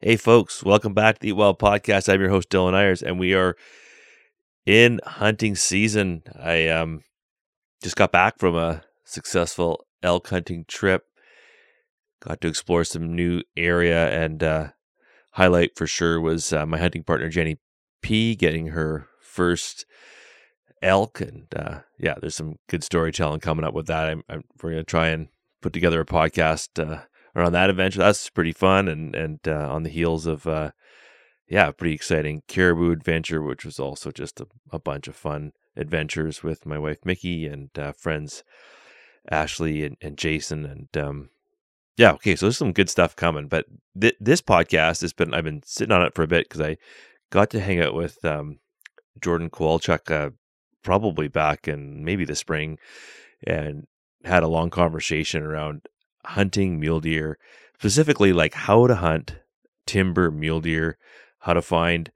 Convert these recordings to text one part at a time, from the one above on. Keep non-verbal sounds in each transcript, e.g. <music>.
Hey, folks, welcome back to the Eat Wild Podcast. I'm your host, Dylan Eyers, and we are in hunting season. I um, just got back from a successful elk hunting trip. Got to explore some new area, and uh, highlight for sure was uh, my hunting partner, Jenny P, getting her first elk. And uh, yeah, there's some good storytelling coming up with that. I'm, I'm we're going to try and put together a podcast uh, around that adventure. That's pretty fun, and and uh, on the heels of uh, yeah, pretty exciting caribou adventure, which was also just a, a bunch of fun adventures with my wife Mickey and uh, friends Ashley and, and Jason and um, yeah, okay, so there's some good stuff coming. But th- this podcast has been I've been sitting on it for a bit because I got to hang out with um, Jordan Kowalchuk uh, probably back in maybe the spring and had a long conversation around hunting mule deer, specifically like how to hunt timber mule deer, how to find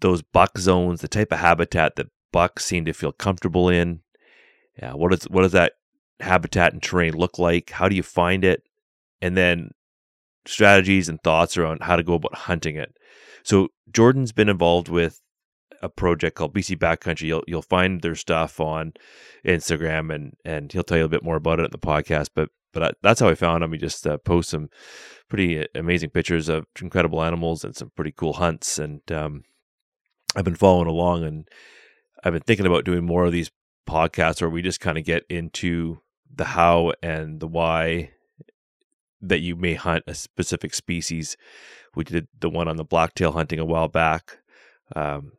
those buck zones, the type of habitat that bucks seem to feel comfortable in. Yeah, what is what does that habitat and terrain look like? How do you find it? And then strategies and thoughts around how to go about hunting it. So Jordan's been involved with a project called BC Backcountry. You'll you'll find their stuff on Instagram, and and he'll tell you a bit more about it in the podcast. But but I, that's how I found him. He just uh, posts some pretty amazing pictures of incredible animals and some pretty cool hunts. And um, I've been following along, and I've been thinking about doing more of these podcasts where we just kind of get into the how and the why that you may hunt a specific species. We did the one on the blacktail hunting a while back. Um,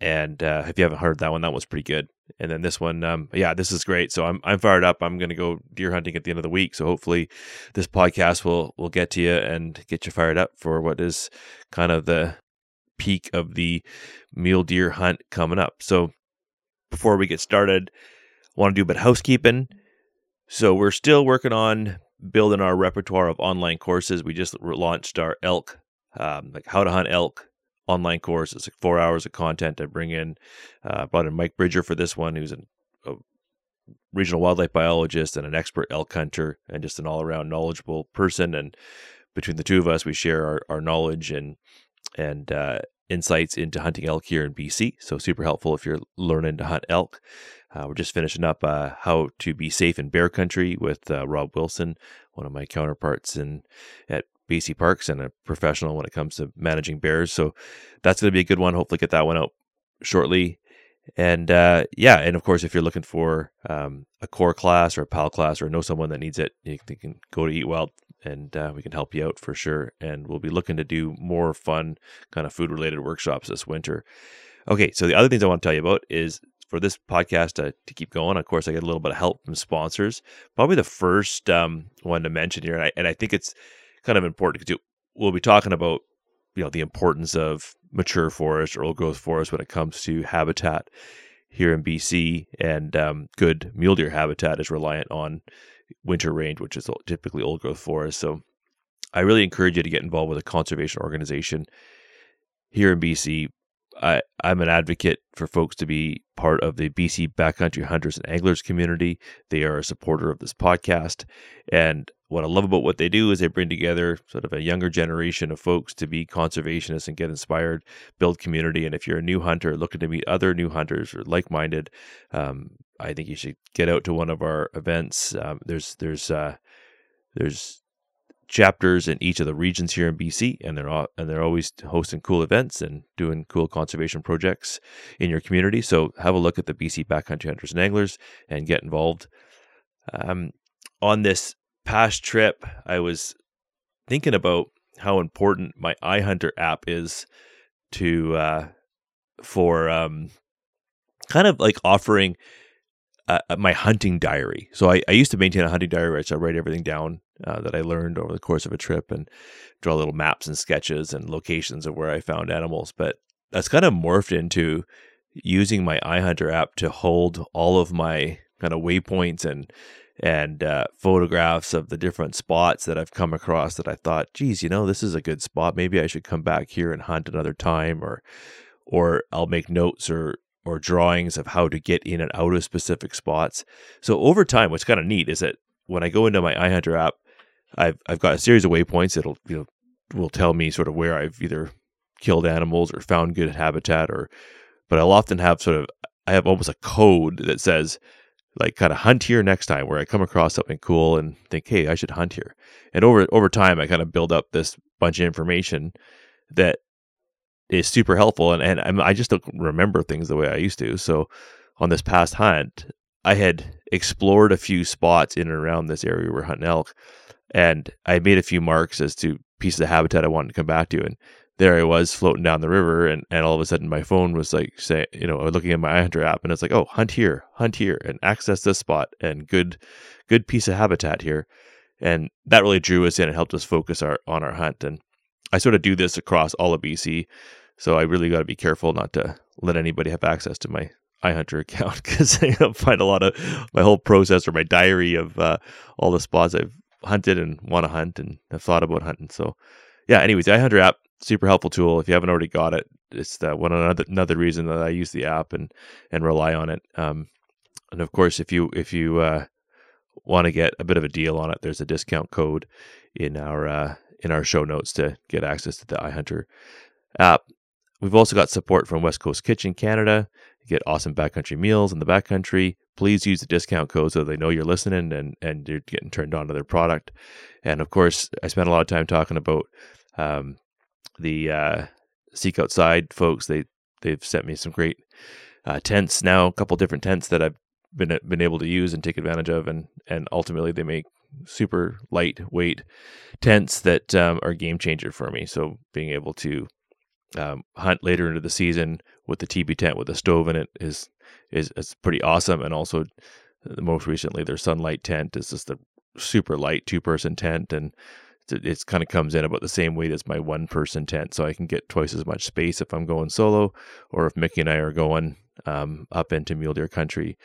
and uh, if you haven't heard that one, that was pretty good. And then this one, um, yeah, this is great. So I'm I'm fired up. I'm going to go deer hunting at the end of the week. So hopefully, this podcast will will get to you and get you fired up for what is kind of the peak of the mule deer hunt coming up. So before we get started, I want to do a bit of housekeeping. So we're still working on building our repertoire of online courses. We just launched our elk, um, like how to hunt elk online course. It's like four hours of content. I bring in, uh, brought in Mike Bridger for this one, who's an, a regional wildlife biologist and an expert elk hunter, and just an all around knowledgeable person. And between the two of us, we share our, our knowledge and and uh, insights into hunting elk here in BC. So super helpful if you're learning to hunt elk. Uh, we're just finishing up uh, how to be safe in bear country with uh, Rob Wilson, one of my counterparts in at BC Parks and a professional when it comes to managing bears. So that's going to be a good one. Hopefully, get that one out shortly. And uh, yeah, and of course, if you're looking for um, a core class or a PAL class or know someone that needs it, you can go to Eat Wild and uh, we can help you out for sure. And we'll be looking to do more fun kind of food related workshops this winter. Okay, so the other things I want to tell you about is for this podcast to, to keep going. Of course, I get a little bit of help from sponsors. Probably the first um, one to mention here, and I, and I think it's kind of important because we'll be talking about you know the importance of mature forest or old growth forest when it comes to habitat here in BC, and um, good mule deer habitat is reliant on winter range, which is typically old growth forest. So I really encourage you to get involved with a conservation organization here in BC. I, I'm an advocate for folks to be part of the BC Backcountry Hunters and Anglers community. They are a supporter of this podcast. And what I love about what they do is they bring together sort of a younger generation of folks to be conservationists and get inspired, build community. And if you're a new hunter looking to meet other new hunters or like minded, um, I think you should get out to one of our events. Um, there's, there's, uh, there's chapters in each of the regions here in BC, and they're all, and they're always hosting cool events and doing cool conservation projects in your community. So have a look at the BC Backcountry Hunters and Anglers and get involved. Um, on this past trip, I was thinking about how important my iHunter app is to uh, for um, kind of like offering uh, my hunting diary. So I, I, used to maintain a hunting diary, so I write everything down uh, that I learned over the course of a trip and draw little maps and sketches and locations of where I found animals. But that's kind of morphed into using my iHunter app to hold all of my kind of waypoints and and uh, photographs of the different spots that I've come across that I thought, geez, you know, this is a good spot. Maybe I should come back here and hunt another time, or or I'll make notes or or drawings of how to get in and out of specific spots. So over time, what's kind of neat is that when I go into my iHunter app, I've I've got a series of waypoints that'll you know will tell me sort of where I've either killed animals or found good habitat or but I'll often have sort of I have almost a code that says like kind of hunt here next time where I come across something cool and think, hey, I should hunt here. And over over time I kind of build up this bunch of information that is super helpful and, and i just don't remember things the way I used to. So on this past hunt, I had explored a few spots in and around this area where we're hunting elk and I made a few marks as to pieces of habitat I wanted to come back to. And there I was floating down the river, and, and all of a sudden my phone was like saying, you know, looking at my iHunter app, and it's like, oh, hunt here, hunt here, and access this spot, and good, good piece of habitat here, and that really drew us in and helped us focus our on our hunt. And I sort of do this across all of BC, so I really got to be careful not to let anybody have access to my iHunter <laughs> account because I find a lot of my whole process or my diary of uh, all the spots I've hunted and want to hunt and have thought about hunting. So, yeah. Anyways, the iHunter app super helpful tool. If you haven't already got it, it's that one another another reason that I use the app and and rely on it. Um, and of course, if you if you uh, want to get a bit of a deal on it, there's a discount code in our uh, in our show notes to get access to the iHunter app. We've also got support from West Coast Kitchen Canada. You get awesome backcountry meals in the backcountry. Please use the discount code so they know you're listening and, and you're getting turned on to their product. And of course, I spent a lot of time talking about um, the uh, Seek Outside folks. They they've sent me some great uh, tents now, a couple different tents that I've been been able to use and take advantage of, and and ultimately they make super lightweight tents that um, are game changer for me. So being able to um, hunt later into the season with the TB tent with a stove in it is is is pretty awesome. And also, most recently, their sunlight tent is just a super light two person tent, and it's kind of comes in about the same weight as my one person tent, so I can get twice as much space if I'm going solo, or if Mickey and I are going um, up into mule deer country.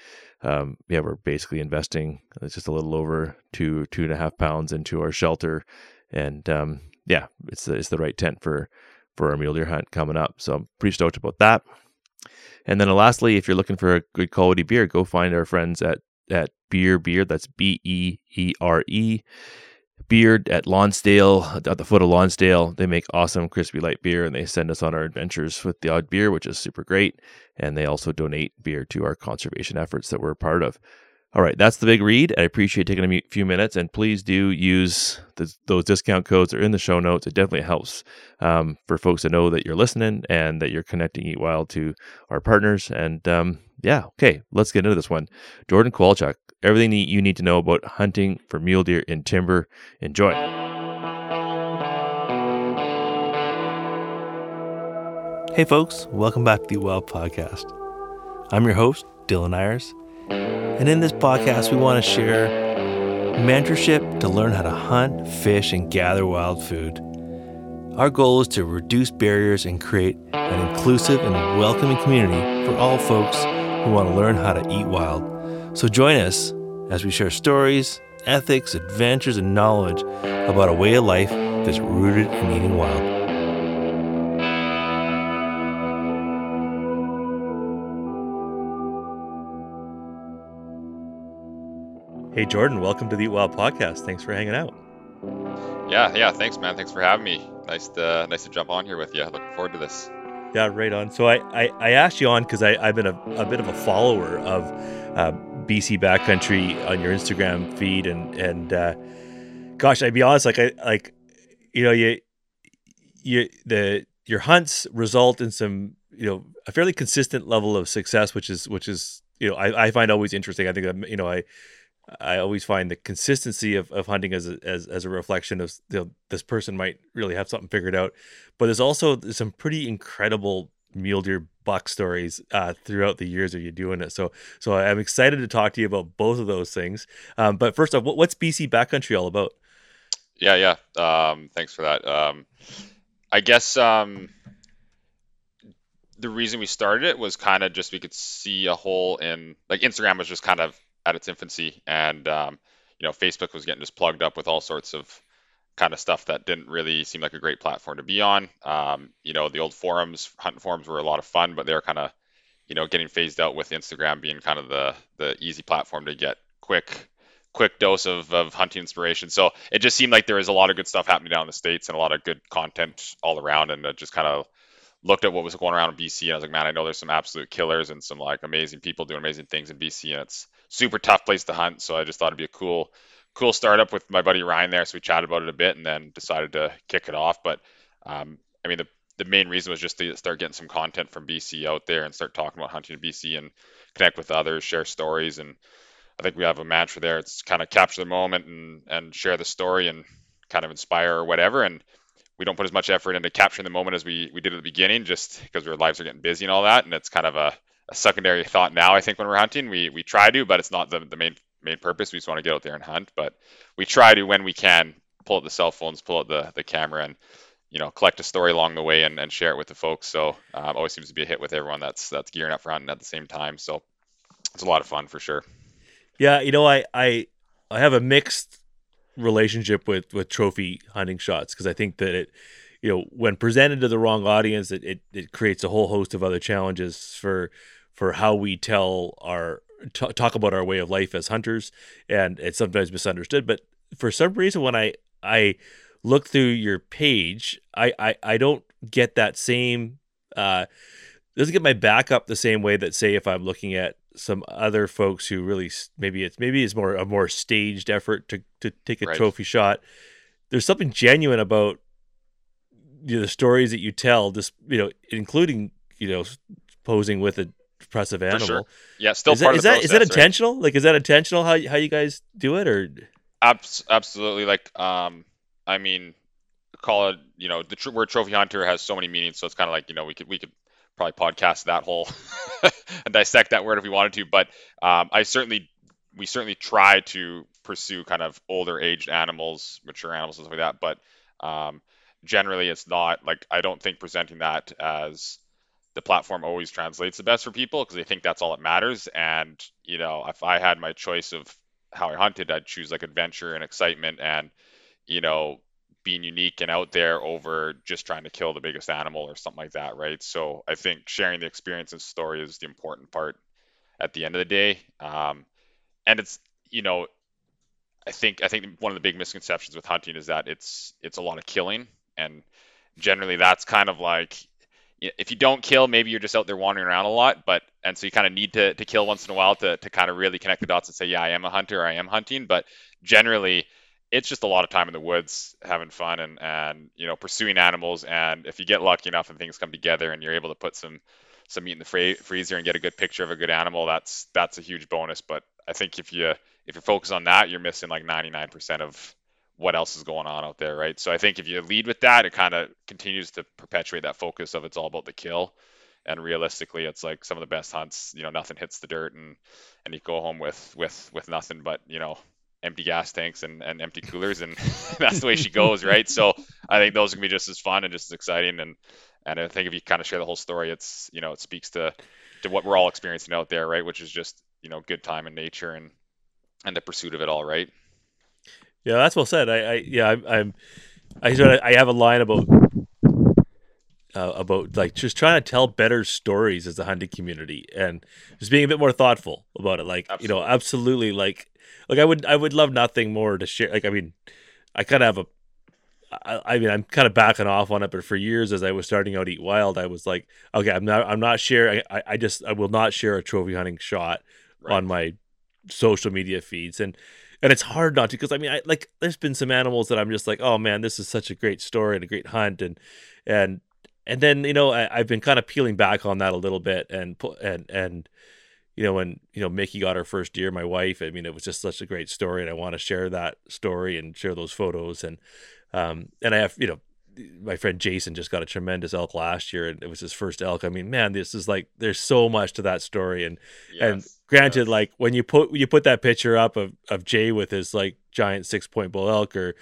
Um, yeah, we're basically investing uh, just a little over two two and a half pounds into our shelter, and um, yeah, it's the, it's the right tent for for our mule deer hunt coming up. So I'm pretty stoked about that. And then lastly, if you're looking for a good quality beer, go find our friends at at Beere Beer. That's B E E R E. Beere at Lonsdale, at the foot of Lonsdale. They make awesome crispy light beer and they send us on our adventures with the odd beer, which is super great. And they also donate beer to our conservation efforts that we're a part of. All right, that's the big read. I appreciate taking a few minutes, and please do use the, those discount codes. are in the show notes. It definitely helps um, for folks to know that you're listening and that you're connecting Eat Wild to our partners. And um, yeah, okay, let's get into this one. Jordan Kowalchuk, everything you need to know about hunting for mule deer in timber. Enjoy. Hey, folks, welcome back to the Wild Podcast. I'm your host, Dylan Eyers and in this podcast, we want to share mentorship to learn how to hunt, fish, and gather wild food. Our goal is to reduce barriers and create an inclusive and welcoming community for all folks who want to learn how to eat wild. So join us as we share stories, ethics, adventures, and knowledge about a way of life that's rooted in eating wild. Hey, Jordan, welcome to the Eat Wild podcast. Thanks for hanging out. Yeah, yeah, thanks, man. Thanks for having me. Nice to nice to jump on here with you. Looking forward to this. Yeah, right on. So I, I, I asked you on because I I've been a, a bit of a follower of uh, BC Backcountry on your Instagram feed, and and uh, gosh, I'd be honest, like I like you know you you the your hunts result in some you know a fairly consistent level of success, which is which is you know I, I find always interesting. I think that you know I I always find the consistency of, of hunting as a, as, as a reflection of you know, this person might really have something figured out. But there's also some pretty incredible mule deer buck stories uh, throughout the years of you doing it. So so I'm excited to talk to you about both of those things. Um, but first off, what, what's BC Backcountry all about? Yeah, yeah. Um, thanks for that. Um, I guess um, the reason we started it was kind of just we could see a hole in like Instagram was just kind of at its infancy, and um, you know, Facebook was getting just plugged up with all sorts of kind of stuff that didn't really seem like a great platform to be on. Um, you know, the old forums, hunting forums were a lot of fun, but they were kind of, you know, getting phased out with Instagram being kind of the the easy platform to get quick quick dose of, of hunting inspiration. So it just seemed like there was a lot of good stuff happening down in the states and a lot of good content all around, and it just kind of looked at what was going around in BC and I was like, man, I know there's some absolute killers and some like amazing people doing amazing things in BC and it's super tough place to hunt. So I just thought it'd be a cool, cool startup with my buddy Ryan there. So we chatted about it a bit and then decided to kick it off. But um, I mean, the the main reason was just to start getting some content from BC out there and start talking about hunting in BC and connect with others, share stories. And I think we have a mantra there. It's kind of capture the moment and, and share the story and kind of inspire or whatever. And we don't put as much effort into capturing the moment as we, we did at the beginning, just because our lives are getting busy and all that. And it's kind of a, a secondary thought now, I think, when we're hunting. We, we try to, but it's not the, the main main purpose. We just want to get out there and hunt. But we try to, when we can, pull out the cell phones, pull out the, the camera, and you know, collect a story along the way and, and share it with the folks. So um, always seems to be a hit with everyone that's that's gearing up for hunting at the same time. So it's a lot of fun for sure. Yeah, you know, I I I have a mixed relationship with with trophy hunting shots because I think that it, you know, when presented to the wrong audience, it, it it creates a whole host of other challenges for for how we tell our t- talk about our way of life as hunters, and it's sometimes misunderstood. But for some reason, when I I look through your page, I I, I don't get that same uh doesn't get my back up the same way that say if I'm looking at some other folks who really maybe it's maybe it's more a more staged effort to to take a right. trophy shot. There's something genuine about you know, the stories that you tell, just you know, including you know posing with a impressive animal. Sure. Yeah, still is part that, of the is process, that is that intentional? Right? Like, is that intentional? How how you guys do it, or absolutely? Like, um, I mean, call it you know the tr- word trophy hunter has so many meanings, so it's kind of like you know we could we could probably podcast that whole <laughs> and dissect that word if we wanted to, but um, I certainly we certainly try to pursue kind of older aged animals, mature animals, and stuff like that, but um, generally it's not like I don't think presenting that as the platform always translates the best for people because they think that's all that matters. And you know, if I had my choice of how I hunted, I'd choose like adventure and excitement and you know being unique and out there over just trying to kill the biggest animal or something like that, right? So I think sharing the experience and story is the important part at the end of the day. Um, and it's you know, I think I think one of the big misconceptions with hunting is that it's it's a lot of killing, and generally that's kind of like if you don't kill, maybe you're just out there wandering around a lot, but and so you kind of need to, to kill once in a while to, to kind of really connect the dots and say, yeah, I am a hunter, I am hunting. But generally, it's just a lot of time in the woods having fun and and you know pursuing animals. And if you get lucky enough and things come together and you're able to put some some meat in the free, freezer and get a good picture of a good animal, that's that's a huge bonus. But I think if you if you're focused on that, you're missing like 99% of what else is going on out there, right? So I think if you lead with that, it kind of continues to perpetuate that focus of it's all about the kill. And realistically, it's like some of the best hunts, you know, nothing hits the dirt, and and you go home with with with nothing but you know empty gas tanks and, and empty coolers, and <laughs> that's the way she goes, <laughs> right? So I think those can be just as fun and just as exciting, and and I think if you kind of share the whole story, it's you know it speaks to to what we're all experiencing out there, right? Which is just you know good time in nature and and the pursuit of it all, right? Yeah, that's well said. I, I yeah, I'm, I'm I sort of, I have a line about uh, about like just trying to tell better stories as a hunting community and just being a bit more thoughtful about it. Like absolutely. you know, absolutely. Like like I would I would love nothing more to share. Like I mean, I kind of have a. I, I mean, I'm kind of backing off on it, but for years, as I was starting out Eat Wild, I was like, okay, I'm not, I'm not sharing. I, I just, I will not share a trophy hunting shot right. on my social media feeds, and and it's hard not to because I mean, I like there's been some animals that I'm just like, oh man, this is such a great story and a great hunt, and and and then you know I, have been kind of peeling back on that a little bit, and and and you know when you know Mickey got her first deer, my wife, I mean, it was just such a great story, and I want to share that story and share those photos, and um and I have you know my friend Jason just got a tremendous elk last year, and it was his first elk. I mean, man, this is like there's so much to that story, and yes, and granted, yes. like when you put you put that picture up of of Jay with his like giant six point bull elk, or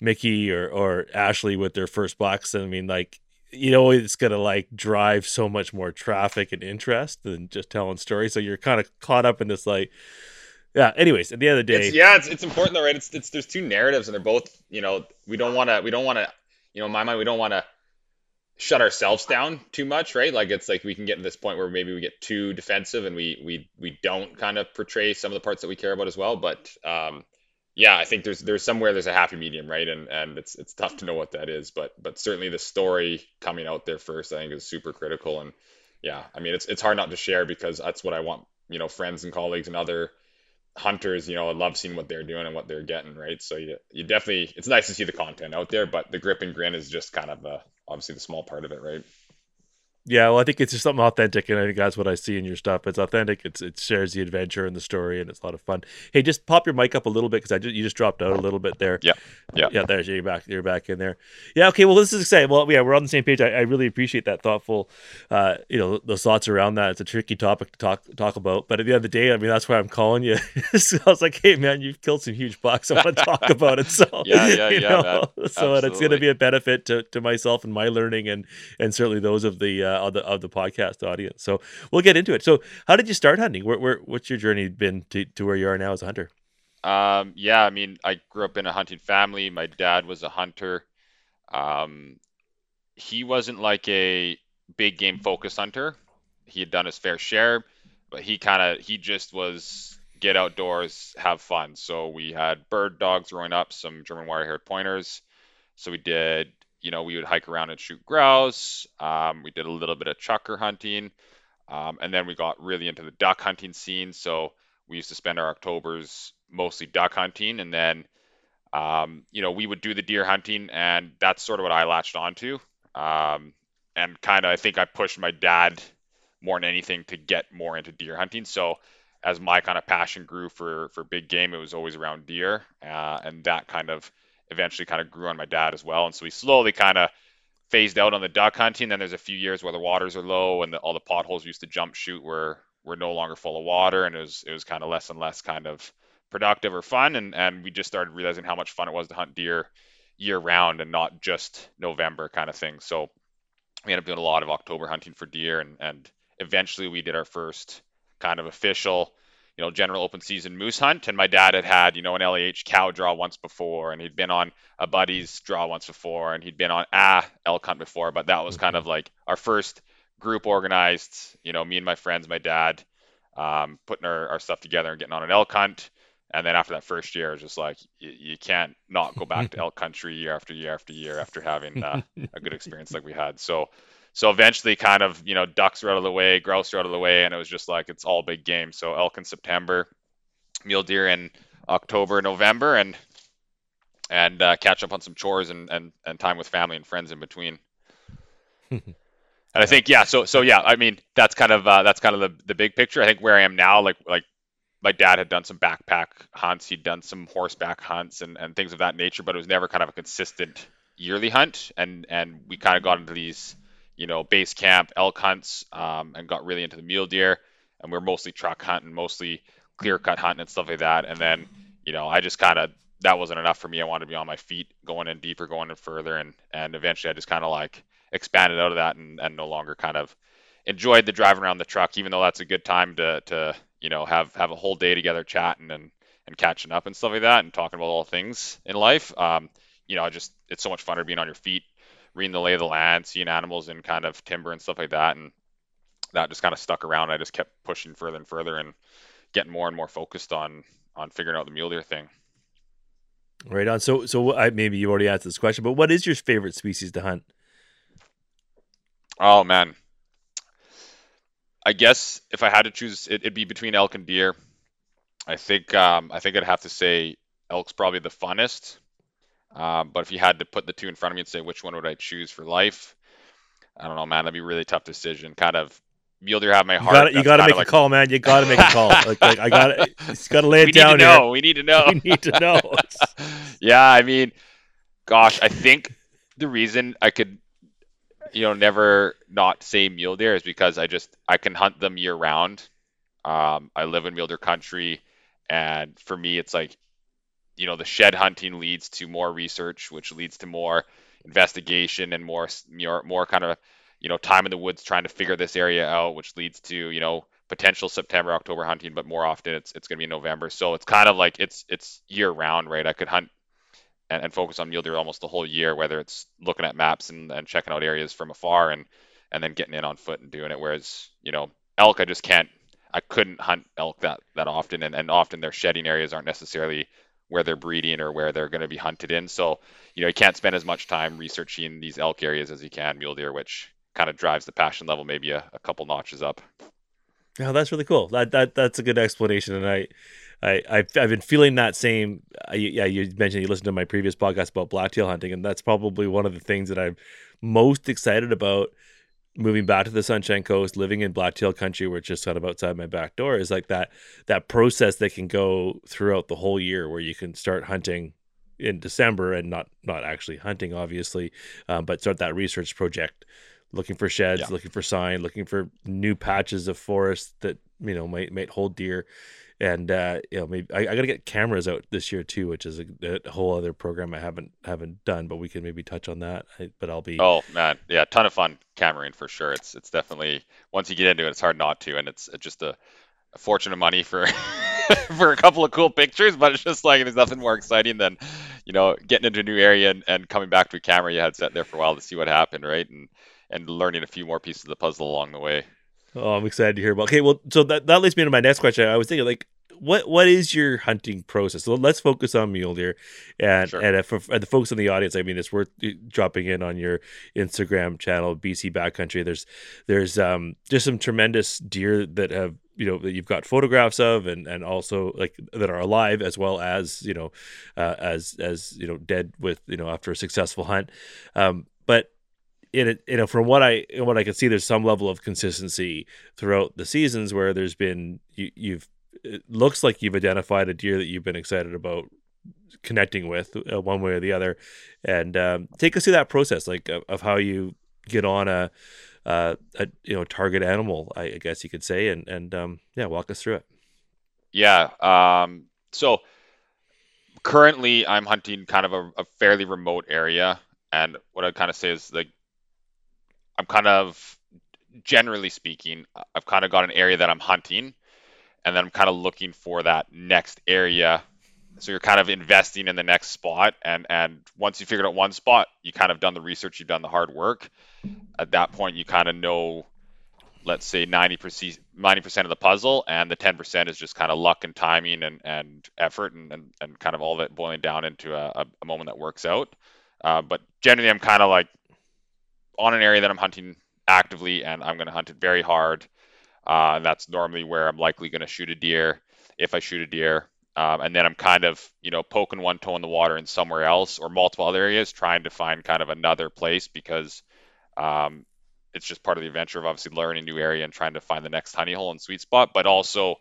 Mickey or or Ashley with their first box, I mean, like you know, it's gonna like drive so much more traffic and interest than just telling stories. So you're kind of caught up in this like yeah anyways at the end of the day it's, yeah it's, it's important though right it's, it's there's two narratives and they're both you know we don't want to we don't want to you know, in my mind, we don't want to shut ourselves down too much, right? Like it's like we can get to this point where maybe we get too defensive and we we we don't kind of portray some of the parts that we care about as well. But um, yeah, I think there's there's somewhere there's a happy medium, right? And and it's it's tough to know what that is, but but certainly the story coming out there first, I think, is super critical. And yeah, I mean, it's it's hard not to share because that's what I want, you know, friends and colleagues and other hunters, you know, I love seeing what they're doing and what they're getting, right? So you you definitely it's nice to see the content out there, but the grip and grin is just kind of a, obviously the small part of it, right? Yeah, well, I think it's just something authentic, and I think that's what I see in your stuff. It's authentic. It's it shares the adventure and the story, and it's a lot of fun. Hey, just pop your mic up a little bit because I just, you just dropped out a little bit there. Yeah, yeah, yeah. There's you're back. You're back in there. Yeah. Okay. Well, this is exciting. Well, yeah, we're on the same page. I, I really appreciate that thoughtful, uh, you know, those thoughts around that. It's a tricky topic to talk talk about, but at the end of the day, I mean, that's why I'm calling you. <laughs> so I was like, hey, man, you've killed some huge bucks. I want to talk <laughs> about it. So yeah, yeah, <laughs> yeah. Know? So it's going to be a benefit to, to myself and my learning, and and certainly those of the uh, of the of the podcast audience. So we'll get into it. So how did you start hunting? Where, where what's your journey been to, to where you are now as a hunter? Um, yeah, I mean, I grew up in a hunting family. My dad was a hunter. Um, he wasn't like a big game focused hunter. He had done his fair share, but he kind of he just was get outdoors, have fun. So we had bird dogs growing up, some German wire-haired pointers. So we did you know, we would hike around and shoot grouse. Um, we did a little bit of chukar hunting. Um, and then we got really into the duck hunting scene. So we used to spend our Octobers mostly duck hunting. And then, um, you know, we would do the deer hunting. And that's sort of what I latched onto. Um, and kind of, I think I pushed my dad more than anything to get more into deer hunting. So as my kind of passion grew for for big game, it was always around deer, uh, and that kind of eventually kind of grew on my dad as well. And so we slowly kind of phased out on the duck hunting. Then there's a few years where the waters are low and the, all the potholes used to jump shoot were were no longer full of water, and it was it was kind of less and less kind of productive or fun. And and we just started realizing how much fun it was to hunt deer year round and not just November kind of thing. So we ended up doing a lot of October hunting for deer, and and eventually we did our first kind of official you know, general open season moose hunt. And my dad had had, you know, an LEH cow draw once before, and he'd been on a buddy's draw once before, and he'd been on a elk hunt before. But that was kind of like our first group organized, you know, me and my friends, my dad, um, putting our, our stuff together and getting on an elk hunt. And then after that first year, it was just like you, you can't not go back to <laughs> elk country year after year after year after having uh, a good experience like we had. So so eventually, kind of, you know, ducks are out of the way, grouse are out of the way, and it was just like it's all big game. So elk in September, mule deer in October, November, and and uh, catch up on some chores and, and and time with family and friends in between. <laughs> and I think yeah, so so yeah, I mean that's kind of uh, that's kind of the the big picture. I think where I am now, like like my dad had done some backpack hunts, he'd done some horseback hunts and and things of that nature, but it was never kind of a consistent yearly hunt. And and we kind of got into these you know, base camp elk hunts um, and got really into the mule deer. And we are mostly truck hunting, mostly clear cut hunting and stuff like that. And then, you know, I just kind of that wasn't enough for me. I wanted to be on my feet, going in deeper, going in further, and and eventually I just kind of like expanded out of that and, and no longer kind of enjoyed the driving around the truck, even though that's a good time to to you know have have a whole day together chatting and and catching up and stuff like that and talking about all things in life. Um, you know, I just it's so much funner being on your feet reading the lay of the land, seeing animals in kind of timber and stuff like that, and that just kind of stuck around. I just kept pushing further and further and getting more and more focused on on figuring out the mule deer thing. Right on. So so I, maybe you already answered this question, but what is your favorite species to hunt? Oh man, I guess if I had to choose, it, would be between elk and deer. I think um, I think I'd have to say elk's probably the funnest. Um, but if you had to put the two in front of me and say which one would I choose for life, I don't know, man. That'd be a really tough decision. Kind of mule deer have my heart. You got to make like... a call, man. You got to make a call. <laughs> like, like, I got to, it's got to lay it we down need to here. Know. We need to know. <laughs> we need to know. <laughs> yeah, I mean, gosh, I think the reason I could, you know, never not say mule deer is because I just I can hunt them year round. Um, I live in mule deer country, and for me, it's like you know the shed hunting leads to more research, which leads to more investigation and more more, more kind of you know time in the woods trying to figure this area out, which leads to you know potential September October hunting, but more often it's it's going to be November. So it's kind of like it's it's year round, right? I could hunt and, and focus on mule deer almost the whole year, whether it's looking at maps and, and checking out areas from afar and and then getting in on foot and doing it. Whereas you know elk, I just can't I couldn't hunt elk that that often, and, and often their shedding areas aren't necessarily where they're breeding or where they're going to be hunted in. So, you know, you can't spend as much time researching these elk areas as you can mule deer, which kind of drives the passion level maybe a, a couple notches up. Yeah, that's really cool. That that that's a good explanation, and I, I I've, I've been feeling that same. Uh, yeah, you mentioned you listened to my previous podcast about blacktail hunting, and that's probably one of the things that I'm most excited about moving back to the Sunshine Coast, living in blacktail country, which is kind of outside my back door, is like that that process that can go throughout the whole year, where you can start hunting in December and not not actually hunting, obviously, um, but start that research project looking for sheds, yeah. looking for sign, looking for new patches of forest that you know might might hold deer. And uh, you know, maybe I, I got to get cameras out this year too, which is a, a, whole other program I haven't haven't done, but we can maybe touch on that. I, but I'll be oh man, yeah, ton of fun cameraing for sure. It's it's definitely once you get into it, it's hard not to, and it's, just a, a fortune of money for <laughs> for a couple of cool pictures, but it's just like there's nothing more exciting than you know getting into a new area and, and coming back to a camera you had set there for a while to see what happened, right? And and learning a few more pieces of the puzzle along the way. Oh, I'm excited to hear about. Okay, well, so that that leads me to my next question. I was thinking, like, what what is your hunting process? So let's focus on mule deer, and sure. and if, and the folks in the audience, I mean, it's worth dropping in on your Instagram channel, BC Backcountry. There's there's um just some tremendous deer that have you know that you've got photographs of and and also like that are alive as well as you know uh, as as you know dead with you know after a successful hunt um but it you know from what I what I can see, there's some level of consistency throughout the seasons where there's been you, you've it looks like you've identified a deer that you've been excited about connecting with uh, one way or the other, and um, take us through that process, like of, of how you get on a, uh, a you know target animal, I, I, guess you could say, and and um, yeah, walk us through it. Yeah. Um, so currently, I'm hunting kind of a, a fairly remote area, and what I kind of say is like I'm kind of generally speaking, I've kind of got an area that I'm hunting, and then I'm kind of looking for that next area. So you're kind of investing in the next spot, and and once you figured out one spot, you kind of done the research, you've done the hard work. At that point, you kind of know, let's say 90 percent 90 percent of the puzzle, and the 10 percent is just kind of luck and timing and and effort, and and, and kind of all that boiling down into a, a moment that works out. Uh, but generally, I'm kind of like on an area that I'm hunting actively, and I'm going to hunt it very hard. Uh, and that's normally where I'm likely going to shoot a deer if I shoot a deer. Um, and then I'm kind of, you know, poking one toe in the water in somewhere else or multiple other areas, trying to find kind of another place because um, it's just part of the adventure of obviously learning a new area and trying to find the next honey hole and sweet spot. But also,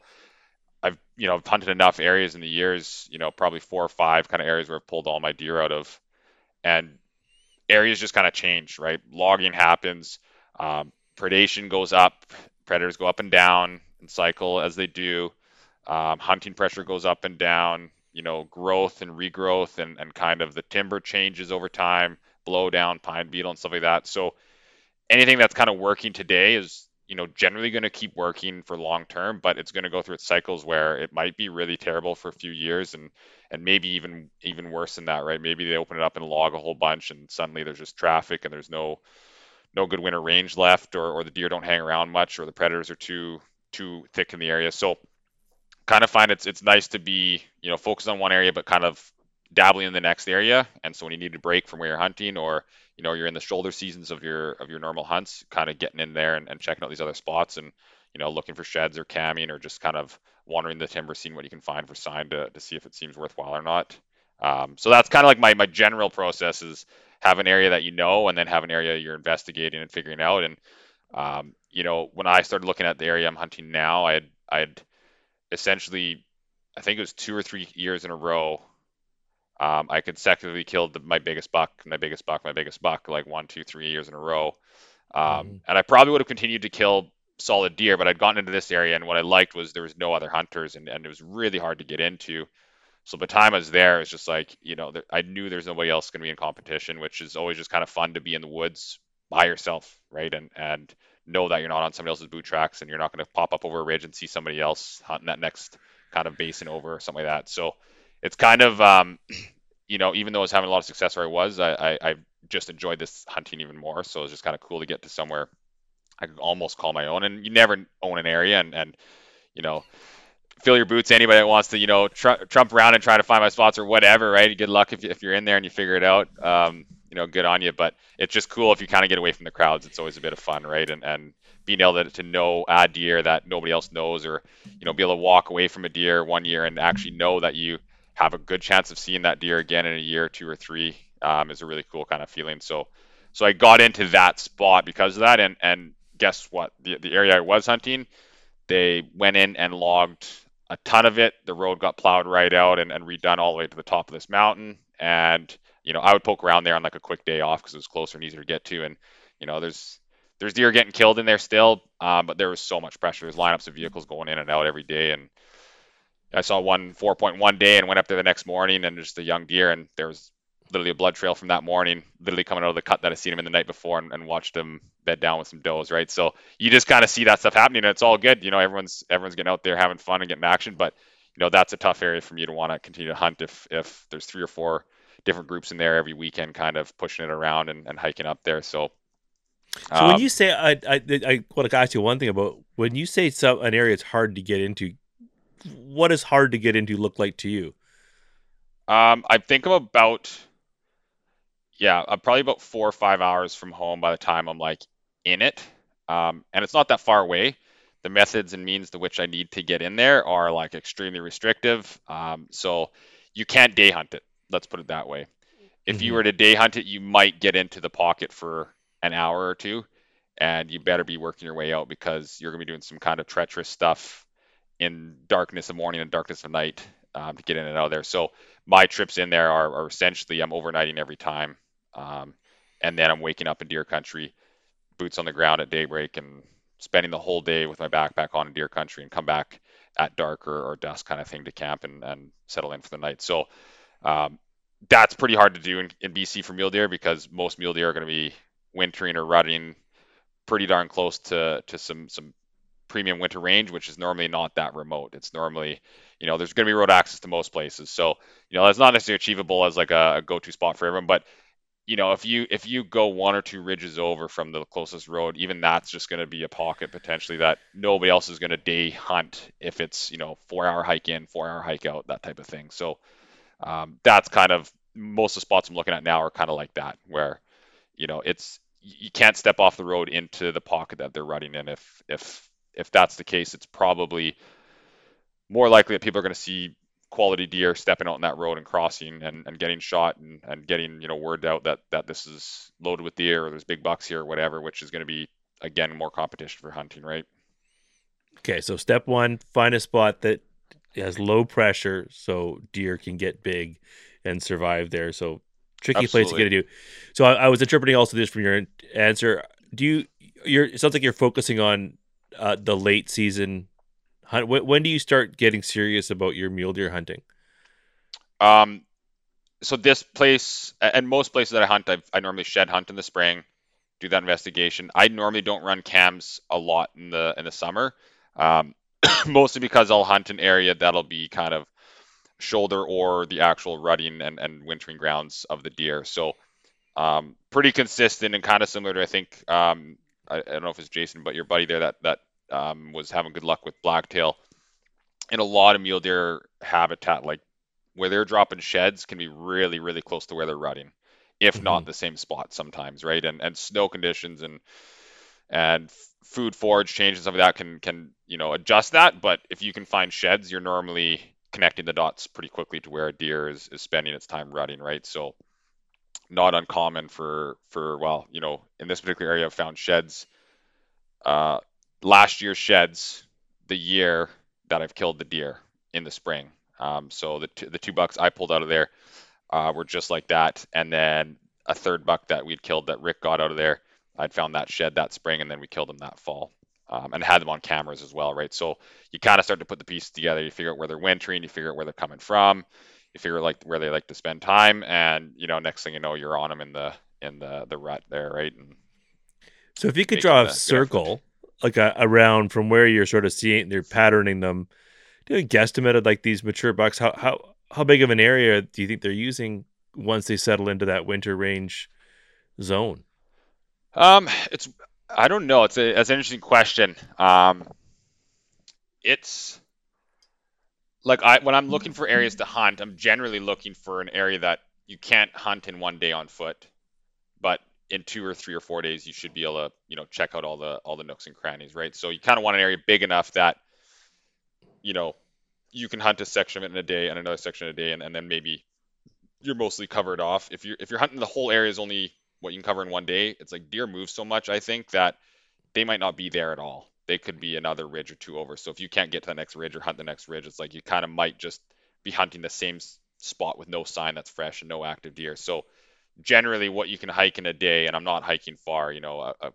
I've, you know, I've hunted enough areas in the years, you know, probably four or five kind of areas where I've pulled all my deer out of. And areas just kind of change, right? Logging happens, um, predation goes up, predators go up and down and cycle as they do. Um, hunting pressure goes up and down. You know, growth and regrowth and, and kind of the timber changes over time, blow down, pine beetle, and stuff like that. So anything that's kind of working today is you know generally going to keep working for long term but it's going to go through its cycles where it might be really terrible for a few years and and maybe even even worse than that right? Maybe they open it up and log a whole bunch and suddenly there's just traffic and there's no no good winter range left or, or the deer don't hang around much or the predators are too too thick in the area. So kind of find it's it's nice to be you know focused on one area but kind of dabbling in the next area. And so when you need to break from where you're hunting or you know you're in the shoulder seasons of your of your normal hunts kind of getting in there and, and checking out these other spots and you know looking for sheds or camming or just kind of wandering the timber seeing what you can find for sign to, to see if it seems worthwhile or not. Um, so that's kind of like my, my general process is have an area that you know and then have an area you're investigating and figuring out. And um, you know when i started looking at the area i'm hunting now i had i had essentially i think it was two or three years in a row um, I consecutively killed the, my biggest buck, my biggest buck, my biggest buck, like one, two, three years in a row. Um, mm-hmm. And I probably would have continued to kill solid deer, but I'd gotten into this area, and what I liked was there was no other hunters, and, and it was really hard to get into. So by the time I was there, it's just like you know, there, I knew there's nobody else going to be in competition, which is always just kind of fun to be in the woods by yourself, right? And and know that you're not on somebody else's boot tracks, and you're not going to pop up over a ridge and see somebody else hunting that next kind of basin over or something like that. So it's kind of um, you know even though I was having a lot of success where I was, I, I, I just enjoyed this hunting even more. So it's just kind of cool to get to somewhere I could almost call my own. And you never own an area, and and you know fill your boots. Anybody that wants to, you know, tr- trump around and try to find my spots or whatever, right? Good luck if, if you're in there and you figure it out. Um, you know, good on you. But it's just cool if you kind of get away from the crowds. It's always a bit of fun, right? And and being able to, to know a deer that nobody else knows, or you know, be able to walk away from a deer one year and actually know that you have a good chance of seeing that deer again in a year, two or three, um, is a really cool kind of feeling. So, so I got into that spot because of that, and and guess what? The the area I was hunting, they went in and logged a ton of it. The road got plowed right out and, and redone all the way to the top of this mountain. And you know, I would poke around there on like a quick day off because it was closer and easier to get to. And you know, there's there's deer getting killed in there still, um, but there was so much pressure. There's lineups of vehicles going in and out every day, and I saw one 4.1 day and went up there the next morning and just a young deer, and there was literally a blood trail from that morning, literally coming out of the cut that I seen him in the night before and, and watched him bed down with some does, right? So you just kind of see that stuff happening, and it's all good. You know, everyone's everyone's getting out there having fun and getting action, but you know that's a tough area for me to want to continue to hunt if if there's three or four different groups in there every weekend, kind of pushing it around and, and hiking up there. So. So um, when you say I, I I want to ask you one thing about when you say some an area it's hard to get into, what does hard to get into look like to you? Um, I think I'm about yeah, I'm probably about four or five hours from home by the time I'm like in it. Um, and it's not that far away. The methods and means to which I need to get in there are like extremely restrictive. Um, so you can't day hunt it. Let's put it that way. If mm-hmm. you were to day hunt it, you might get into the pocket for an hour or two, and you better be working your way out because you're going to be doing some kind of treacherous stuff in darkness of morning and darkness of night um, to get in and out of there. So my trips in there are, are essentially I'm overnighting every time. Um, and then I'm waking up in deer country, boots on the ground at daybreak, and spending the whole day with my backpack on in deer country, and come back at dark or, or dusk kind of thing to camp and, and settle in for the night. So um, that's pretty hard to do in, in BC for mule deer because most mule deer are going to be wintering or rutting pretty darn close to to some some premium winter range, which is normally not that remote. It's normally, you know, there's going to be road access to most places. So, you know, that's not necessarily achievable as like a, a go-to spot for everyone, but you know, if you if you go one or two ridges over from the closest road, even that's just going to be a pocket potentially that nobody else is going to day hunt if it's you know four hour hike in, four hour hike out, that type of thing. So um, that's kind of most of the spots I'm looking at now are kind of like that, where you know it's you can't step off the road into the pocket that they're running in. If if if that's the case, it's probably more likely that people are going to see quality deer stepping out on that road and crossing and, and getting shot and, and getting you know word out that that this is loaded with deer or there's big bucks here or whatever which is going to be again more competition for hunting right? Okay so step one find a spot that has low pressure so deer can get big and survive there. So tricky Absolutely. place to get to. Do so I, I, was interpreting also this from your answer. Do you you're it sounds like you're focusing on uh, the late season Hunt, when do you start getting serious about your mule deer hunting? Um, so this place and most places that I hunt, I've, I normally shed hunt in the spring, do that investigation. I normally don't run cams a lot in the in the summer, um, <coughs> mostly because I'll hunt an area that'll be kind of shoulder or the actual rutting and, and wintering grounds of the deer. So um, pretty consistent and kind of similar to I think um, I, I, don't know if it's Jason, but your buddy there that that um, was having good luck with blacktail. And a lot of mule deer habitat, like where they're dropping sheds, can be really, really close to where they're rutting, if mm-hmm. not the same spot sometimes, right? And and snow conditions and and food forage change and stuff like that can can you know adjust that. But if you can find sheds, you're normally connecting the dots pretty quickly to where a deer is, is spending its time rutting, right? So not uncommon for for well, you know, in this particular area, I've found sheds uh, last year's sheds the year that I've killed the deer in the spring. Um, so the two, the two bucks I pulled out of there uh, were just like that, and then a third buck that we'd killed that Rick got out of there. I'd found that shed that spring, and then we killed them that fall, um, and had them on cameras as well, right? So you kind of start to put the pieces together. You figure out where they're wintering, you figure out where they're coming from, you figure like where they like to spend time, and you know, next thing you know, you're on them in the in the the rut there, right? And so if you could draw a circle like a, around from where you're sort of seeing they're patterning them. Do you guesstimate of like these mature bucks? How how how big of an area do you think they're using once they settle into that winter range zone? Um, it's I don't know. It's a it's an interesting question. Um, it's like I when I'm mm-hmm. looking for areas to hunt, I'm generally looking for an area that you can't hunt in one day on foot, but in two or three or four days you should be able to you know check out all the all the nooks and crannies, right? So you kind of want an area big enough that you know you can hunt a section of it in a day and another section in a day, and, and then maybe you're mostly covered off. If you're if you're hunting the whole area is only what you can cover in one day, it's like deer move so much. I think that they might not be there at all. They could be another ridge or two over. So if you can't get to the next ridge or hunt the next ridge, it's like you kind of might just be hunting the same spot with no sign that's fresh and no active deer. So generally, what you can hike in a day, and I'm not hiking far, you know, a, a,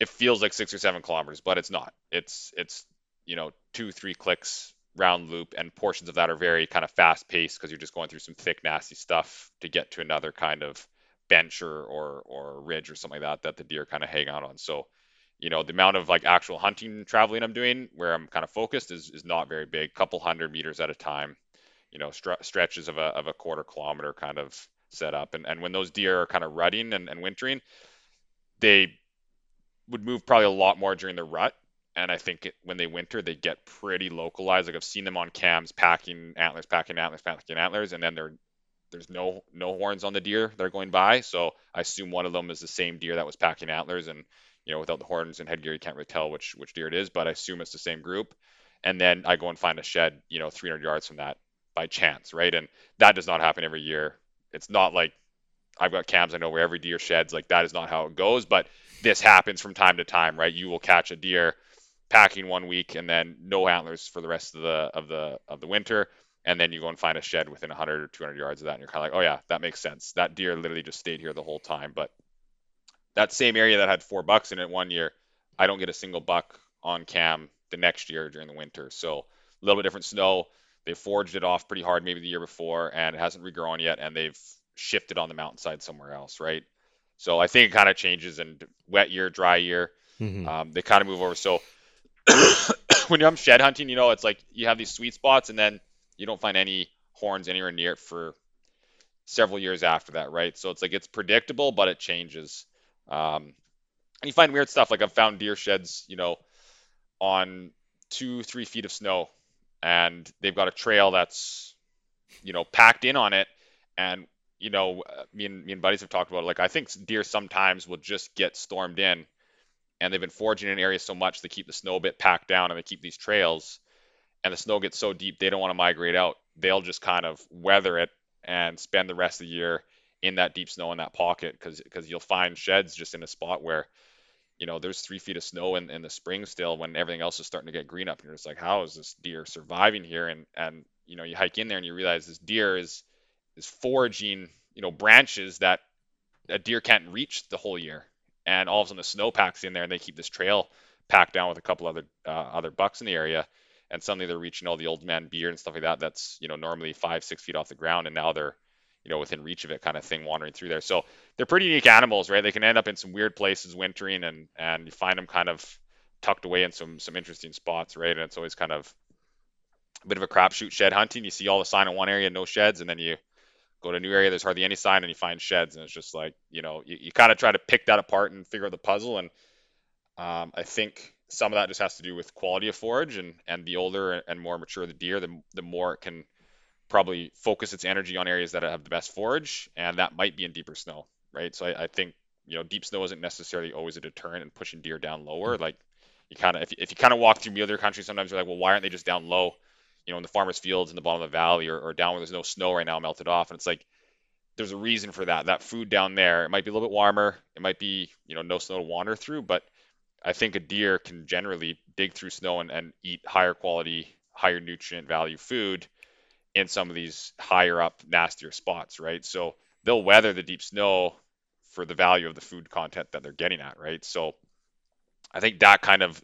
it feels like six or seven kilometers, but it's not. It's it's you know two three clicks round loop, and portions of that are very kind of fast paced because you're just going through some thick nasty stuff to get to another kind of bench or or, or ridge or something like that that the deer kind of hang out on. So you know the amount of like actual hunting traveling I'm doing where I'm kind of focused is is not very big, couple hundred meters at a time. You know stre- stretches of a of a quarter kilometer kind of set up, and and when those deer are kind of rutting and, and wintering, they would move probably a lot more during the rut and I think when they winter, they get pretty localized. Like I've seen them on cams packing antlers, packing antlers, packing antlers, and then they're there's no no horns on the deer that are going by. So I assume one of them is the same deer that was packing antlers, and you know without the horns and headgear, you can't really tell which which deer it is. But I assume it's the same group. And then I go and find a shed, you know, 300 yards from that by chance, right? And that does not happen every year. It's not like I've got cams I know where every deer sheds. Like that is not how it goes. But this happens from time to time, right? You will catch a deer packing one week and then no antlers for the rest of the of the of the winter and then you go and find a shed within 100 or 200 yards of that and you're kind of like oh yeah that makes sense that deer literally just stayed here the whole time but that same area that had four bucks in it one year i don't get a single buck on cam the next year during the winter so a little bit different snow they foraged it off pretty hard maybe the year before and it hasn't regrown yet and they've shifted on the mountainside somewhere else right so i think it kind of changes in wet year dry year mm-hmm. um, they kind of move over so <coughs> when I'm shed hunting, you know, it's like you have these sweet spots and then you don't find any horns anywhere near it for several years after that, right? So it's like it's predictable, but it changes. Um, and you find weird stuff. Like I've found deer sheds, you know, on two, three feet of snow, and they've got a trail that's, you know, packed in on it. And you know, me and me and buddies have talked about it. like I think deer sometimes will just get stormed in and they've been foraging in an area so much they keep the snow a bit packed down and they keep these trails and the snow gets so deep they don't want to migrate out they'll just kind of weather it and spend the rest of the year in that deep snow in that pocket because because you'll find sheds just in a spot where you know there's three feet of snow in, in the spring still when everything else is starting to get green up. And you're just like how is this deer surviving here? And and you know you hike in there and you realize this deer is is foraging you know branches that a deer can't reach the whole year. And all of a sudden the snow packs in there, and they keep this trail packed down with a couple other uh, other bucks in the area, and suddenly they're reaching all the old man beard and stuff like that. That's you know normally five six feet off the ground, and now they're you know within reach of it, kind of thing, wandering through there. So they're pretty unique animals, right? They can end up in some weird places wintering, and and you find them kind of tucked away in some some interesting spots, right? And it's always kind of a bit of a crapshoot shed hunting. You see all the sign in one area, no sheds, and then you go to a new area, there's hardly any sign, and you find sheds, and it's just like you know you, you kind of try to pick that apart and figure out the puzzle. And um, I think some of that just has to do with quality of forage, and and the older and more mature the deer, the the more it can probably focus its energy on areas that have the best forage, and that might be in deeper snow, right? So I, I think you know deep snow isn't necessarily always a deterrent in pushing deer down lower. Mm-hmm. Like you kind of if, if you kind of walk through other country, sometimes you're like, well, why aren't they just down low? you know, in the farmers' fields in the bottom of the valley or, or down where there's no snow right now melted off. And it's like there's a reason for that. That food down there, it might be a little bit warmer. It might be, you know, no snow to wander through, but I think a deer can generally dig through snow and, and eat higher quality, higher nutrient value food in some of these higher up, nastier spots, right? So they'll weather the deep snow for the value of the food content that they're getting at, right? So I think that kind of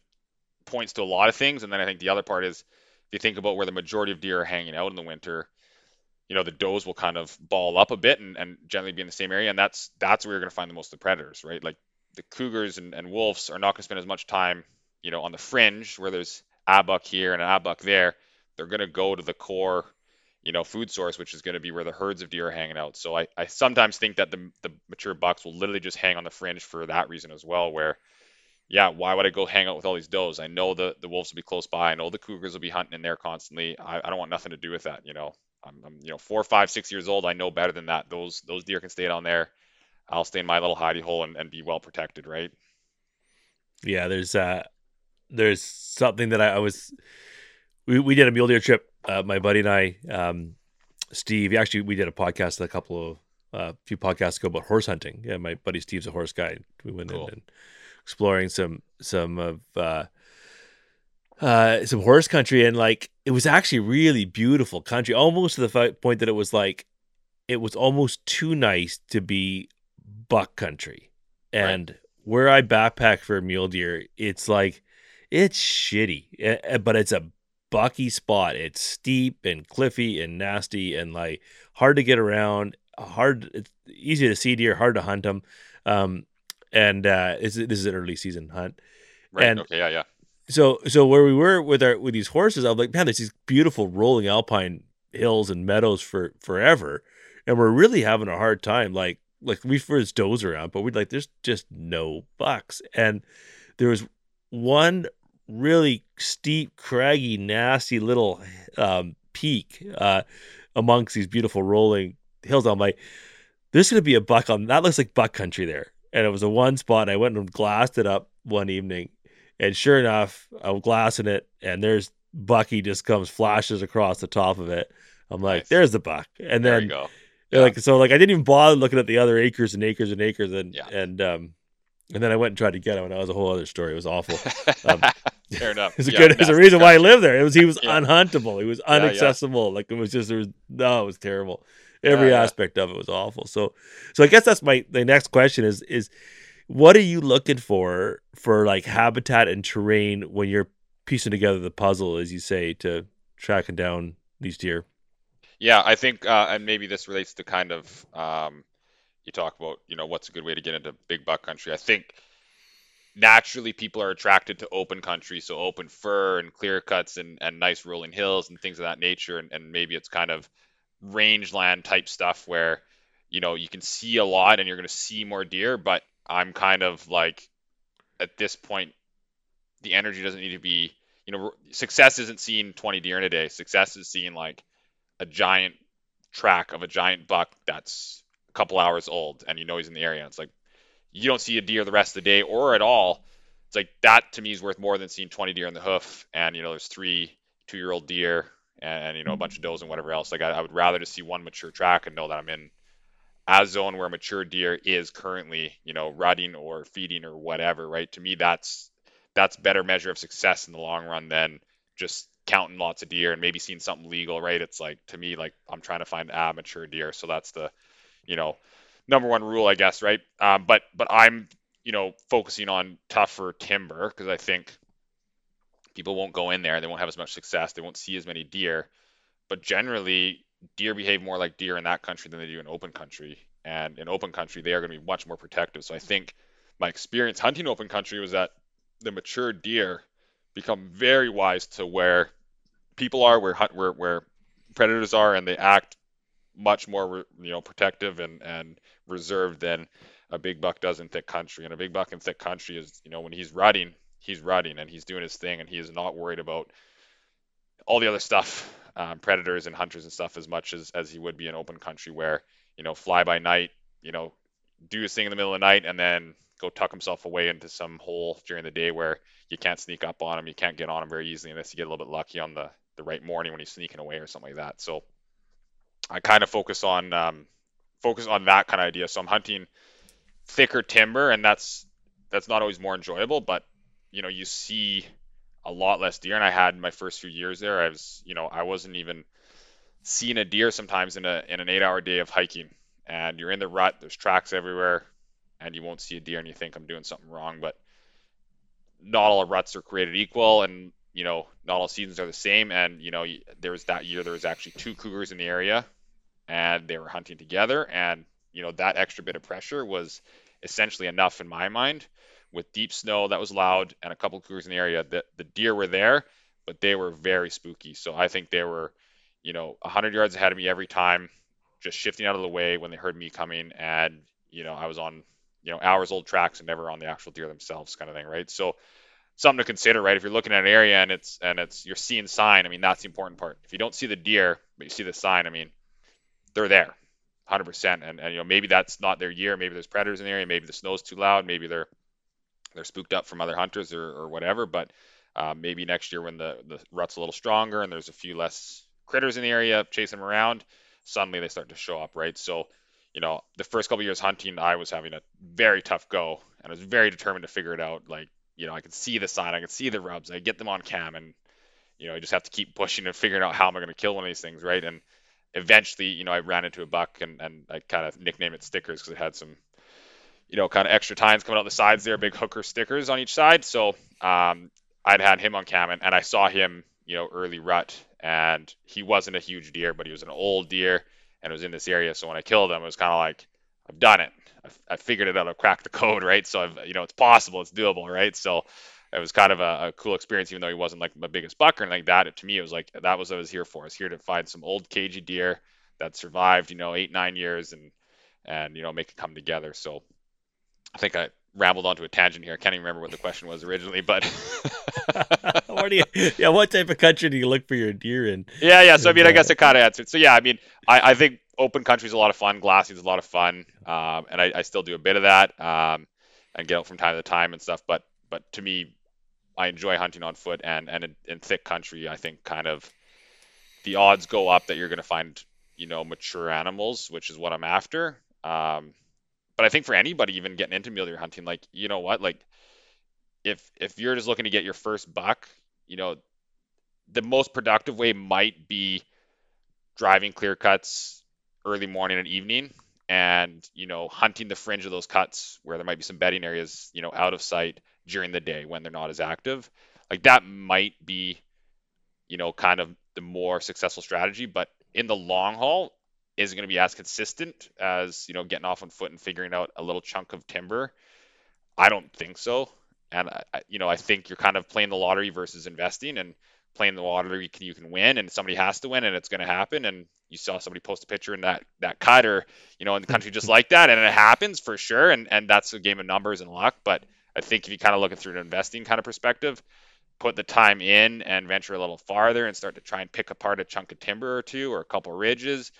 points to a lot of things. And then I think the other part is if you think about where the majority of deer are hanging out in the winter, you know, the does will kind of ball up a bit and, and generally be in the same area. And that's that's where you're going to find the most of the predators, right? Like the cougars and, and wolves are not going to spend as much time, you know, on the fringe where there's a buck here and a buck there. They're going to go to the core, you know, food source, which is going to be where the herds of deer are hanging out. So I, I sometimes think that the, the mature bucks will literally just hang on the fringe for that reason as well, where yeah, why would I go hang out with all these does? I know the the wolves will be close by. I know the cougars will be hunting in there constantly. I, I don't want nothing to do with that. You know, I'm, I'm you know four, five, six years old. I know better than that. Those those deer can stay down there. I'll stay in my little hidey hole and, and be well protected, right? Yeah, there's uh there's something that I, I was we, we did a mule deer trip, uh, my buddy and I, um, Steve. Actually, we did a podcast a couple of a uh, few podcasts ago about horse hunting. Yeah, my buddy Steve's a horse guy. We went cool. in and exploring some some of uh, uh, some horse country, and like it was actually really beautiful country, almost to the point that it was like it was almost too nice to be buck country. And right. where I backpack for mule deer, it's like it's shitty, eh, eh, but it's a bucky spot. It's steep and cliffy and nasty and like hard to get around. Hard, it's easy to see deer, hard to hunt them. Um, and uh, this is an early season hunt. Right. And okay. Yeah. Yeah. So, so where we were with our with these horses, I was like, man, there's these beautiful rolling alpine hills and meadows for forever, and we're really having a hard time. Like, like we first doze around, but we'd like, there's just no bucks, and there was one really steep, craggy, nasty little um, peak uh, amongst these beautiful rolling hills. I'm like, there's going to be a buck on that. Looks like buck country there. And it was a one spot. And I went and glassed it up one evening. And sure enough, I'm glassing it, and there's Bucky just comes flashes across the top of it. I'm like, nice. there's the buck. And then, yeah. like, so like I didn't even bother looking at the other acres and acres and acres, and yeah. and um, and then I went and tried to get him, and that was a whole other story. It was awful. <laughs> Um, <laughs> Fair enough. It's a yeah, good. There's a reason why I lived there. It was he was yeah. unhuntable. He was unaccessible. Like it was just there was no. It was terrible. Every aspect of it was awful. So, so I guess that's my the next question is is what are you looking for for like habitat and terrain when you're piecing together the puzzle, as you say, to tracking down these deer? Yeah, I think, uh, and maybe this relates to kind of um, you talk about, you know, what's a good way to get into big buck country. I think naturally people are attracted to open country, so open fir and clear cuts and, and nice rolling hills and things of that nature. And, and maybe it's kind of rangeland type stuff where, you know, you can see a lot and you're going to see more deer. But I'm kind of like, at this point, the energy doesn't need to be, you know, success isn't seeing 20 deer in a day. Success is seeing like a giant track of a giant buck that's a couple hours old and you know he's in the area. It's like you don't see a deer the rest of the day or at all. It's like that to me is worth more than seeing 20 deer in the hoof. And you know, there's three two year old deer and you know a bunch of does and whatever else. Like I, I would rather just see one mature track and know that I'm in a zone where mature deer is currently you know rutting or feeding or whatever. Right? To me, that's that's better measure of success in the long run than just counting lots of deer and maybe seeing something legal. Right? It's like to me like I'm trying to find a mature deer. So that's the you know number one rule, I guess, right? Um, but but I'm you know focusing on tougher timber because I think people won't go in there. They won't have as much success. They won't see as many deer. But generally, deer behave more like deer in that country than they do in open country. And in open country, they are going to be much more protective. So I think my experience hunting open country was that the mature deer become very wise to where people are, where hunt, where where predators are, and they act much more you know protective and and reserved than a big buck does in thick country. And a big buck in thick country is you know when he's rutting, he's rutting and he's doing his thing, and he is not worried about all the other stuff, um, predators and hunters and stuff as much as as he would be in open country where you know fly by night, you know do his thing in the middle of the night and then go tuck himself away into some hole during the day where you can't sneak up on him, you can't get on him very easily unless you get a little bit lucky on the the right morning when he's sneaking away or something like that. So I kind of focus on um, focus on that kind of idea. So I'm hunting thicker timber, and that's that's not always more enjoyable, but you know you see a lot less deer. And I had my first few years there, I was you know I wasn't even seeing a deer sometimes in a in an eight hour day of hiking, and you're in the rut. There's tracks everywhere, and you won't see a deer, and you think I'm doing something wrong, but not all ruts are created equal, and you know, not all seasons are the same. And, you know, there was that year, there was actually two cougars in the area and they were hunting together. And, you know, that extra bit of pressure was essentially enough in my mind with deep snow that was loud and a couple of cougars in the area that the deer were there, but they were very spooky. So I think they were, you know, 100 yards ahead of me every time, just shifting out of the way when they heard me coming. And, you know, I was on you know hours old tracks and never on the actual deer themselves, kind of thing, right? So something to consider, right? If you're looking at an area and it's and it's you're seeing sign, I mean that's the important part. If you don't see the deer but you see the sign, I mean they're there, 100%. And and you know maybe that's not their year. Maybe there's predators in the area. Maybe the snow's too loud. Maybe they're they're spooked up from other hunters or, or whatever. But uh, maybe next year when the the rut's a little stronger and there's a few less critters in the area chasing them around, suddenly they start to show up, right? So you know, the first couple years hunting, I was having a very tough go, and I was very determined to figure it out. Like, you know, I could see the sign, I could see the rubs, I get them on cam, and you know, I just have to keep pushing and figuring out how am I going to kill one of these things, right? And eventually, you know, I ran into a buck, and and I kind of nicknamed it stickers because it had some, you know, kind of extra tines coming out the sides there, big hooker stickers on each side. So um, I'd had him on cam, and, and I saw him, you know, early rut, and he wasn't a huge deer, but he was an old deer and it was in this area. So when I killed him, it was kind of like I've done it. I've, I figured it out. I've cracked the code, right? So I've, you know, it's possible, it's doable, right? So it was kind of a, a, cool experience, even though he wasn't like my biggest buck or anything like that. It, to me, it was like that was what I was here for. I was here to find some old cagey deer that survived, you know, eight nine years and and you know make it come together. So I think I rambled onto a tangent here. I can't even remember what the question was originally, but <laughs> what do you, <laughs> yeah, what type of country do you look for your deer in? Yeah, yeah. So I mean, I guess it kind of answered. So yeah, I mean, I, I think open country is a lot of fun. Glassing is a lot of fun, um, and I, I, still do a bit of that um, and get out from time to time and stuff. But but to me, I enjoy hunting on foot and and in, in thick country. I think kind of the odds go up that you're going to find you know mature animals, which is what I'm after. Um, but I think for anybody even getting into mule deer hunting, like you know what, like if if you're just looking to get your first buck, you know, the most productive way might be driving clear cuts early morning and evening and you know hunting the fringe of those cuts where there might be some bedding areas you know out of sight during the day when they're not as active. Like that might be you know kind of the more successful strategy but in the long haul is it going to be as consistent as you know getting off on foot and figuring out a little chunk of timber? I don't think so. And I, you know i think you're kind of playing the lottery versus investing and playing the lottery you can win and somebody has to win and it's going to happen. And you saw somebody post a picture in that that cut or you know in the country just <laughs> like that and it happens for sure and and that's a game of numbers and luck. But i think if you kind of look at through an investing kind of perspective put the time in and venture a little farther and start to try and pick apart a chunk of timber or two or a couple ridges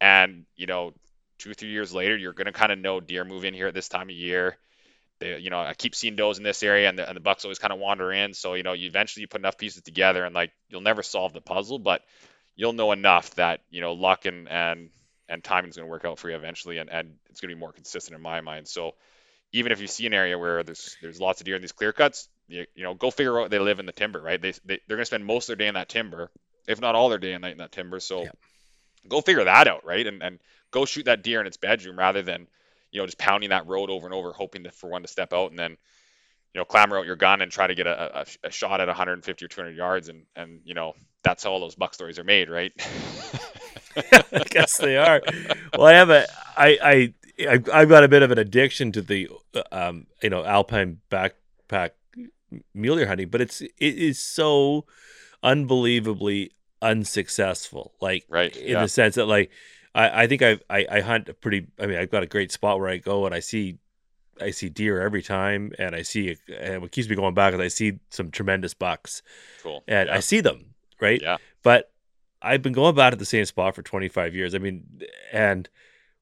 and you know two three years later you're going to kind of know deer move in here at this time of year they, you know, I keep seeing does in this area, and the, and the bucks always kind of wander in. So you know, you eventually you put enough pieces together, and like you'll never solve the puzzle, but you'll know enough that you know luck and and and timing is going to work out for you eventually, and and it's going to be more consistent in my mind. So even if you see an area where there's there's lots of deer in these clear cuts, you, you know, go figure out they live in the timber, right? They, they they're going to spend most of their day in that timber, if not all their day and night in that timber. So yeah. go figure that out, right? And and go shoot that deer in its bedroom rather than you know, just pounding that road over and over, hoping to, for one to step out and then, you know, clamber out your gun and try to get a, a, a shot at 150 or 200 yards. And, and, you know, that's how all those buck stories are made, right? <laughs> <laughs> I guess they are. Well, I have a, I, I, I've got a bit of an addiction to the, um, you know, alpine backpack mule deer hunting, but it's, it is so unbelievably unsuccessful. Like, right. in yeah. the sense that, like, I, I think I, I, I hunt a pretty. I mean, I've got a great spot where I go and I see, I see deer every time, and I see, and what keeps me going back is I see some tremendous bucks. Cool. And yeah. I see them, right? Yeah. But I've been going back at the same spot for 25 years. I mean, and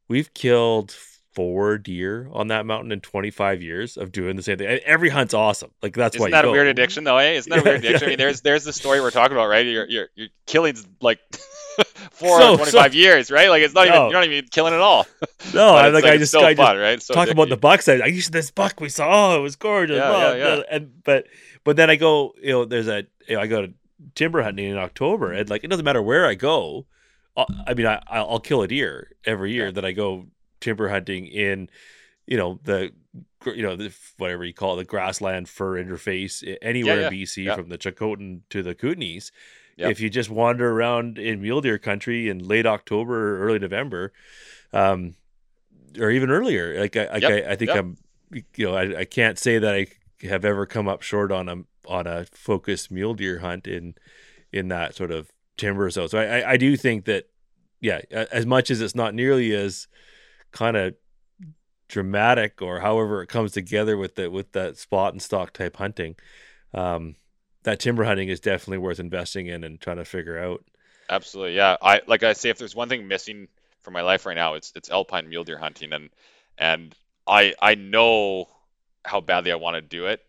we've killed four deer on that mountain in 25 years of doing the same thing. Every hunt's awesome. Like that's Isn't why. Isn't that go. a weird addiction though? Eh? Isn't that a weird <laughs> addiction? I mean, there's there's the story we're talking about, right? You're you're, you're killing like <laughs> four so, 25 so, years, right? Like it's not no. even you're not even killing at all. <laughs> No, I'm like, like I just, so I fun, right? So talk about the bucks. I, I used this buck we saw. Oh, it was gorgeous. Yeah, oh, yeah, yeah. And but but then I go, you know, there's a you know, I go to timber hunting in October, and like it doesn't matter where I go. I'll, mean, I I'll kill a deer every year yeah. that I go timber hunting in, you know the you know, the, whatever you call it, the grassland fir interface anywhere yeah, yeah. in BC from the Chilcotin to the Kootenays. If you just wander around in mule deer country in late October or early November, um, or even earlier, like I, like. I, I, think. I'm, you know, I, I can't say that I have ever come up short on a on a focused mule deer hunt in in that sort of timber zone. So I, I do think that, yeah, as much as it's not nearly as kind of dramatic or however it comes together with the with that spot and stock type hunting. Um, that timber hunting is definitely worth investing in and trying to figure out. Absolutely, yeah. I like I say, if there's one thing missing from my life right now, it's it's alpine mule deer hunting, and and I I know how badly I want to do it,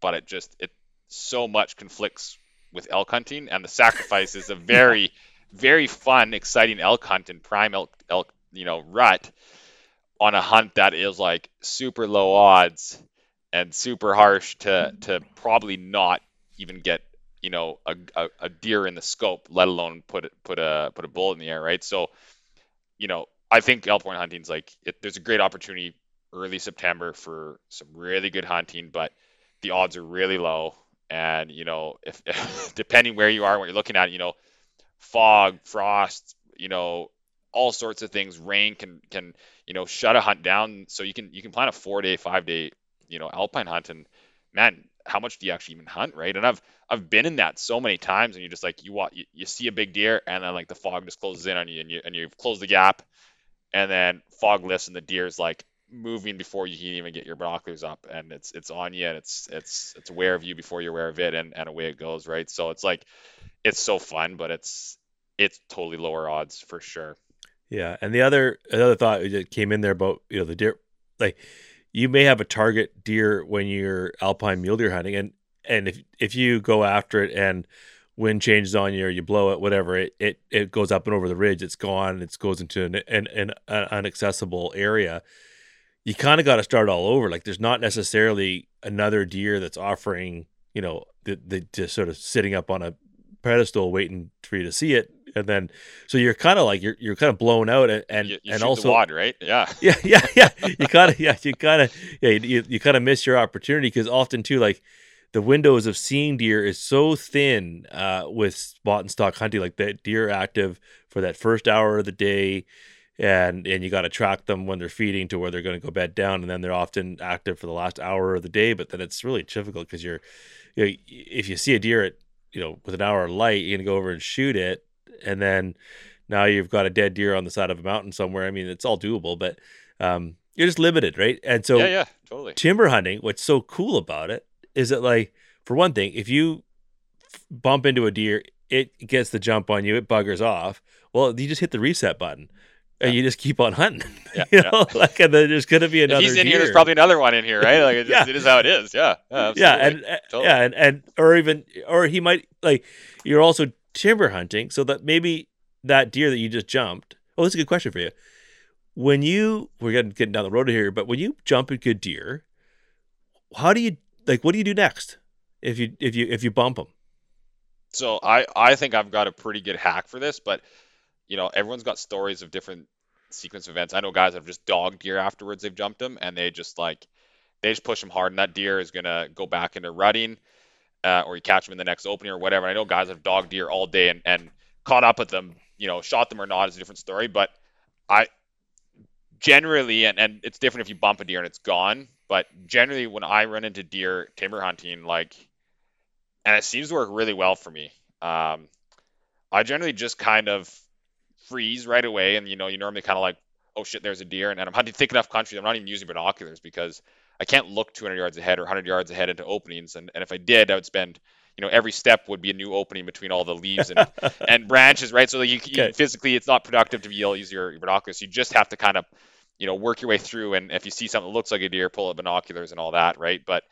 but it just it so much conflicts with elk hunting, and the sacrifice is a <laughs> very very fun, exciting elk hunt and prime elk elk you know rut on a hunt that is like super low odds and super harsh to mm-hmm. to probably not even get you know a, a, a deer in the scope, let alone put it, put a put a bullet in the air, right? So, you know, I think elk point hunting's like it, there's a great opportunity early September for some really good hunting, but the odds are really low. And you know, if, <laughs> depending where you are, what you're looking at, you know, fog, frost, you know, all sorts of things. Rain can can you know shut a hunt down. So you can you can plan a four day, five day, you know, alpine hunt, and man, how much do you actually even hunt, right? And I've I've been in that so many times, and you're just like you watch, you, you see a big deer, and then like the fog just closes in on you, and you and you've closed the gap, and then fog lifts, and the deer is like moving before you can even get your binoculars up, and it's it's on you, and it's it's it's aware of you before you're aware of it, and and away it goes, right? So it's like it's so fun, but it's it's totally lower odds for sure. Yeah, and the other another thought that came in there about you know the deer, like you may have a target deer when you're alpine mule deer hunting, and and if if you go after it and wind changes on you or you blow it, whatever, it it, it goes up and over the ridge, it's gone, it goes into an an, an, an inaccessible area. You kind of got to start all over. Like there's not necessarily another deer that's offering, you know, the, the just sort of sitting up on a pedestal waiting for you to see it. And then so you're kind of like you're you're kind of blown out and and, you, you and also wad, right? Yeah. <laughs> Yeah yeah yeah. You kind of yeah you kind of yeah you, you kind of miss your opportunity because often too like the windows of seeing deer is so thin uh, with spot and stock hunting. Like that deer active for that first hour of the day and and you got to track them when they're feeding to where they're going to go bed down and then they're often active for the last hour of the day but then it's really difficult because you're you know, if you see a deer at you know with an hour of light you're going to go over and shoot it and then now you've got a dead deer on the side of a mountain somewhere. I mean, it's all doable, but um, you're just limited, right? And so, yeah, yeah, totally. Timber hunting. What's so cool about it is that, like, for one thing, if you bump into a deer, it gets the jump on you, it buggers off. Well, you just hit the reset button. And you just keep on hunting. <laughs> Yeah, you know, yeah. <laughs> like and then there's gonna be another. If he's in deer. here. There's probably another one in here, right? Like it, <laughs> yeah. it is how it is. Yeah, yeah, yeah and uh, totally. yeah, and and or even or he might like you're also timber hunting so that maybe that deer that you just jumped. Oh, that's a good question for you. When you we're getting getting down the road here, but when you jump a good deer, how do you like? What do you do next if you if you if you bump them? So I I think I've got a pretty good hack for this, but you know everyone's got stories of different sequence events. I know guys have just dogged deer afterwards they've jumped them, and they just like they just push them hard, and that deer is gonna go back into rutting uh, or you catch them in the next opening or whatever. I know guys have dogged deer all day and, and caught up with them, you know, shot them or not is a different story. But I generally, and, and it's different if you bump a deer and it's gone, but generally when I run into deer timber hunting, like, and it seems to work really well for me. Um, I generally just kind of freeze right away. And, you know, you normally kind of like, oh shit, there's a deer. And, and I'm hunting thick enough country. I'm not even using binoculars because I can't look 200 yards ahead or 100 yards ahead into openings. And, and if I did, I would spend, you know, every step would be a new opening between all the leaves and, <laughs> and branches, right? So you, you physically, it's not productive to be able to use your, your binoculars. You just have to kind of, you know, work your way through. And if you see something that looks like a deer, pull up binoculars and all that, right? But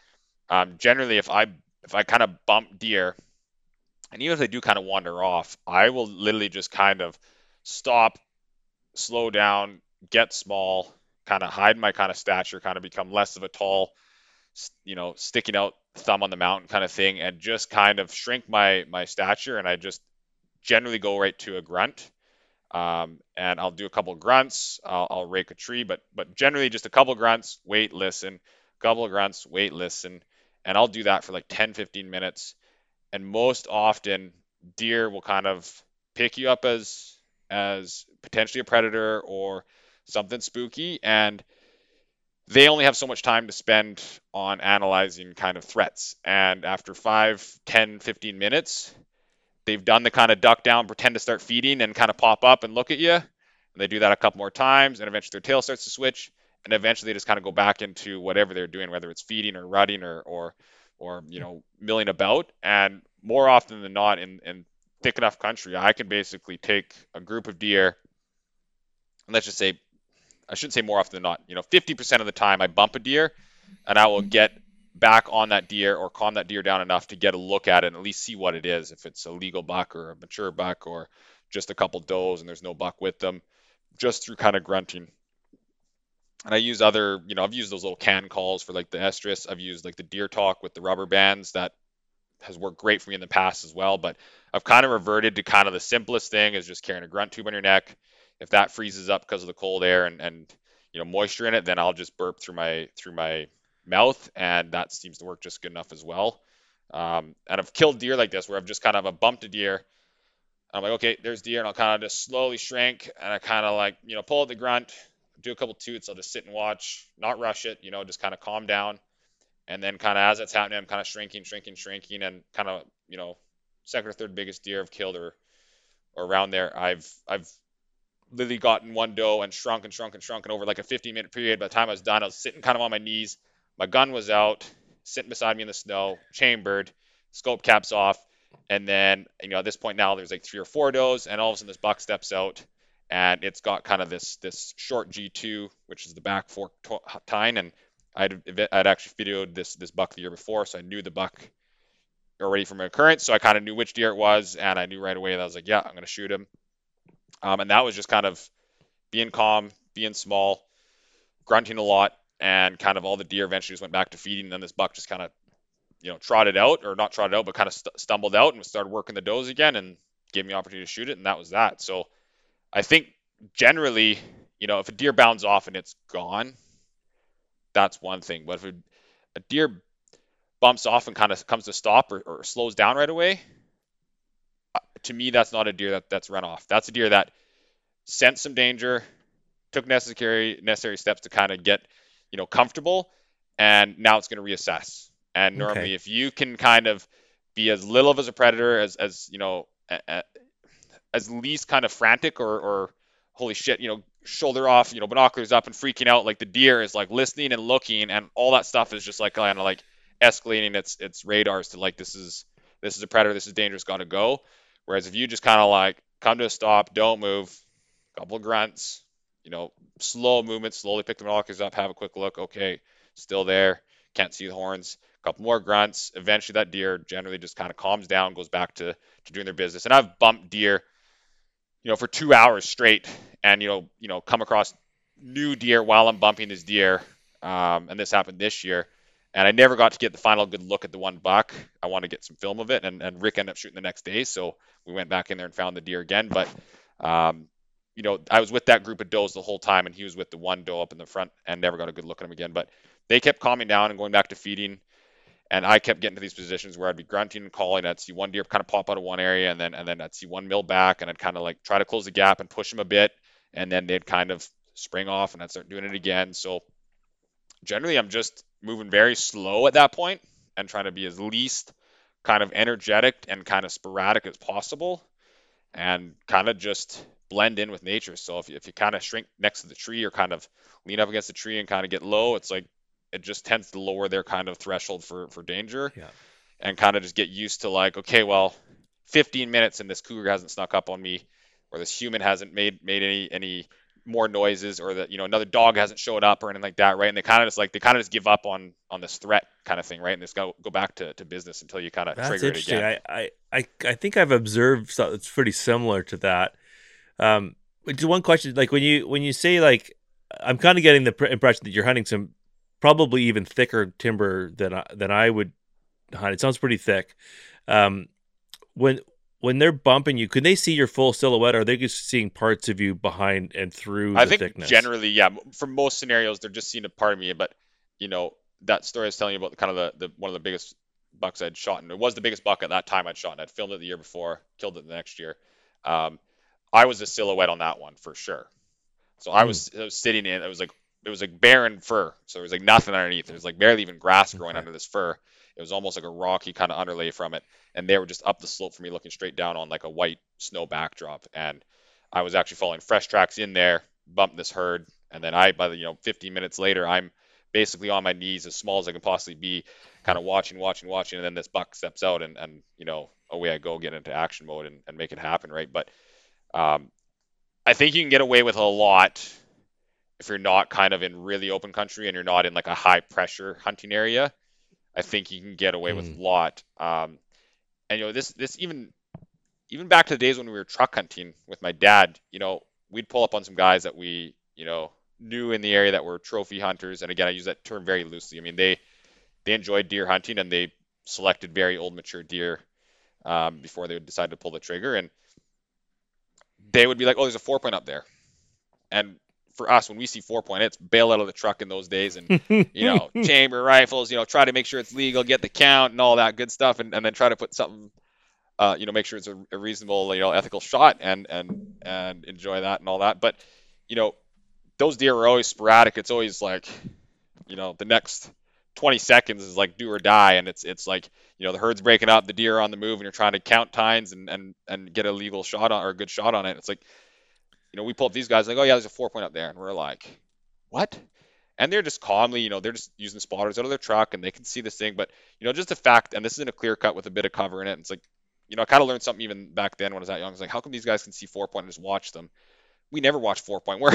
um, generally, if I if I kind of bump deer, and even if they do kind of wander off, I will literally just kind of stop, slow down, get small, kind of hide my kind of stature, kind of become less of a tall, you know, sticking out thumb on the mountain kind of thing, and just kind of shrink my my stature. And I just generally go right to a grunt. Um, and I'll do a couple grunts. I'll, I'll, rake a tree, but but generally just a couple grunts, wait, listen, couple grunts, wait, listen, and I'll do that for like 10, 15 minutes. And most often, deer will kind of pick you up as as potentially a predator or something spooky and they only have so much time to spend on analyzing kind of threats and after 5 10 15 minutes they've done the kind of duck down pretend to start feeding and kind of pop up and look at you and they do that a couple more times and eventually their tail starts to switch and eventually they just kind of go back into whatever they're doing, whether it's feeding or rutting or or or you know milling about. And more often than not, in in thick enough country, I can basically take a group of deer, and let's just say, I shouldn't say more often than not, you know, 50% of the time I bump a deer, and I will get back on that deer or calm that deer down enough to get a look at it and at least see what it is, if it's a legal buck or a mature buck or just a couple does and there's no buck with them, just through kind of grunting. And I use other, you know, I've used those little can calls for like the estrus. I've used like the deer talk with the rubber bands that has worked great for me in the past as well. But I've kind of reverted to kind of the simplest thing is just carrying a grunt tube on your neck. If that freezes up because of the cold air and, and you know moisture in it, then I'll just burp through my through my mouth, and that seems to work just good enough as well. Um, and I've killed deer like this where I've just kind of a bumped a deer. I'm like, okay, there's deer, and I'll kind of just slowly shrink, and I kind of like you know pull out the grunt, do a couple toots. I'll just sit and watch, not rush it, you know, just kind of calm down and then kind of as it's happening, I'm kind of shrinking, shrinking, shrinking, and kind of you know second or third biggest deer I've killed or or around there. I've I've literally gotten one doe and shrunk and shrunk and shrunk and over like a 15 minute period. By the time I was done, I was sitting kind of on my knees. My gun was out, sitting beside me in the snow, chambered, scope caps off, and then you know at this point now there's like three or four does, and all of a sudden this buck steps out, and it's got kind of this this short G2, which is the back fork tine, and I'd I'd actually videoed this this buck the year before, so I knew the buck already from occurrence. So I kind of knew which deer it was, and I knew right away that I was like, yeah, I'm gonna shoot him. Um, and that was just kind of being calm, being small, grunting a lot, and kind of all the deer eventually just went back to feeding. And then this buck just kind of, you know, trotted out, or not trotted out, but kind of st- stumbled out and started working the does again, and gave me opportunity to shoot it, and that was that. So I think generally, you know, if a deer bounds off and it's gone, that's one thing. But if a, a deer bumps off and kind of comes to stop or, or, slows down right away, uh, to me, that's not a deer that, that's run off. That's a deer that sensed some danger, took necessary necessary steps to kind of get, you know, comfortable, and now it's going to reassess. And normally, okay. if you can kind of be as little of as a predator as as you know, a, a, as least kind of frantic or or holy shit, you know, shoulder off, you know, binoculars up and freaking out. Like the deer is like listening and looking, and all that stuff is just like kind of like escalating its its radars to like this is this is a predator, this is dangerous, got to go. Whereas if you just kind of like come to a stop, don't move, couple of grunts, you know, slow movement, slowly pick the binoculars up, have a quick look. Okay, still there, can't see the horns. A couple more grunts. Eventually, that deer generally just kind of calms down, goes back to to doing their business. And I've bumped deer you know, for two hours straight, and you know, you know, come across new deer while I'm bumping this deer. Um, and this happened this year, and I never got to get the final good look at the one buck. I want to get some film of it, and, and Rick ended up shooting the next day, so we went back in there and found the deer again. But um, you know, I was with that group of does the whole time, and he was with the one doe up in the front, and never got a good look at him again. But they kept calming down and going back to feeding. And I kept getting to these positions where I'd be grunting and calling. I'd see one deer kind of pop out of one area, and then and then I'd see one mill back, and I'd kind of like try to close the gap and push them a bit, and then they'd kind of spring off, and I'd start doing it again. So generally, I'm just moving very slow at that point and trying to be as least kind of energetic and kind of sporadic as possible, and kind of just blend in with nature. So if you, if you kind of shrink next to the tree or kind of lean up against the tree and kind of get low, it's like it just tends to lower their kind of threshold for for danger yeah. and kind of just get used to like okay well 15 minutes and this cougar hasn't snuck up on me or this human hasn't made made any any more noises or that you know another dog hasn't showed up or anything like that right and they kind of just like they kind of just give up on on this threat kind of thing right and just go go back to, to business until you kind of That's trigger interesting. it again I, I i think i've observed something that's pretty similar to that um just one question like when you when you say like i'm kind of getting the impression that you're hunting some probably even thicker timber than I, than I would hunt. It sounds pretty thick. Um, when when they're bumping you, can they see your full silhouette? Or are they just seeing parts of you behind and through I the think thickness? generally, yeah. For most scenarios, they're just seeing a part of me. But you know, that story I was telling you about kind of the, the one of the biggest bucks I'd shot, and it was the biggest buck at that time I'd shot. And I'd filmed it the year before, killed it the next year. Um, I was a silhouette on that one for sure. So I hmm. was, I was sitting in. It was like it was like barren fir, so there was like nothing underneath. There was like barely even grass growing okay. under this fir. It was almost like a rocky kind of underlay from it, and they were just up the slope for me, looking straight down on like a white snow backdrop. And I was actually following fresh tracks in there, bumped this herd, And then I, by the you know 15 minutes later, I'm basically on my knees as small as I can possibly be, kind of watching, watching, watching, and then this buck steps out, and and you know away I go, get into action mode, and, and make it happen, right? But um, I think you can get away with a lot if you're not kind of in really open country and you're not in like a high pressure hunting area. I think you can get away mm. with a lot. Um, and you know this this even even back to the days when we were truck hunting with my dad, you know, we'd pull up on some guys that we, you know, knew in the area that were trophy hunters. And again, I use that term very loosely. I mean, they they enjoyed deer hunting and they selected very old mature deer um, before they would decide to pull the trigger. And they would be like, "Oh, there's a four point up there," and for us, when we see four point, it's bail out of the truck in those days and, <laughs> you know, chamber rifles, you know, try to make sure it's legal, get the count and all that good stuff. And, and then try to put something, uh, you know, make sure it's a, a, reasonable, you know, ethical shot and, and, and enjoy that and all that. But, you know, those deer are always sporadic. It's always like, you know, the next 20 seconds is like do or die. And it's, it's like, you know, the herd's breaking up, the deer are on the move and you're trying to count tines and, and, and get a legal shot on or a good shot on it. It's like, you know, we pull up these guys like, oh yeah, there's a four point up there, and we're like, what? And they're just calmly, you know, they're just using spotters out of their truck and they can see this thing. But you know, just the fact, and this isn't a clear cut with a bit of cover in it. It's like, you know, I kind of learned something even back then when I was that young. It's like, how come these guys can see four point and just watch them? We never watch four point. Where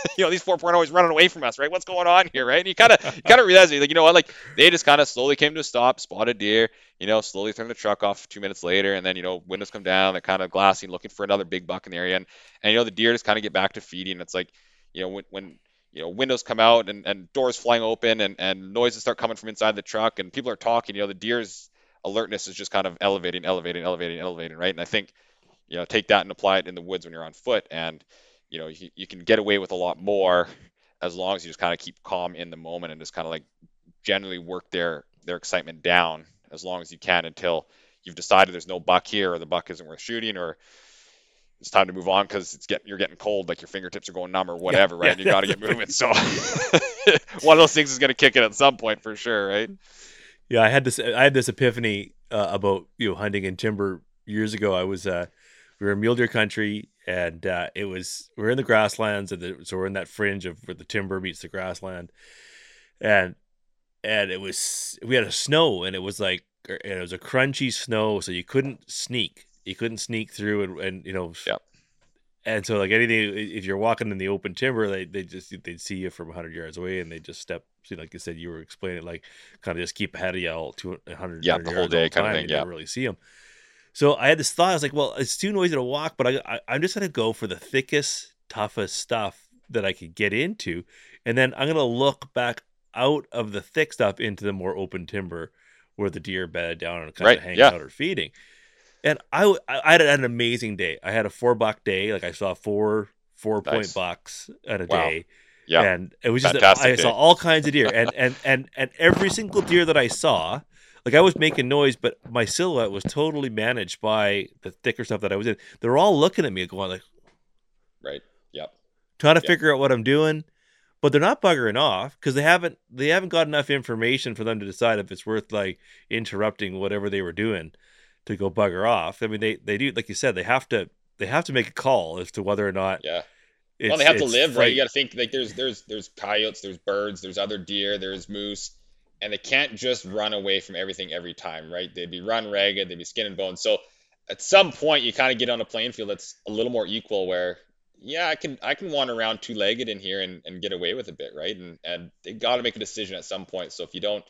<laughs> you know, these four point always running away from us, right? What's going on here, right? And you kind of kind of realize, like, you know what, like they just kind of slowly came to a stop, spotted deer, you know, slowly turned the truck off two minutes later, and then you know, windows come down, they're kind of glassing, looking for another big buck in the area, and and you know, the deer just kind of get back to feeding. It's like, you know, when when you know windows come out and, and doors flying open and, and noises start coming from inside the truck and people are talking you know the deer's alertness is just kind of elevating elevating elevating elevating right and i think you know take that and apply it in the woods when you're on foot and you know you, you can get away with a lot more as long as you just kind of keep calm in the moment and just kind of like generally work their their excitement down as long as you can until you've decided there's no buck here or the buck isn't worth shooting or it's time to move on because it's getting you're getting cold like your fingertips are going numb or whatever yeah, right? yeah, and you got to get <laughs> moving so <laughs> one of those things is going to kick in at some point for sure right? Yeah i had this i had this epiphany uh, about you know hunting in timber years ago. I was uh we were in mule deer country and uh, it was we are in the grasslands, and the, so we're in that fringe of where the timber meets the grassland, and and it was we had a snow, and it was like and it was a crunchy snow, so you couldn't sneak, you couldn't sneak through, and, and you know, yeah. And so, like anything, if you're walking in the open timber, they, they just they'd see you from 100 yards away, and they just step. See, like you said, you were explaining, like kind of just keep ahead of you all 200 yeah, the whole day kind of thing. You yeah, really see them. So I had this thought. I was like, well, it's too noisy to walk, but I, I am just gonna go for the thickest, toughest stuff that I could get into, and then I'm gonna look back out of the thick stuff into the more open timber where the deer bedded down and kind right. of hanging yeah. out or feeding. And I, I had an amazing day. I had a four buck day. Like I saw four four nice. point bucks at a wow. day. Yeah. And it was just I saw all kinds of deer. and and and and every single deer that I saw like I was making noise, but my silhouette was totally managed by the thicker stuff that I was in. They're all looking at me going like, right, yep, trying to yep. figure out what I'm doing, but they're not buggering off because they haven't they haven't got enough information for them to decide if it's worth like interrupting whatever they were doing to go bugger off. I mean, they they do like you said they have to they have to make a call as to whether or not yeah. well, they have to live, right? You got to think like there's there's there's coyotes, there's birds, there's other deer, there's moose and they can't just run away from everything every time, right? They'd be run ragged, they'd be skin and bones. So at some point, you kind of get on a playing field that's a little more equal, where yeah, I can I can wander around two legged in here and, and get away with a bit, right? And and they got to make a decision at some point. So if you don't,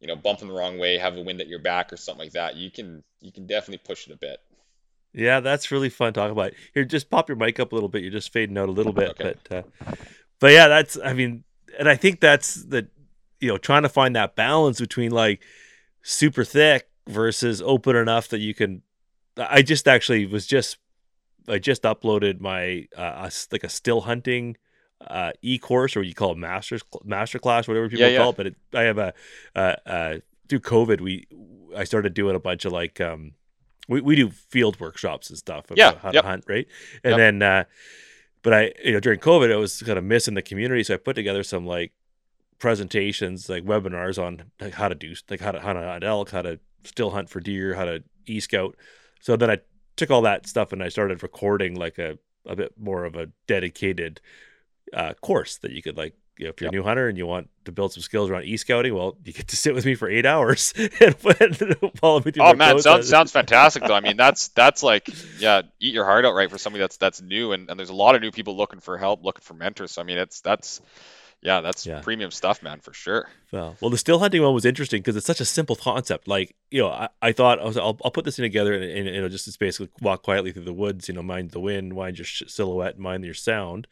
you know, bump in the wrong way, have a wind at your back or something like that, you can you can definitely push it a bit. Yeah, that's really fun talking about. Here, just pop your mic up a little bit. You're just fading out a little bit, okay. but uh, but yeah, that's I mean, and I think that's the you know trying to find that balance between like super thick versus open enough that you can i just actually was just i just uploaded my uh like a still hunting uh e-course or you call it masters master class whatever people yeah, call yeah. it but it, i have a uh, uh through covid we i started doing a bunch of like um we, we do field workshops and stuff about yeah, how yep. to hunt right and yep. then uh but i you know during covid i was kind of missing the community so i put together some like presentations like webinars on like how to do like how to hunt an elk how to still hunt for deer how to e-scout so then i took all that stuff and i started recording like a, a bit more of a dedicated uh, course that you could like you know, if you're Yep. a new hunter and you want to build some skills around e-scouting, well, you get to sit with me for eight hours <laughs> and, follow me through Oh man, sounds sounds fantastic though. I mean, that's that's like yeah, eat your heart out, right, for somebody that's that's new, and, and there's a lot of new people looking for help, looking for mentors. So I mean, it's that's yeah, that's Yeah. premium stuff, man, for sure. Well, well, the still hunting one was interesting because it's such a simple concept. Like, you know, I, I thought I was, I'll, I'll put this in together and, and you know, just it's basically walk quietly through the woods. You know, mind the wind, mind your sh- silhouette, mind your sound,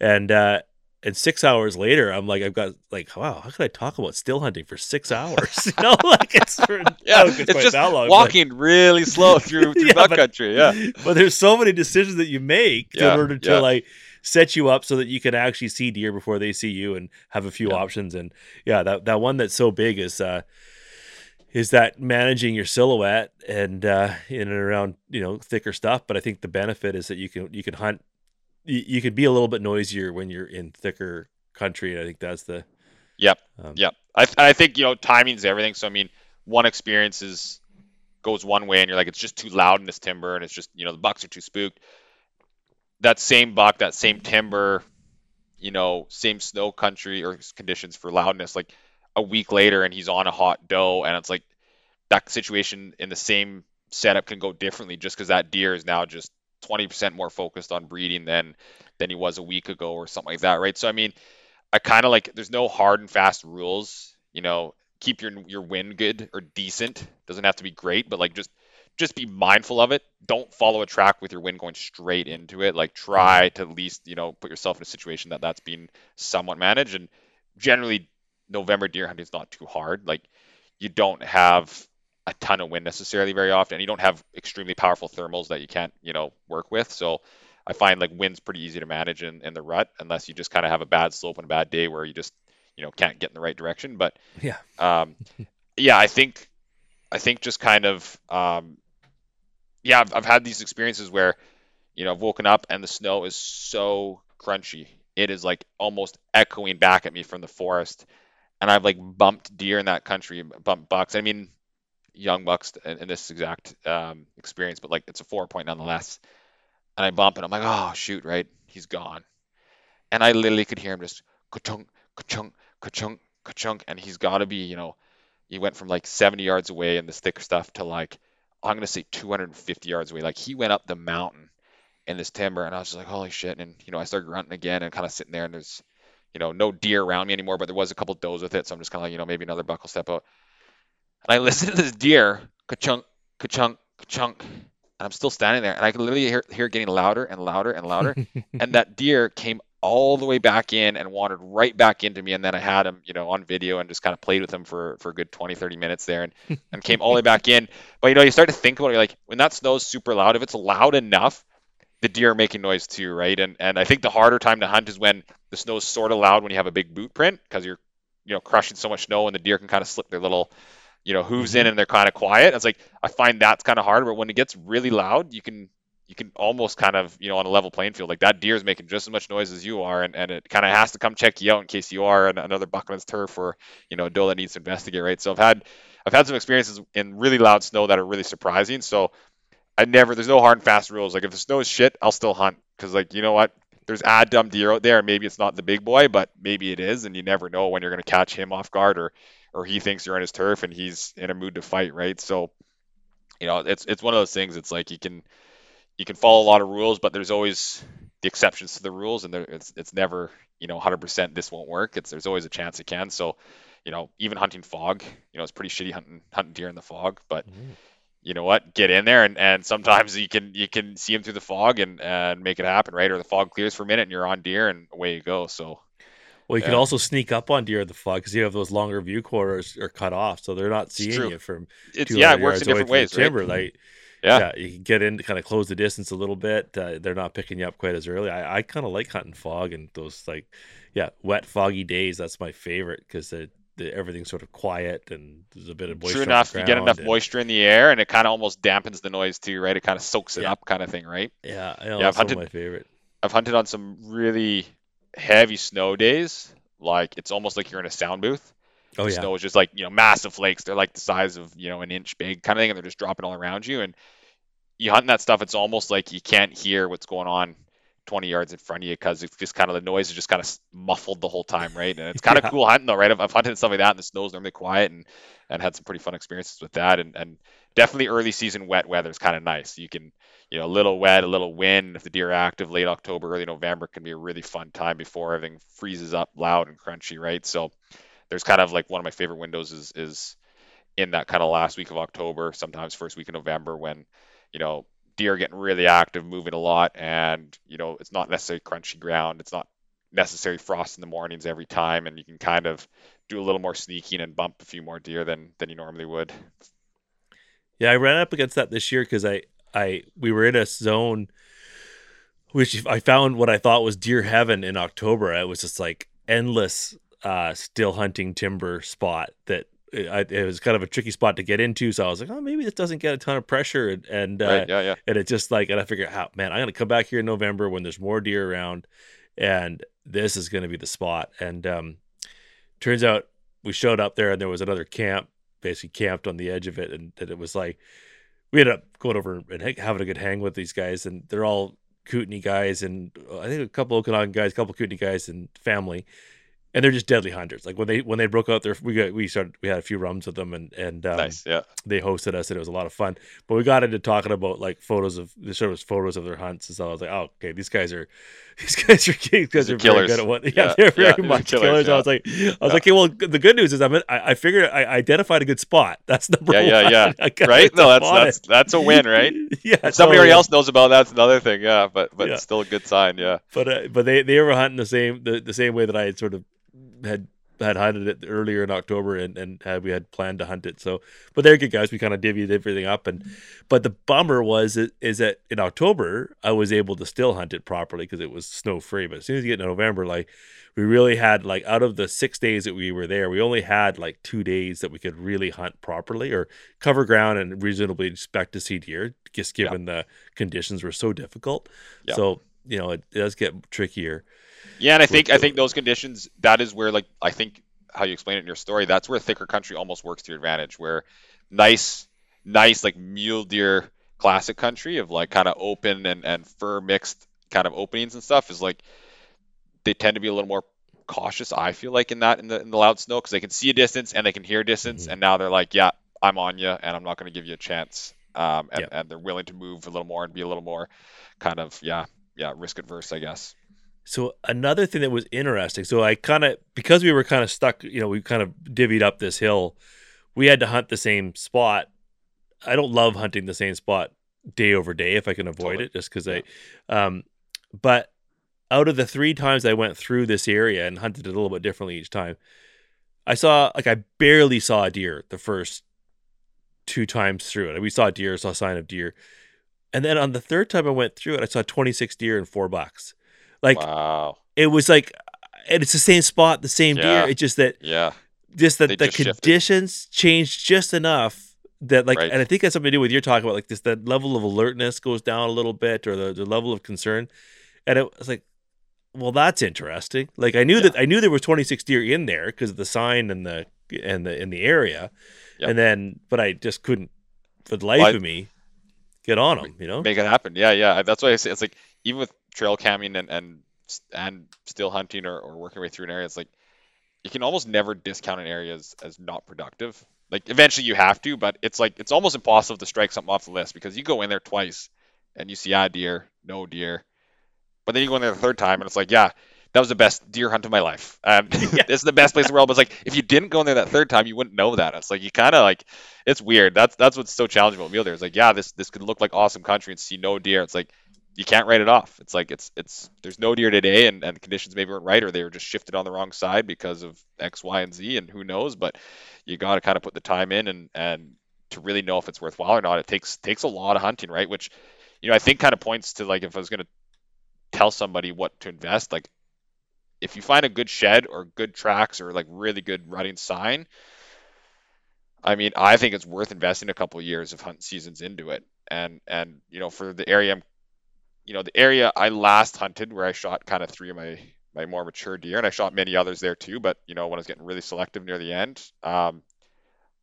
and uh, and six hours later, I'm like, I've got like, wow, how could I talk about still hunting for six <laughs> hours? you know, like it's for, <laughs> Yeah, it's just that long, but- walking really slow through <laughs> through Yeah, but- country. Yeah, but there's so many decisions that you make Yeah, in order to yeah. like set you up so that you can actually see deer before they see you and have a few Yeah. options and yeah that that one that's so big is uh is that managing your silhouette and uh in and around you know thicker stuff but i think the benefit is that you can you can hunt you, you can be a little bit noisier when you're in thicker country And i think that's the Yep. um, Yep. I I think you know timing's everything. So I mean, one experience is goes one way, and you're like, it's just too loud in this timber, and it's just you know the bucks are too spooked. That same buck, that same timber, you know, same snow country or conditions for loudness. Like a week later, and he's on a hot doe, and it's like that situation in the same setup can go differently, just because that deer is now just 20% more focused on breeding than than he was a week ago or something like that, right? So I mean. I kind of like there's no hard and fast rules. You know, keep your your wind good or decent. Doesn't have to be great, but like just just be mindful of it. Don't follow a track with your wind going straight into it. Like try to at least you know put yourself in a situation that that's being somewhat managed. And generally, November deer hunting is not too hard. Like you don't have a ton of wind necessarily very often. You don't have extremely powerful thermals that you can't you know work with. So I find like wind's pretty easy to manage in, in the rut unless you just kind of have a bad slope and a bad day where you just you know can't get in the right direction. But yeah um, yeah, I think I think just kind of um, yeah, I've, I've had these experiences where you know I've woken up and the snow is so crunchy, it is like almost echoing back at me from the forest, and I've like bumped deer in that country, bumped bucks. I mean, young bucks in, in this exact um, experience, but like it's a four point nonetheless. And I bump and I'm like, oh shoot, right? He's gone. And I literally could hear him just ka-chunk, ka-chunk, ka-chunk, ka-chunk, and he's got to be, you know, he went from like 70 yards away in this thick stuff to like, I'm gonna say 250 yards away. Like he went up the mountain in this timber, and I was just like, holy shit! And you know, I started grunting again and kind of sitting there, and there's, you know, no deer around me anymore, but there was a couple does with it, so I'm just kind of like, you know, maybe another buck will step out. And I <laughs> listened to this deer, ka-chunk, ka-chunk, ka-chunk, and I'm still standing there, and I could literally hear, hear it getting louder and louder and louder. <laughs> and that deer came all the way back in and wandered right back into me. And then I had him, you know, on video and just kind of played with him for, for a good 20, 30 minutes there and, <laughs> and came all the way back in. But, you know, you start to think about it, like, when that snow's super loud, if it's loud enough, the deer are making noise too, right? And and I think the harder time to hunt is when the snow's sort of loud when you have a big boot print because you're, you know, crushing so much snow and the deer can kind of slip their little, you know, hooves in mm-hmm. and they're kind of quiet. It's like I find that's kind of hard, but when it gets really loud, you can you can almost kind of you know on a level playing field like that deer is making just as much noise as you are and, and it kind of has to come check you out in case you are an, another buckman's turf or you know a doe that needs to investigate right? So i've had i've had some experiences in really loud snow that are really surprising so i never there's no hard and fast rules. Like if the snow is shit i'll still hunt because like you know what? There's a dumb deer out there maybe it's not the big boy but maybe it is and you never know when you're going to catch him off guard or or he thinks you're on his turf and he's in a mood to fight right? So you know it's it's one of those things it's like you can you can follow a lot of rules, but there's always the exceptions to the rules, and there, it's it's never you know 100% this won't work. It's there's always a chance it can. So, you know, even hunting fog, you know, it's pretty shitty hunting hunting deer in the fog, but mm-hmm. you know what, get in there, and, and sometimes you can you can see them through the fog and and make it happen, right? Or the fog clears for a minute, and you're on deer, and away you go. So Well, you can also sneak up on deer in the fog because you have those longer view quarters are cut off, so they're not seeing you from it's yeah, it works in different ways, the timber. right? Like, Yeah. yeah, you can get in to kind of close the distance a little bit. Uh, they're not picking you up quite as early. I, I kind of like hunting fog and those like, yeah, wet, foggy days. That's my favorite because everything's sort of quiet and there's a bit of moisture. True enough, you get enough and- moisture in the air, and it kind of almost dampens the noise too, right? It kind of soaks it Yeah. up, kind of thing, right? Yeah, know, Yeah, I've hunted- my favorite. I've hunted on some really heavy snow days. Like it's almost like you're in a sound booth. Oh the yeah, snow is just like you know massive flakes. They're like the size of you know an inch big kind of thing, and they're just dropping all around you. And you hunt that stuff, it's almost like you can't hear what's going on 20 yards in front of you because it's just kind of the noise is just kind of muffled the whole time, right? And it's kind of <laughs> Yeah. cool hunting though, right? I've, I've hunted stuff like that, and the snow's normally quiet, and and had some pretty fun experiences with that, and and definitely early season wet weather is kind of nice. You can, you know, a little wet, a little wind. If the deer are active, late October, early November can be a really fun time before everything freezes up loud and crunchy, right? So there's kind of like one of my favorite windows is is in that kind of last week of October, sometimes first week of November when, you know, deer getting really active, moving a lot, and you know, it's not necessarily crunchy ground. It's not necessary frost in the mornings every time, and you can kind of do a little more sneaking and bump a few more deer than than you normally would. Yeah, I ran up against that this year because I, I, we were in a zone, which I found what I thought was deer heaven in October. It was just like endless, uh, still hunting timber spot that it, it was kind of a tricky spot to get into. So I was like, oh, maybe this doesn't get a ton of pressure, and, and uh, Yeah, yeah. and it just like, and I figured, how man, I'm gonna come back here in November when there's more deer around, and this is gonna be the spot. And um, turns out we showed up there, and there was another camp, basically camped on the edge of it, and, and it was like we ended up going over and ha- having a good hang with these guys, and they're all Kootenay guys, and uh, I think a couple Okanagan guys, a couple Kootenay guys, and family. And they're just deadly hunters. Like when they when they broke out their, we got we started we had a few rums with them, and and um, nice. Yeah. they hosted us and it was a lot of fun. But we got into talking about like photos of showed us photos of their hunts and so I was like, oh, okay, these guys are <laughs> these guys are <laughs> these guys These are very good at what <laughs> yeah, Yeah, they're very yeah, much killers, killers. I was like I was like, okay, well the good news is I'm I, I figured I identified a good spot. That's number Yeah, yeah, one. yeah. Got Right? No, that's that's that's a win, right? yeah. If somebody totally. else knows about that's another thing. Yeah, but but Yeah. still a good sign. Yeah. but uh, but they they were hunting the same the, the same way that I had sort of had had hunted it earlier in October and and had, we had planned to hunt it. So, but they're good guys. We kind of divvied everything up, and but the bummer was is, is that in October I was able to still hunt it properly because it was snow free. But as soon as you get into November, like we really had like out of the six days that we were there, we only had like two days that we could really hunt properly or cover ground and reasonably expect to see deer, just given the conditions were so difficult. Yeah. So you know it, it does get trickier. Yeah, and I think I think those conditions that is where like I think how you explain it in your story that's where thicker country almost works to your advantage where nice nice like mule deer classic country of like kind of open and and fir mixed kind of openings and stuff is like they tend to be a little more cautious I feel like in that in the in the loud snow because they can see a distance and they can hear a distance Mhm. and now they're like yeah I'm on you and I'm not going to give you a chance um and, and they're willing to move a little more and be a little more kind of yeah yeah risk adverse I guess So another thing that was interesting. So I kind of because we were kind of stuck, you know, we kind of divvied up this hill. We had to hunt the same spot. I don't love hunting the same spot day over day if I can avoid Totally. it, just because I. Um, but out of the three times I went through this area and hunted it a little bit differently each time, I saw like I barely saw a deer the first two times through it. We saw deer, saw sign of deer, and then on the third time I went through it, I saw twenty six deer and four bucks. Like wow it was like and it's the same spot the same Yeah. deer it's just that yeah just that They the just shifted. conditions changed just enough that like Right. and i think that's something to do with you're talking about like this that level of alertness goes down a little bit or the, the level of concern and it was like well that's interesting like i knew Yeah. that i knew there was 26 deer in there because of the sign and the and the in the area Yep. and then but i just couldn't for the life Well, of me get on them you know make it happen. Yeah, yeah. That's why I say it's like even with trail camming and and and still hunting or, or working your way through an area, it's like you can almost never discount an area as, as not productive. Like eventually you have to, but it's like it's almost impossible to strike something off the list because you go in there twice and you see ah deer, no deer, but then you go in there the third time and it's like yeah. That was the best deer hunt of my life. Um, <laughs> Yeah. this is the best place in the world. But it's like if you didn't go in there that third time, you wouldn't know that. It's like you kind of like it's weird. That's that's what's so challenging about mule deer. It's like, yeah, this this could look like awesome country and see no deer. It's like you can't write it off. It's like it's it's there's no deer today and, and the conditions maybe weren't right or they were just shifted on the wrong side because of X, Y, and Z and who knows. But you gotta kind of put the time in and and to really know if it's worthwhile or not. It takes takes a lot of hunting, right? Which, you know, I think kind of points to like if I was gonna tell somebody what to invest, like if you find a good shed or good tracks or like really good rutting sign, I mean, I think it's worth investing a couple of years of hunt seasons into it. And and you know, for the area I'm you know, the area I last hunted where I shot kind of three of my my more mature deer and I shot many others there too, but you know, when I was getting really selective near the end, um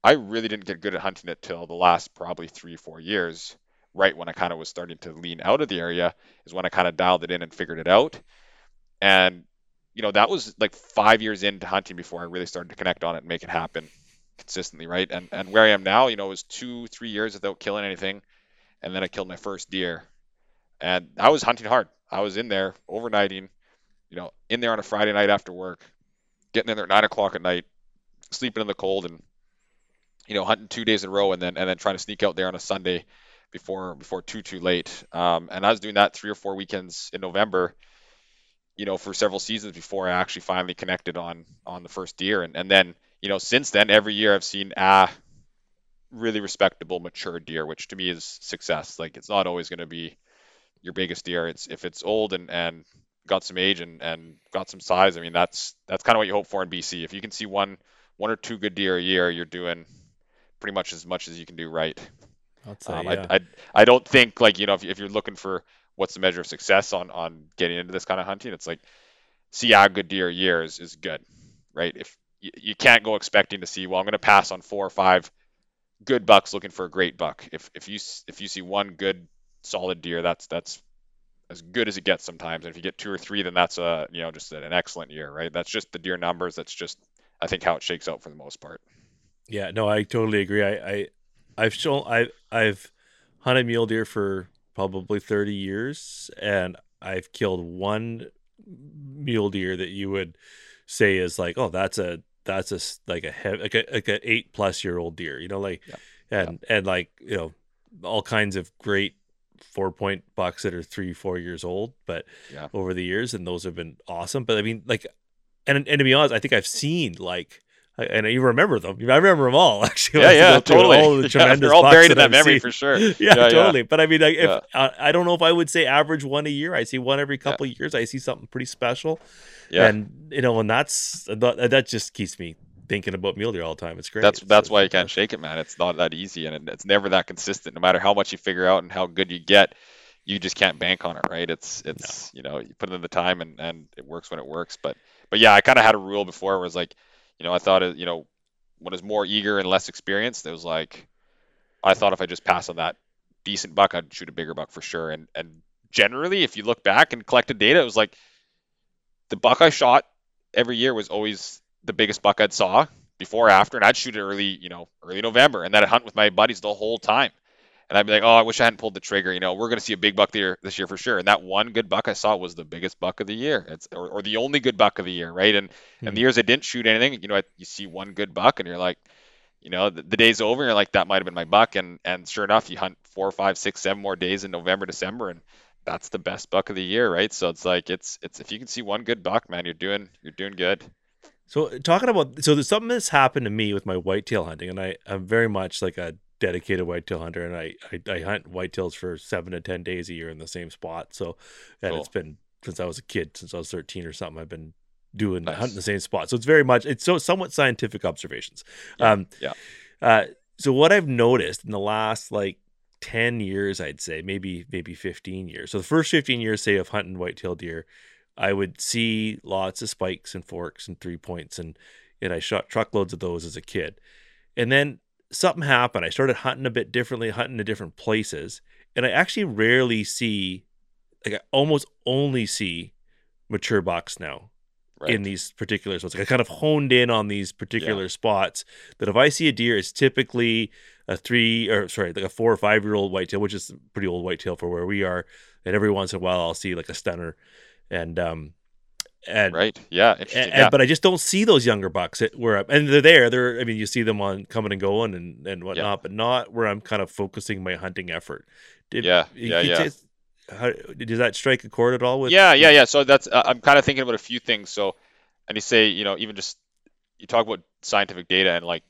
I really didn't get good at hunting it till the last probably three, four years right when I kind of was starting to lean out of the area is when I kind of dialed it in and figured it out. And you know, that was like five years into hunting before I really started to connect on it and make it happen consistently, right? And and where I am now, you know, was two, three years without killing anything, and then I killed my first deer, and I was hunting hard. I was in there overnighting, you know, in there on a Friday night after work, getting in there at nine o'clock at night, sleeping in the cold, and you know, hunting two days in a row, and then and then trying to sneak out there on a Sunday before before too too late. Um, and I was doing that three or four weekends in November you know, for several seasons before I actually finally connected on on the first deer. And and then, you know, since then, every year I've seen a really respectable, mature deer, which to me is success. Like it's not always going to be your biggest deer. It's if it's old and and got some age and and got some size. I mean, that's that's kind of what you hope for in BC. If you can see one one or two good deer a year, you're doing pretty much as much as you can do right. Say, um, yeah. I, I I don't think like you know if, if you're looking for what's the measure of success on on getting into this kind of hunting? It's like see a good deer a year is, is good, right? If you, you can't go expecting to see, well, I'm going to pass on four or five good bucks looking for a great buck. If if you if you see one good solid deer, that's that's as good as it gets sometimes. And if you get two or three, then that's a you know just an excellent year, right? That's just the deer numbers. That's just I think how it shakes out for the most part. Yeah, no, I totally agree. I, I I've shown I I've hunted mule deer for probably 30 years and I've killed one mule deer that you would say is like oh that's a that's a like a heavy, like a like a 8 plus year old deer you know like yeah. and yeah. and like you know all kinds of great four point bucks that are 3 4 years old but yeah. over the years and those have been awesome but I mean like and and to be honest I think I've seen like and you remember them. I remember them all <laughs> actually. <laughs> <laughs> Yeah, yeah, totally. All the tremendous yeah, they're all buried in that memory for sure. yeah, yeah, totally. Yeah. But I mean, like, if uh, I don't know if I would say average one a year. I see one every couple of years. I see something pretty special. Yeah, and you know, and that's that just keeps me thinking about mule deer all the time. It's great. That's that's why you can't shake it, man. It's not that easy, and it's never that consistent. No matter how much you figure out and how good you get, you just can't bank on it, right? It's it's no. you know you put in the time and and it works when it works. But but yeah, I kind of had a rule before where it was like you know, I thought it, you know, when I was more eager and less experienced, it was like I thought if I just pass on that decent buck, I'd shoot a bigger buck for sure. And and generally, if you look back and collected data, it was like the buck I shot every year was always the biggest buck I'd saw before or after, and I'd shoot it early, you know, early November, and then I'd hunt with my buddies the whole time and I'd be like, oh, I wish I hadn't pulled the trigger. You know, we're going to see a big buck there this year for sure. And that one good buck I saw was the biggest buck of the year. It's or, or the only good buck of the year, right? And mm-hmm. and the hmm. years I didn't shoot anything, you know, you see one good buck, and you're like, you know, the, the day's over, and you're like, that might have been my buck. And and sure enough, you hunt four, five, six, seven more days in November, December, and that's the best buck of the year, right? So it's like it's it's if you can see one good buck, man, you're doing you're doing good. So talking about so there's something that's happened to me with my whitetail hunting, and I I'm very much like a dedicated whitetail hunter, and I, I, I hunt whitetails for seven to ten days a year in the same spot. So, and cool. it's been since I was a kid, since I was thirteen or something. I've been doing nice. hunting the same spot. So it's very much it's so somewhat scientific observations. Yeah. Um, yeah. Uh, so what I've noticed in the last like 10 years i'd say maybe maybe 15 years so the first 15 years say of hunting whitetail deer i would see lots of spikes and forks and three points and and i shot truckloads of those as a kid and then something happened. I started hunting a bit differently, hunting in different places, and I actually rarely see, like I almost only see mature bucks now right. in these particular spots. Like I kind of honed in on these particular yeah. spots that if I see a deer, it's typically a three or sorry, like a four or five year old whitetail, which is pretty old whitetail for where we are. And every once in a while, I'll see like a stunner, and um, and, right. Yeah. And, yeah. But I just don't see those younger bucks where I'm, and they're there. They're, I mean, you see them on coming and going and, and whatnot, yeah. but not where I'm kind of focusing my hunting effort. Did, yeah. Yeah. yeah. how, does that strike a chord at all with? Yeah. Yeah. Yeah. So that's, uh, I'm kind of thinking about a few things. So, and you say, you know, even just, you talk about scientific data and like,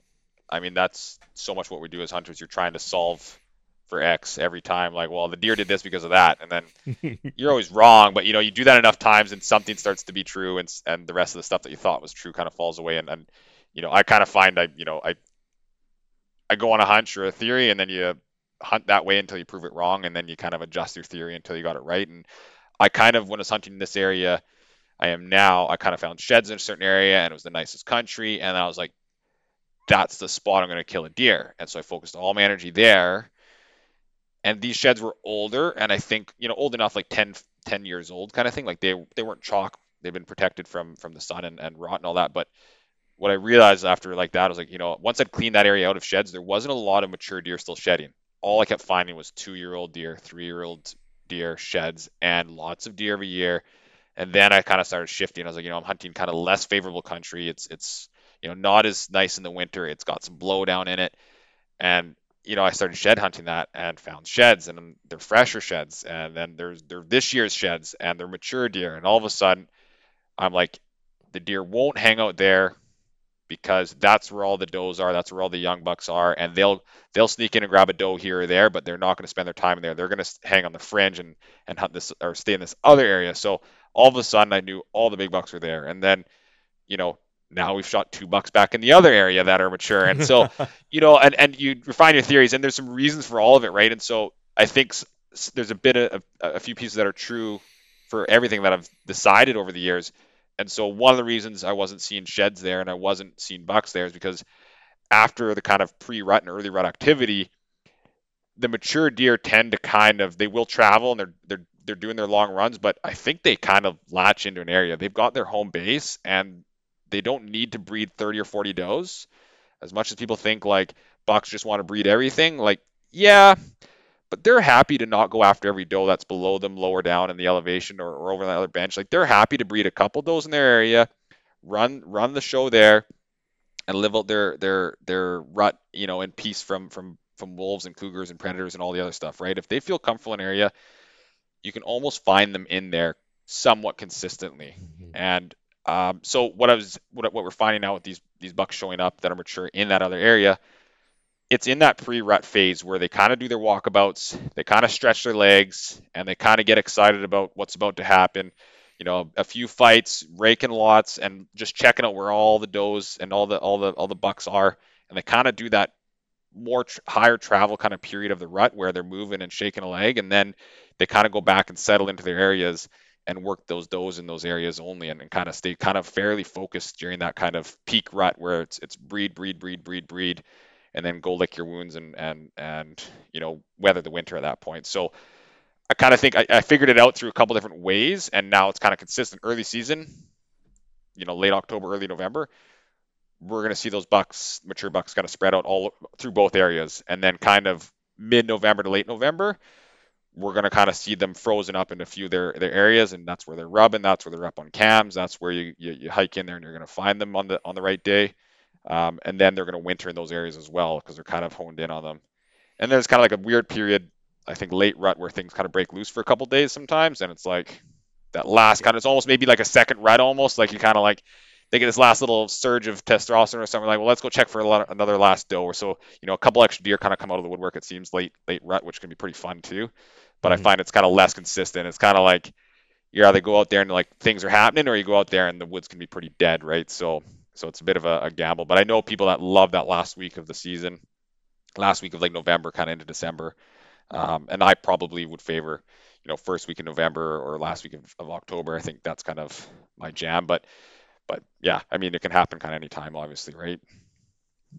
I mean, that's so much what we do as hunters. You're trying to solve for X every time. Like, well, the deer did this because of that, and then you're always wrong. But you know, you do that enough times, and something starts to be true, and and the rest of the stuff that you thought was true kind of falls away. And, and you know, I kind of find I, you know, I I go on a hunch or a theory, and then you hunt that way until you prove it wrong, and then you kind of adjust your theory until you got it right. And I kind of, when I was hunting in this area, I am now, I kind of found sheds in a certain area, and it was the nicest country, and I was like, that's the spot I'm going to kill a deer. And so I focused all my energy there and these sheds were older, and I think you know old enough, like 10, 10 years old kind of thing. Like they they weren't chalk, they've been protected from from the sun and, and rot and all that. But what I realized after like that was like you know once I'd cleaned that area out of sheds, there wasn't a lot of mature deer still shedding. All I kept finding was two year old deer, three year old deer sheds, and lots of deer every year. And then I kind of started shifting. I was like, you know, I'm hunting kind of less favorable country. It's it's you know not as nice in the winter. It's got some blowdown in it, and you know I started shed hunting that and found sheds, and they're fresher sheds, and then there's they're this year's sheds, and they're mature deer, and all of a sudden I'm like, the deer won't hang out there because that's where all the does are, that's where all the young bucks are, and they'll they'll sneak in and grab a doe here or there, but they're not going to spend their time there. They're going to hang on the fringe and and hunt this or stay in this other area. So all of a sudden, I knew all the big bucks were there, and then you know now we've shot two bucks back in the other area that are mature, and so <laughs> you know, and and you refine your theories, and there's some reasons for all of it, right? And so I think there's a bit of a few pieces that are true for everything that I've decided over the years and so one of the reasons I wasn't seeing sheds there and I wasn't seeing bucks there is because after the kind of pre-rut and early rut activity, the mature deer tend to kind of they will travel and they're they're they're doing their long runs, but I think they kind of latch into an area. They've got their home base and they don't need to breed 30 or 40 does. As much as people think like bucks just want to breed everything, like yeah, but they're happy to not go after every doe that's below them, lower down in the elevation or, or over the other bench. Like they're happy to breed a couple does in their area, run run the show there, and live out their their their rut, you know, in peace from from from wolves and cougars and predators and all the other stuff, right? If they feel comfortable in an area, you can almost find them in there somewhat consistently. Mm-hmm. And um, so what I was what, what we're finding out with these these bucks showing up that are mature in that other area it's in that pre-rut phase where they kind of do their walkabouts, they kind of stretch their legs, and they kind of get excited about what's about to happen. You know, a few fights, raking lots, and just checking out where all the does and all the all the all the bucks are, and they kind of do that more tr- higher travel kind of period of the rut where they're moving and shaking a leg, and then they kind of go back and settle into their areas and work those does in those areas only, and, and kind of stay kind of fairly focused during that kind of peak rut where it's it's breed, breed, breed, breed, breed and then go lick your wounds and and and you know weather the winter at that point. So I kind of think I, I, figured it out through a couple different ways, and now it's kind of consistent. Early season, you know, late October, early November, we're going to see those bucks, mature bucks, kind of spread out all through both areas, and then kind of mid-November to late November, we're going to kind of see them frozen up in a few of their, their areas, and that's where they're rubbing. That's where they're up on cams. That's where you, you, you hike in there, and you're going to find them on the on the right day. Um, and then they're going to winter in those areas as well because they're kind of honed in on them. And then it's kind of like a weird period, I think late rut where things kind of break loose for a couple days sometimes, and it's like that last kind of it's almost maybe like a second rut almost like you kind of like they get this last little surge of testosterone or something like well let's go check for lot, another last doe or so you know a couple extra deer kind of come out of the woodwork it seems late late rut which can be pretty fun too but mm-hmm. I find it's kind of less consistent it's kind of like you either go out there and like things are happening or you go out there and the woods can be pretty dead right so so it's a bit of a, a gamble. But I know people that love that last week of the season, last week of like November, kind of into December. Um, and I probably would favor, you know, first week in November or last week of, of, October. I think that's kind of my jam. But, but yeah, I mean, it can happen kind of anytime, obviously, right?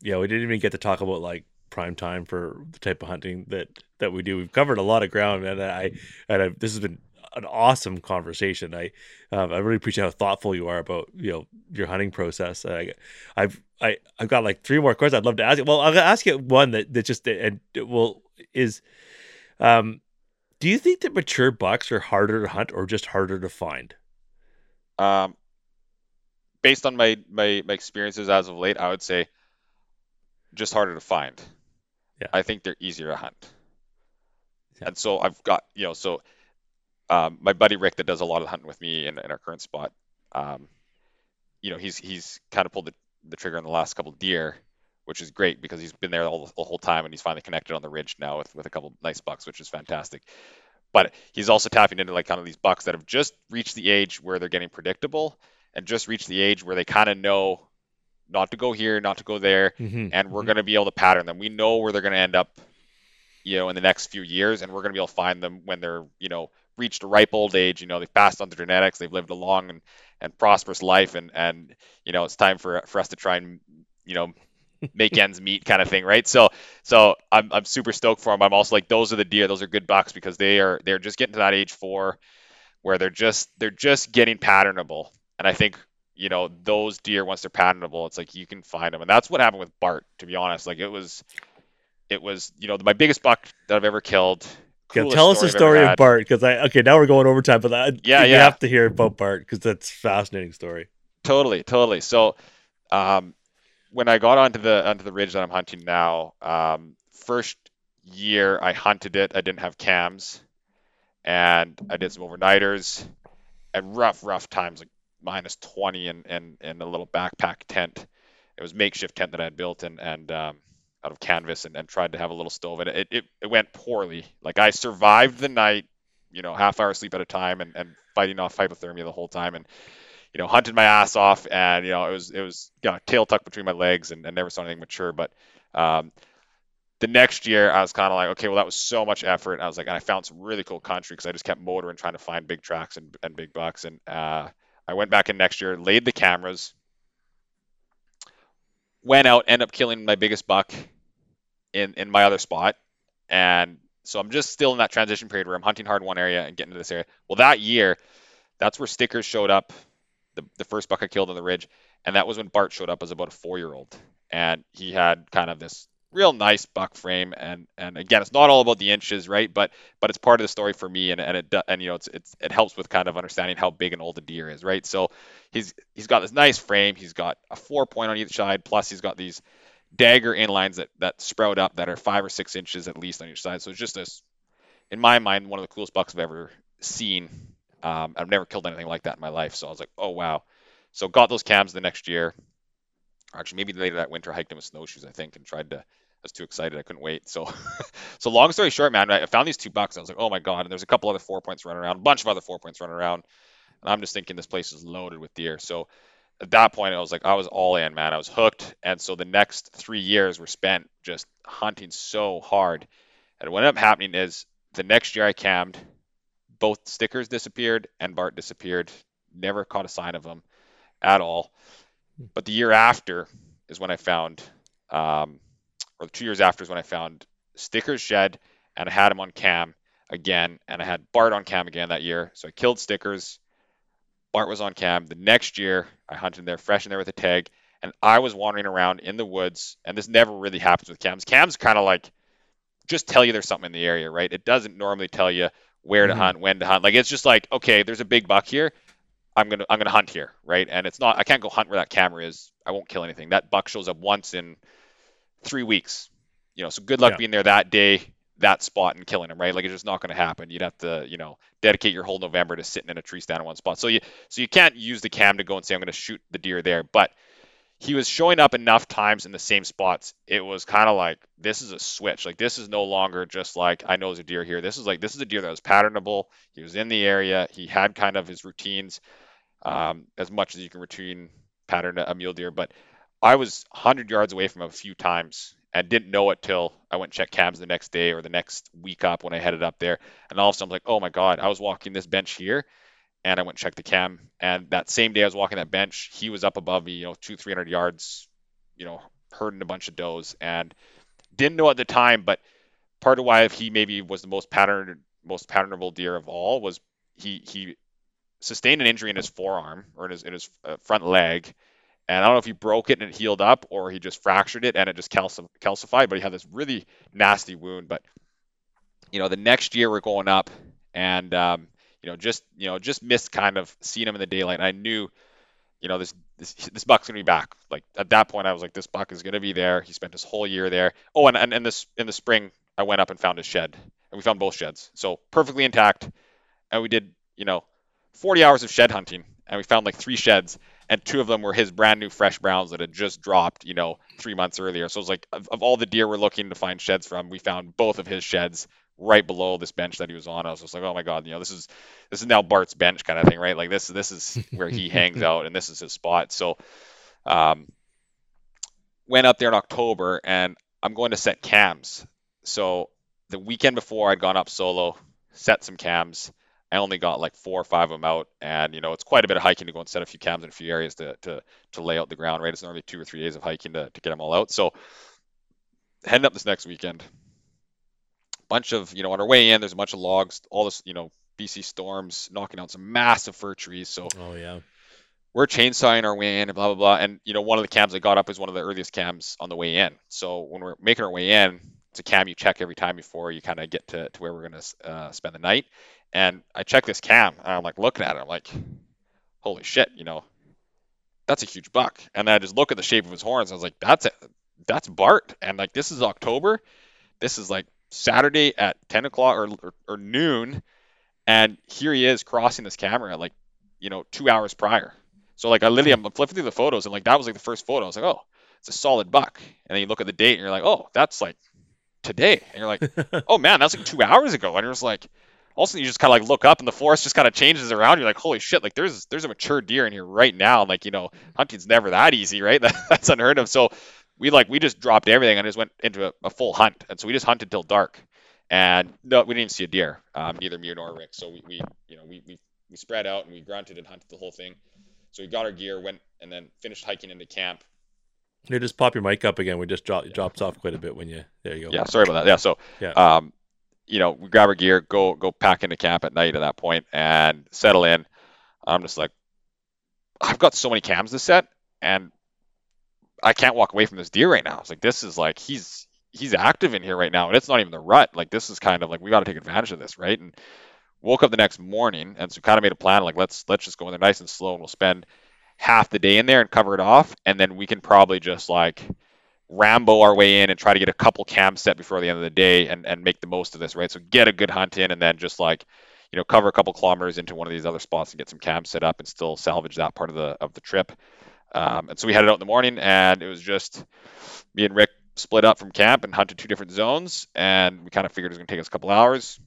Yeah, we didn't even get to talk about like prime time for the type of hunting that that we do. We've covered a lot of ground, and I and I, this has been an awesome conversation. I um, I really appreciate how thoughtful you are about you know your hunting process. I, I've I I've got like three more questions I'd love to ask you. Well, I'll ask you one that that just and well is, um, do you think that mature bucks are harder to hunt or just harder to find? Um, based on my my my experiences as of late, I would say just harder to find. Yeah. I think they're easier to hunt. Yeah. And so I've got, you know, so um, my buddy Rick that does a lot of hunting with me in, in our current spot, um, you know, he's he's kind of pulled the, the trigger on the last couple deer, which is great because he's been there all, the whole time and he's finally connected on the ridge now with, with a couple nice bucks, which is fantastic. But he's also tapping into like kind of these bucks that have just reached the age where they're getting predictable and just reach the age where they kind of know not to go here, not to go there, mm-hmm. and we're mm-hmm. going to be able to pattern them. We know where they're going to end up, you know, in the next few years, and we're going to be able to find them when they're, you know, reached a ripe old age. You know, they've passed on the genetics, they've lived a long and, and prosperous life, and and you know, it's time for for us to try and you know make <laughs> ends meet kind of thing, right? So so I'm I'm super stoked for them. I'm also like those are the deer, those are good bucks because they are they're just getting to that age four where they're just they're just getting patternable. And I think you know those deer once they're patentable, it's like you can find them, and that's what happened with Bart. To be honest, like it was it was you know my biggest buck that I've ever killed. Yeah, tell us the story of Bart because I okay now we're going overtime, but that, yeah, you yeah. have to hear about Bart because that's fascinating story. Totally, totally. So, um, when I got onto the onto the ridge that I'm hunting now, um, first year I hunted it, I didn't have cams, and I did some overnighters, at rough, rough times like minus 20 and and and a little backpack tent. It was makeshift tent that I had built and and um, out of canvas and, and tried to have a little stove. And it, it it went poorly. Like I survived the night, you know, half hour sleep at a time and and fighting off hypothermia the whole time and you know, hunted my ass off, and you know, it was it was you know, tail tucked between my legs, and, and never saw anything mature. But um, the next year, I was kind of like, okay, well, that was so much effort. And I was like, and I found some really cool country because I just kept motoring, trying to find big tracks and, and big bucks. And uh, I went back in next year, laid the cameras, went out, ended up killing my biggest buck in in my other spot, and so I'm just still in that transition period where I'm hunting hard one area and getting to this area. Well, that year, that's where stickers showed up the, the first buck I killed on the ridge, and that was when Bart showed up as about a four year old, and he had kind of this real nice buck frame, and and again, it's not all about the inches, right? But but it's part of the story for me, and and it and you know it's it's it helps with kind of understanding how big and old the deer is, right? So he's he's got this nice frame, he's got a four point on each side, plus he's got these dagger inlines that that sprout up that are five or six inches at least on each side. So it's just this, in my mind, one of the coolest bucks I've ever seen um, I've never killed anything like that in my life. So I was like, oh, wow. So got those cams the next year. Actually, maybe later that winter, I hiked him with snowshoes, I think, and tried to. I was too excited. I couldn't wait. So, <laughs> so long story short, man, I found these two bucks. I was like, oh my god! And there's a couple other four points running around, a bunch of other four points running around, and I'm just thinking this place is loaded with deer. So, at that point, I was like, I was all in, man. I was hooked. And so the next three years were spent just hunting so hard. And what ended up happening is the next year I cammed, both stickers disappeared and Bart disappeared. Never caught a sign of him at all. But the year after is when I found, um, or two years after is when I found stickers shed and I had him on cam again. And I had Bart on cam again that year. So I killed stickers. Bart was on cam. The next year, I hunted there, fresh in there with a tag. And I was wandering around in the woods. And this never really happens with cams. Cams kind of like just tell you there's something in the area, right? It doesn't normally tell you where to mm-hmm. hunt, when to hunt. Like it's just like, okay, there's a big buck here. I'm gonna I'm gonna hunt here, right? And it's not I can't go hunt where that camera is. I won't kill anything. That buck shows up once in three weeks. You know, so good luck yeah. being there that day, that spot and killing him, right? Like it's just not gonna happen. You'd have to, you know, dedicate your whole November to sitting in a tree stand in one spot. So you so you can't use the cam to go and say I'm gonna shoot the deer there. But he was showing up enough times in the same spots. It was kind of like this is a switch. Like this is no longer just like I know there's a deer here. This is like this is a deer that was patternable. He was in the area. He had kind of his routines, um, as much as you can routine pattern a mule deer. But I was 100 yards away from him a few times and didn't know it till I went and checked cams the next day or the next week up when I headed up there. And all of a sudden, I'm like, oh my god, I was walking this bench here and I went and checked the cam. And that same day I was walking that bench, he was up above me, you know, two, three hundred yards, you know, herding a bunch of does, and didn't know at the time, but part of why he maybe was the most patterned, most patternable deer of all was he he sustained an injury in his forearm or in his in his uh, front leg. And I don't know if he broke it and it healed up or he just fractured it and it just calcified, but he had this really nasty wound. But, you know, the next year we're going up and um, you know, just you know, just missed kind of seeing him in the daylight. And I knew, you know, this this this buck's gonna be back. Like at that point, I was like, this buck is gonna be there. He spent his whole year there. Oh, and and in this in the spring, I went up and found his shed, and we found both sheds, so perfectly intact. And we did, you know, 40 hours of shed hunting, and we found like three sheds, and two of them were his brand new fresh browns that had just dropped, you know, three months earlier. So it was like of, of all the deer we're looking to find sheds from, we found both of his sheds right below this bench that he was on. I was just like, oh my god, you know, this is this is now Bart's bench kind of thing, right? Like this this is where he <laughs> hangs out and this is his spot. So um went up there in October and I'm going to set cams. So the weekend before I'd gone up solo, set some cams, I only got like four or five of them out, and you know it's quite a bit of hiking to go and set a few cams in a few areas to to to lay out the ground. Right, it's normally two or three days of hiking to to get them all out. So heading up this next weekend, bunch of you know on our way in, there's a bunch of logs, all this you know BC storms knocking out some massive fir trees. So oh yeah, we're chainsawing our way in and blah blah blah. And you know one of the cams I got up is one of the earliest cams on the way in. So when we're making our way in, it's a cam you check every time before you kind of get to, to where we're gonna uh, spend the night. And I check this cam and I'm like looking at it, I'm like, holy shit, you know, that's a huge buck. And then I just look at the shape of his horns. I was like, that's it. That's Bart. And like, this is October. This is like Saturday at 10 o'clock or, or, or noon. And here he is crossing this camera like, you know, two hours prior. So like I literally I'm flipping through the photos and like that was like the first photo. I was like, oh, it's a solid buck. And then you look at the date and you're like, oh, that's like today. And you're like, <laughs> oh man, that's like two hours ago. And you're just like, also you just kind of like look up and the forest just kind of changes around. You're like, holy shit, like there's there's a mature deer in here right now. And like you know, hunting's never that easy, right? <laughs> That's unheard of. So we like we just dropped everything and just went into a, a, full hunt. And so we just hunted till dark. And no, we didn't even see a deer, um, neither me nor Rick. So we, we you know we, we we spread out and we grunted and hunted the whole thing. So we got our gear, went and then finished hiking into camp. You just pop your mic up again. We just drop, drops off quite a bit when you. There you go. Yeah, sorry about that. Yeah, so yeah. Um, you know, we grab our gear, go go pack into camp at night at that point, and settle in. I'm just like, I've got so many cams to set, and I can't walk away from this deer right now. It's like this is like he's he's active in here right now, and it's not even the rut. Like this is kind of like we got to take advantage of this, right? And woke up the next morning and so kind of made a plan like let's let's just go in there nice and slow and we'll spend half the day in there and cover it off and then we can probably just like ramble our way in and try to get a couple cams set before the end of the day and, and make the most of this right? So get a good hunt in and then just like you know cover a couple kilometers into one of these other spots and get some cams set up and still salvage that part of the of the trip. Um, and so we headed out in the morning and it was just me and rick split up from camp and hunted two different zones and we kind of figured it was going to take us a couple hours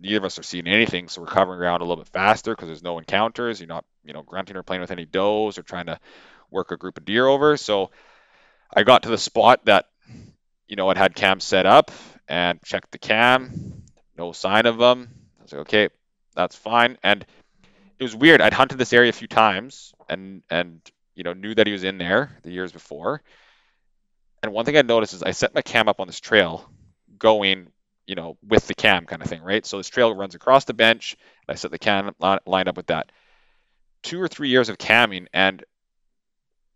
neither of us are seeing anything, so we're covering ground a little bit faster because there's no encounters. You're not, you know, grunting or playing with any does or trying to work a group of deer over. So I got to the spot that, you know, it had cam set up and checked the cam, no sign of them. I was like, okay, that's fine. And it was weird. I'd hunted this area a few times and and you know knew that he was in there the years before. And one thing I noticed is I set my cam up on this trail going you know, with the cam kind of thing, right? So this trail runs across the bench. And I set the cam lined up with that. Two or three years of camming, and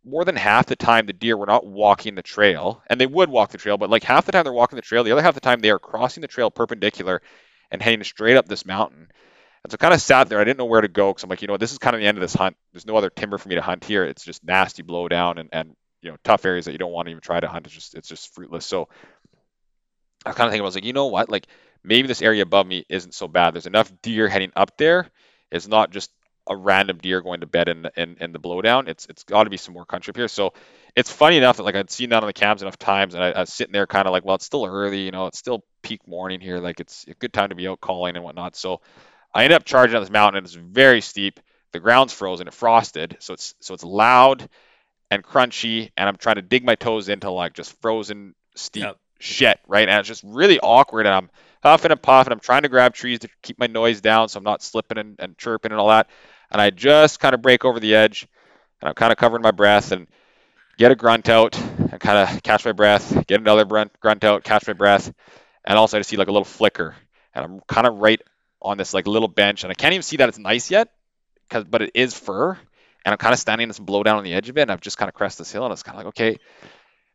more than half the time the deer were not walking the trail, and they would walk the trail, but like half the time they're walking the trail, the other half the time they are crossing the trail perpendicular and heading straight up this mountain. And so kind of sat there. I didn't know where to go because I'm like, you know, this is kind of the end of this hunt. There's no other timber for me to hunt here. It's just nasty blowdown and, and you know tough areas that you don't want to even try to hunt. It's just it's just fruitless. So I kind of thinking, I was like, you know what? Like maybe this area above me isn't so bad. There's enough deer heading up there. It's not just a random deer going to bed in the, in, in the blowdown. It's it's got to be some more country up here. So it's funny enough that like I'd seen that on the cams enough times, and I, I was sitting there kind of like, well, it's still early, you know, it's still peak morning here. Like it's a good time to be out calling and whatnot. So I ended up charging up this mountain, and it's very steep. The ground's frozen, it frosted, so it's so it's loud and crunchy, and I'm trying to dig my toes into like just frozen steep yep shit, right? And it's just really awkward. And I'm huffing and puffing. I'm trying to grab trees to keep my noise down so I'm not slipping and, and chirping and all that. And I just kind of break over the edge and I'm kind of covering my breath and get a grunt out and kind of catch my breath, get another grunt, grunt out, catch my breath. And also I just see like a little flicker. And I'm kind of right on this like little bench and I can't even see that it's nice yet because but it is fir and I'm kind of standing in this blow down on the edge of it and I've just kind of crest this hill and it's kind of like okay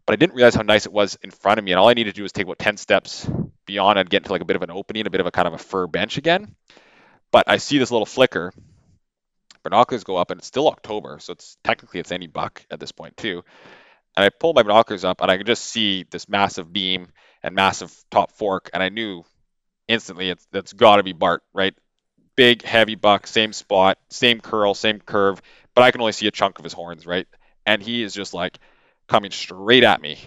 but I didn't realize how nice it was in front of me. And all I needed to do was take about 10 steps beyond and get into like a bit of an opening, a bit of a kind of a fir bench again. But I see this little flicker. Binoculars go up and it's still October. So it's technically it's any buck at this point too. And I pull my binoculars up and I can just see this massive beam and massive top fork. And I knew instantly it's that's got to be Bart, right? Big, heavy buck, same spot, same curl, same curve, but I can only see a chunk of his horns, right? And he is just like coming straight at me.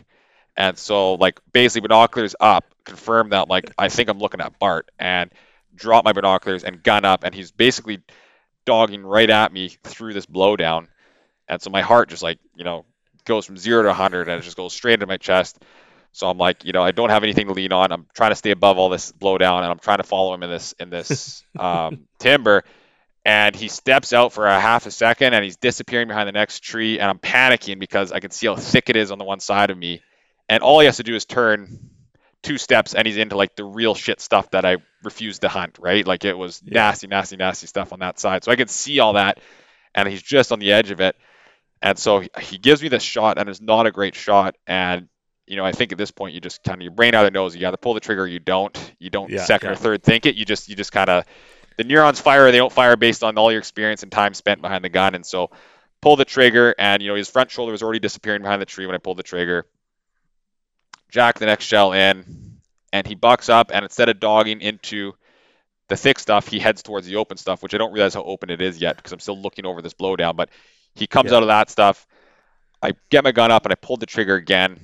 And so, like, basically, binoculars up, confirm that, like, I think I'm looking at Bart, and drop my binoculars and gun up, and he's basically dogging right at me through this blowdown. And so my heart just, like, you know, goes from zero to 100, and it just goes straight into my chest. So I'm like, you know, I don't have anything to lean on. I'm trying to stay above all this blowdown, and I'm trying to follow him in this in this <laughs> um, timber. And he steps out for a half a second, and he's disappearing behind the next tree. And I'm panicking because I can see how thick it is on the one side of me. And all he has to do is turn two steps, and he's into like the real shit stuff that I refused to hunt. Right? Like it was Yeah. nasty, nasty, nasty stuff on that side. So I could see all that, and he's just on the edge of it. And so he, gives me this shot, and it's not a great shot. And you know, I think at this point you just kind of your brain either knows you either pull the trigger or you don't. You don't Yeah, second yeah. or third think it. You just you just kind of the neurons fire. or They don't fire based on all your experience and time spent behind the gun. And so pull the trigger, and you know his front shoulder was already disappearing behind the tree when I pulled the trigger. Jack the next shell in, and he bucks up, and instead of dogging into the thick stuff, he heads towards the open stuff, which I don't realize how open it is yet because I'm still looking over this blowdown. But he comes Yeah. out of that stuff. I get my gun up and I pulled the trigger again,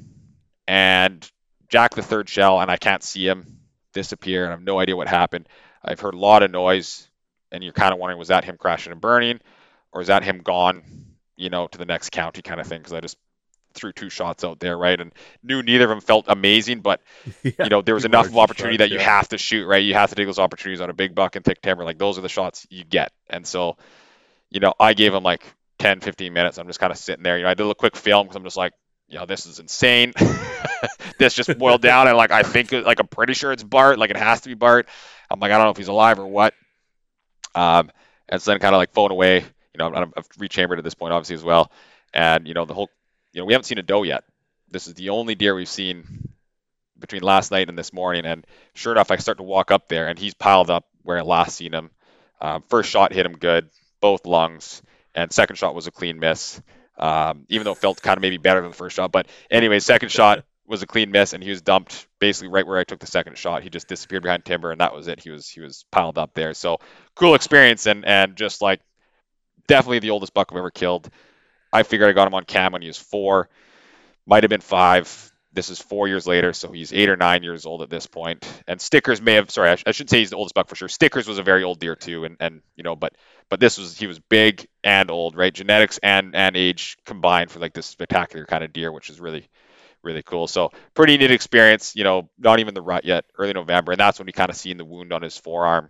and Jack the third shell, and I can't see him disappear, and I have no idea what happened. I've heard a lot of noise, and you're kind of wondering was that him crashing and burning, or is that him gone, you know, to the next county kind of thing? Because I just threw two shots out there, right, and knew neither of them felt amazing, but <laughs> Yeah, you know, there was enough of opportunity shots, that you yeah. have to shoot, right? You have to take those opportunities on a big buck and thick timber. Like those are the shots you get. And so, you know, I gave him like 10, 15 minutes. I'm just kind of sitting there. You know, I did a quick film because I'm just like, you know, this is insane. <laughs> this just boiled down and like I think like I'm pretty sure it's Bart. Like it has to be Bart. I'm like I don't know if he's alive or what. Um, and so then kind of like phone away. You know, I'm, I've rechambered at this point obviously as well. And you know the whole, you know, we haven't seen a doe yet. This is the only deer we've seen between last night and this morning. And sure enough, I start to walk up there, and he's piled up where I last seen him. Um, first shot hit him good, both lungs, and second shot was a clean miss. Um, even though it felt kind of maybe better than the first shot, but anyway, second shot was a clean miss, and he was dumped basically right where I took the second shot. He just disappeared behind timber, and that was it. He was he was piled up there. So cool experience, and and just like definitely the oldest buck I've ever killed. I figured I got him on cam when he was four, might have been five. This is four years later, so he's eight or nine years old at this point. And Stickers may have, sorry, I, sh- I shouldn't say he's the oldest buck for sure. Stickers was a very old deer too, and and you know, but but this was he was big and old, right? Genetics and and age combined for like this spectacular kind of deer, which is really really cool. So pretty neat experience. You know, not even the rut yet, early November, and that's when we kind of seen the wound on his forearm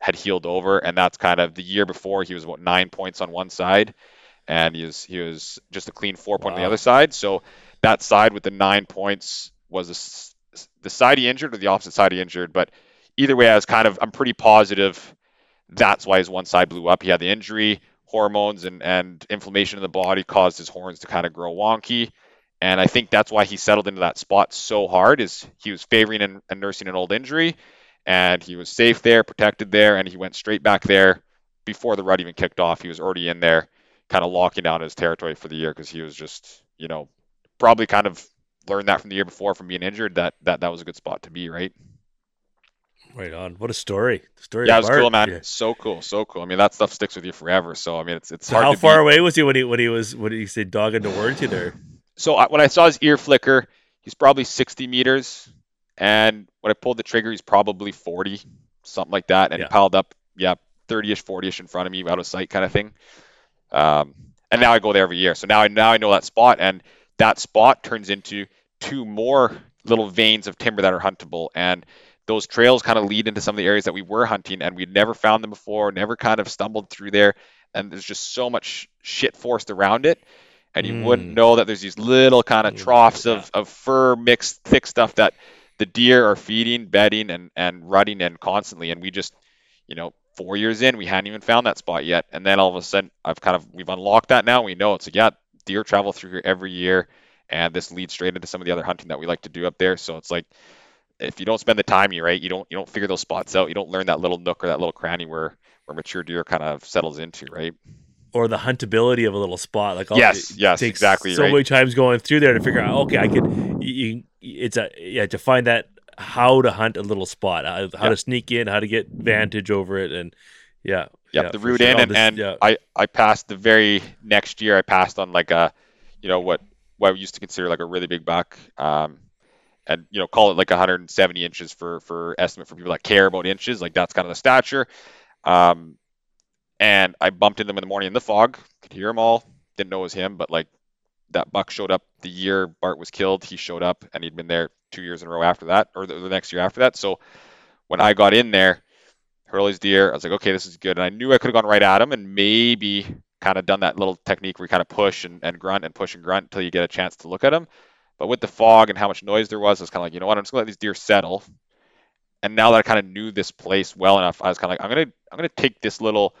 had healed over, and that's kind of the year before he was about nine points on one side, and he was he was just a clean four point on the other side. So that side with the nine points was the the side he injured or the opposite side he injured, but either way, I was kind of I'm pretty positive that's why his one side blew up. He had the injury, hormones and and inflammation in the body caused his horns to kind of grow wonky. And I think that's why he settled into that spot so hard is he was favoring and, and nursing an old injury and he was safe there, protected there, and he went straight back there before the rut even kicked off. He was already in there, kind of locking down his territory for the year because he was just, you know, probably kind of learned that from the year before from being injured that that that was a good spot to be, right? Right on. What a story. The story Yeah, it was Bart. cool, man. Yeah. So cool, so cool. I mean, that stuff sticks with you forever. So I mean, it's it's So hard how to far beat. away was he when he when he was when he said dogging towards you there? So I, when I saw his ear flicker, he's probably 60 meters, and when I pulled the trigger, he's probably 40, something like that, and Yeah. he piled up, yeah, 30ish, 40ish in front of me, out of sight, kind of thing. Um, and now I go there every year, so now I now I know that spot, and that spot turns into two more little veins of timber that are huntable, and those trails kind of lead into some of the areas that we were hunting, and we'd never found them before, never kind of stumbled through there, and there's just so much shit forced around it and you wouldn't Mm. know that there's these little kind of troughs yeah. of, of fir mixed thick stuff that the deer are feeding, bedding, and and rutting in constantly. And we just, you know, four years in, we hadn't even found that spot yet. And then all of a sudden, I've kind of we've unlocked that now. We know it's like yeah, deer travel through here every year, and this leads straight into some of the other hunting that we like to do up there. So it's like if you don't spend the time, you right, you don't you don't figure those spots out. You don't learn that little nook or that little cranny where where mature deer kind of settles into, right? Or the huntability of a little spot. Like all- Yes, it yes, takes exactly, So right. many times going through there to figure out. Okay, I could. You, it's a yeah to find that how to hunt a little spot, how, how Yeah. to sneak in, how to get vantage over it, and yeah. Yep, yeah, the route sure. in, Oh, and, this- and yeah. I I passed the very next year. I passed on like a, you know what what we used to consider like a really big buck, um, and you know call it like 170 inches for for estimate for people that care about inches. Like that's kind of the stature. Um, and I bumped into them in the morning in the fog. Could hear them all. Didn't know it was him, but like that buck showed up the year Bart was killed. He showed up, and he'd been there two years in a row after that, or the, the next year after that. So when I got in there, Hurley's deer, I was like, okay, this is good. And I knew I could have gone right at him and maybe kind of done that little technique where you kind of push and, and grunt and push and grunt until you get a chance to look at him. But with the fog and how much noise there was, I was kind of like, you know what, I'm just gonna let these deer settle. And now that I kind of knew this place well enough, I was kind of like, I'm gonna I'm gonna take this little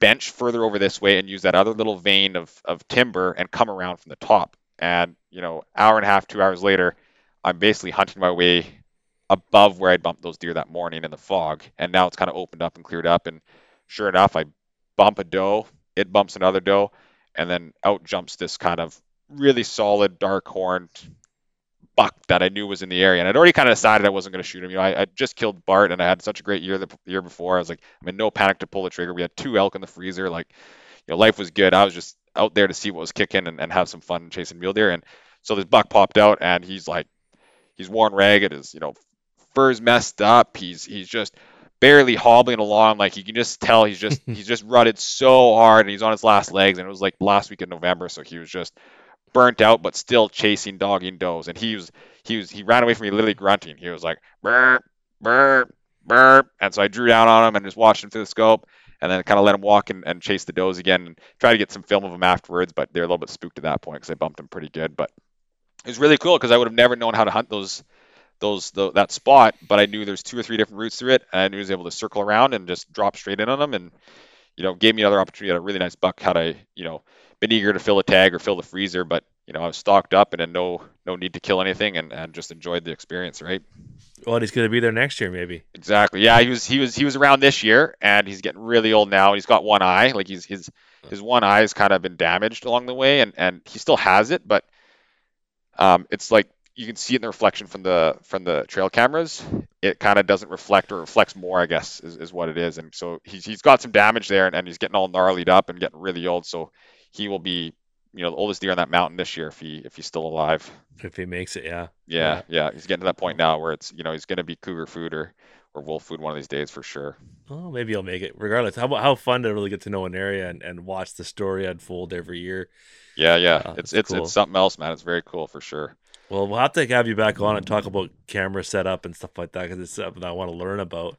bench further over this way and use that other little vein of of timber and come around from the top. And you know, hour and a half, two hours later, I'm basically hunting my way above where I'd bumped those deer that morning in the fog. And now it's kind of opened up and cleared up. And sure enough, I bump a doe, it bumps another doe, and then out jumps this kind of really solid dark horned buck that I knew was in the area. And I'd already kind of decided I wasn't going to shoot him. You know, I, I just killed Bart and I had such a great year the, the year before. I was like, I'm in no panic to pull the trigger. We had two elk in the freezer. Like, you know, life was good. I was just out there to see what was kicking and, and have some fun chasing mule deer. And so this buck popped out and he's like, he's worn ragged. His, you know, fur's messed up. He's, he's just barely hobbling along. Like you can just tell he's just, <laughs> he's just rutted so hard and he's on his last legs. And it was like last week in November. So he was just burnt out, but still chasing dogging does. And he was, he was, he ran away from me literally grunting. He was like, burp, burp, burp. And so I drew down on him and just watched him through the scope and then kind of let him walk and, and chase the does again and try to get some film of him afterwards. But they're a little bit spooked at that point because I bumped him pretty good. But it was really cool because I would have never known how to hunt those those the, that spot, but I knew there's two or three different routes through it, and I knew I was able to circle around and just drop straight in on them, and you know gave me another opportunity at a really nice buck had I you know been eager to fill a tag or fill the freezer, but you know I was stocked up and had no no need to kill anything, and, and just enjoyed the experience, right? Well, he's going to be there next year, maybe. Exactly. Yeah, he was he was he was around this year, and he's getting really old now. He's got one eye, like he's his his one eye has kind of been damaged along the way, and and he still has it, but um, it's like you can see it in the reflection from the from the trail cameras. It kind of doesn't reflect or reflects more, I guess, is, is what it is. And so he's he's got some damage there, and, and he's getting all gnarlied up and getting really old. So he will be, you know, the oldest deer on that mountain this year if he if he's still alive. If he makes it, yeah. Yeah, yeah. yeah. He's getting to that point now where it's you know he's going to be cougar food or or wolf food one of these days for sure. Oh, maybe he'll make it. Regardless, how how fun to really get to know an area and, and watch the story unfold every year. Yeah, yeah. Uh, it's it's cool. it's something else, man. It's very cool for sure. Well, we'll have to have you back on and talk about camera setup and stuff like that because it's something I want to learn about.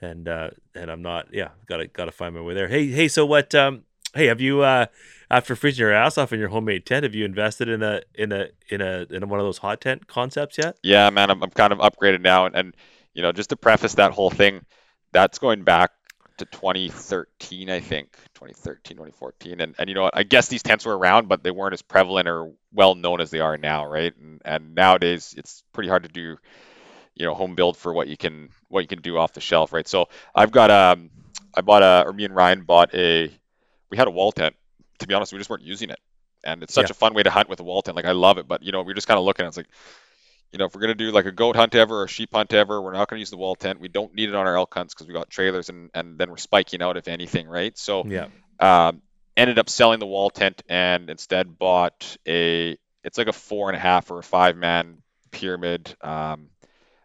And uh, and I'm not, yeah, gotta gotta find my way there. Hey, hey, so what? Um, hey, have you uh, after freezing your ass off in your homemade tent, have you invested in a in a in a in one of those hot tent concepts yet? Yeah, man, I'm I'm kind of upgraded now, and, and you know, just to preface that whole thing, that's going back to 2013, I think, 2013, 2014. And, and you know? I guess these tents were around, but they weren't as prevalent or well known as they are now, right? And, and nowadays, it's pretty hard to do, you know, home build for what you can what you can do off the shelf, right? So I've got um, I bought a, or me and Ryan bought a, we had a wall tent. To be honest, we just weren't using it, and it's such yeah. a fun way to hunt with a wall tent. Like I love it, but you know, we are just kind of looking. at It's like you know, if we're going to do like a goat hunt ever or a sheep hunt ever, we're not going to use the wall tent. We don't need it on our elk hunts because we got trailers and, and then we're spiking out if anything, right? So, yeah. Um, ended up selling the wall tent and instead bought a, it's like a four and a half or a five man pyramid. Um,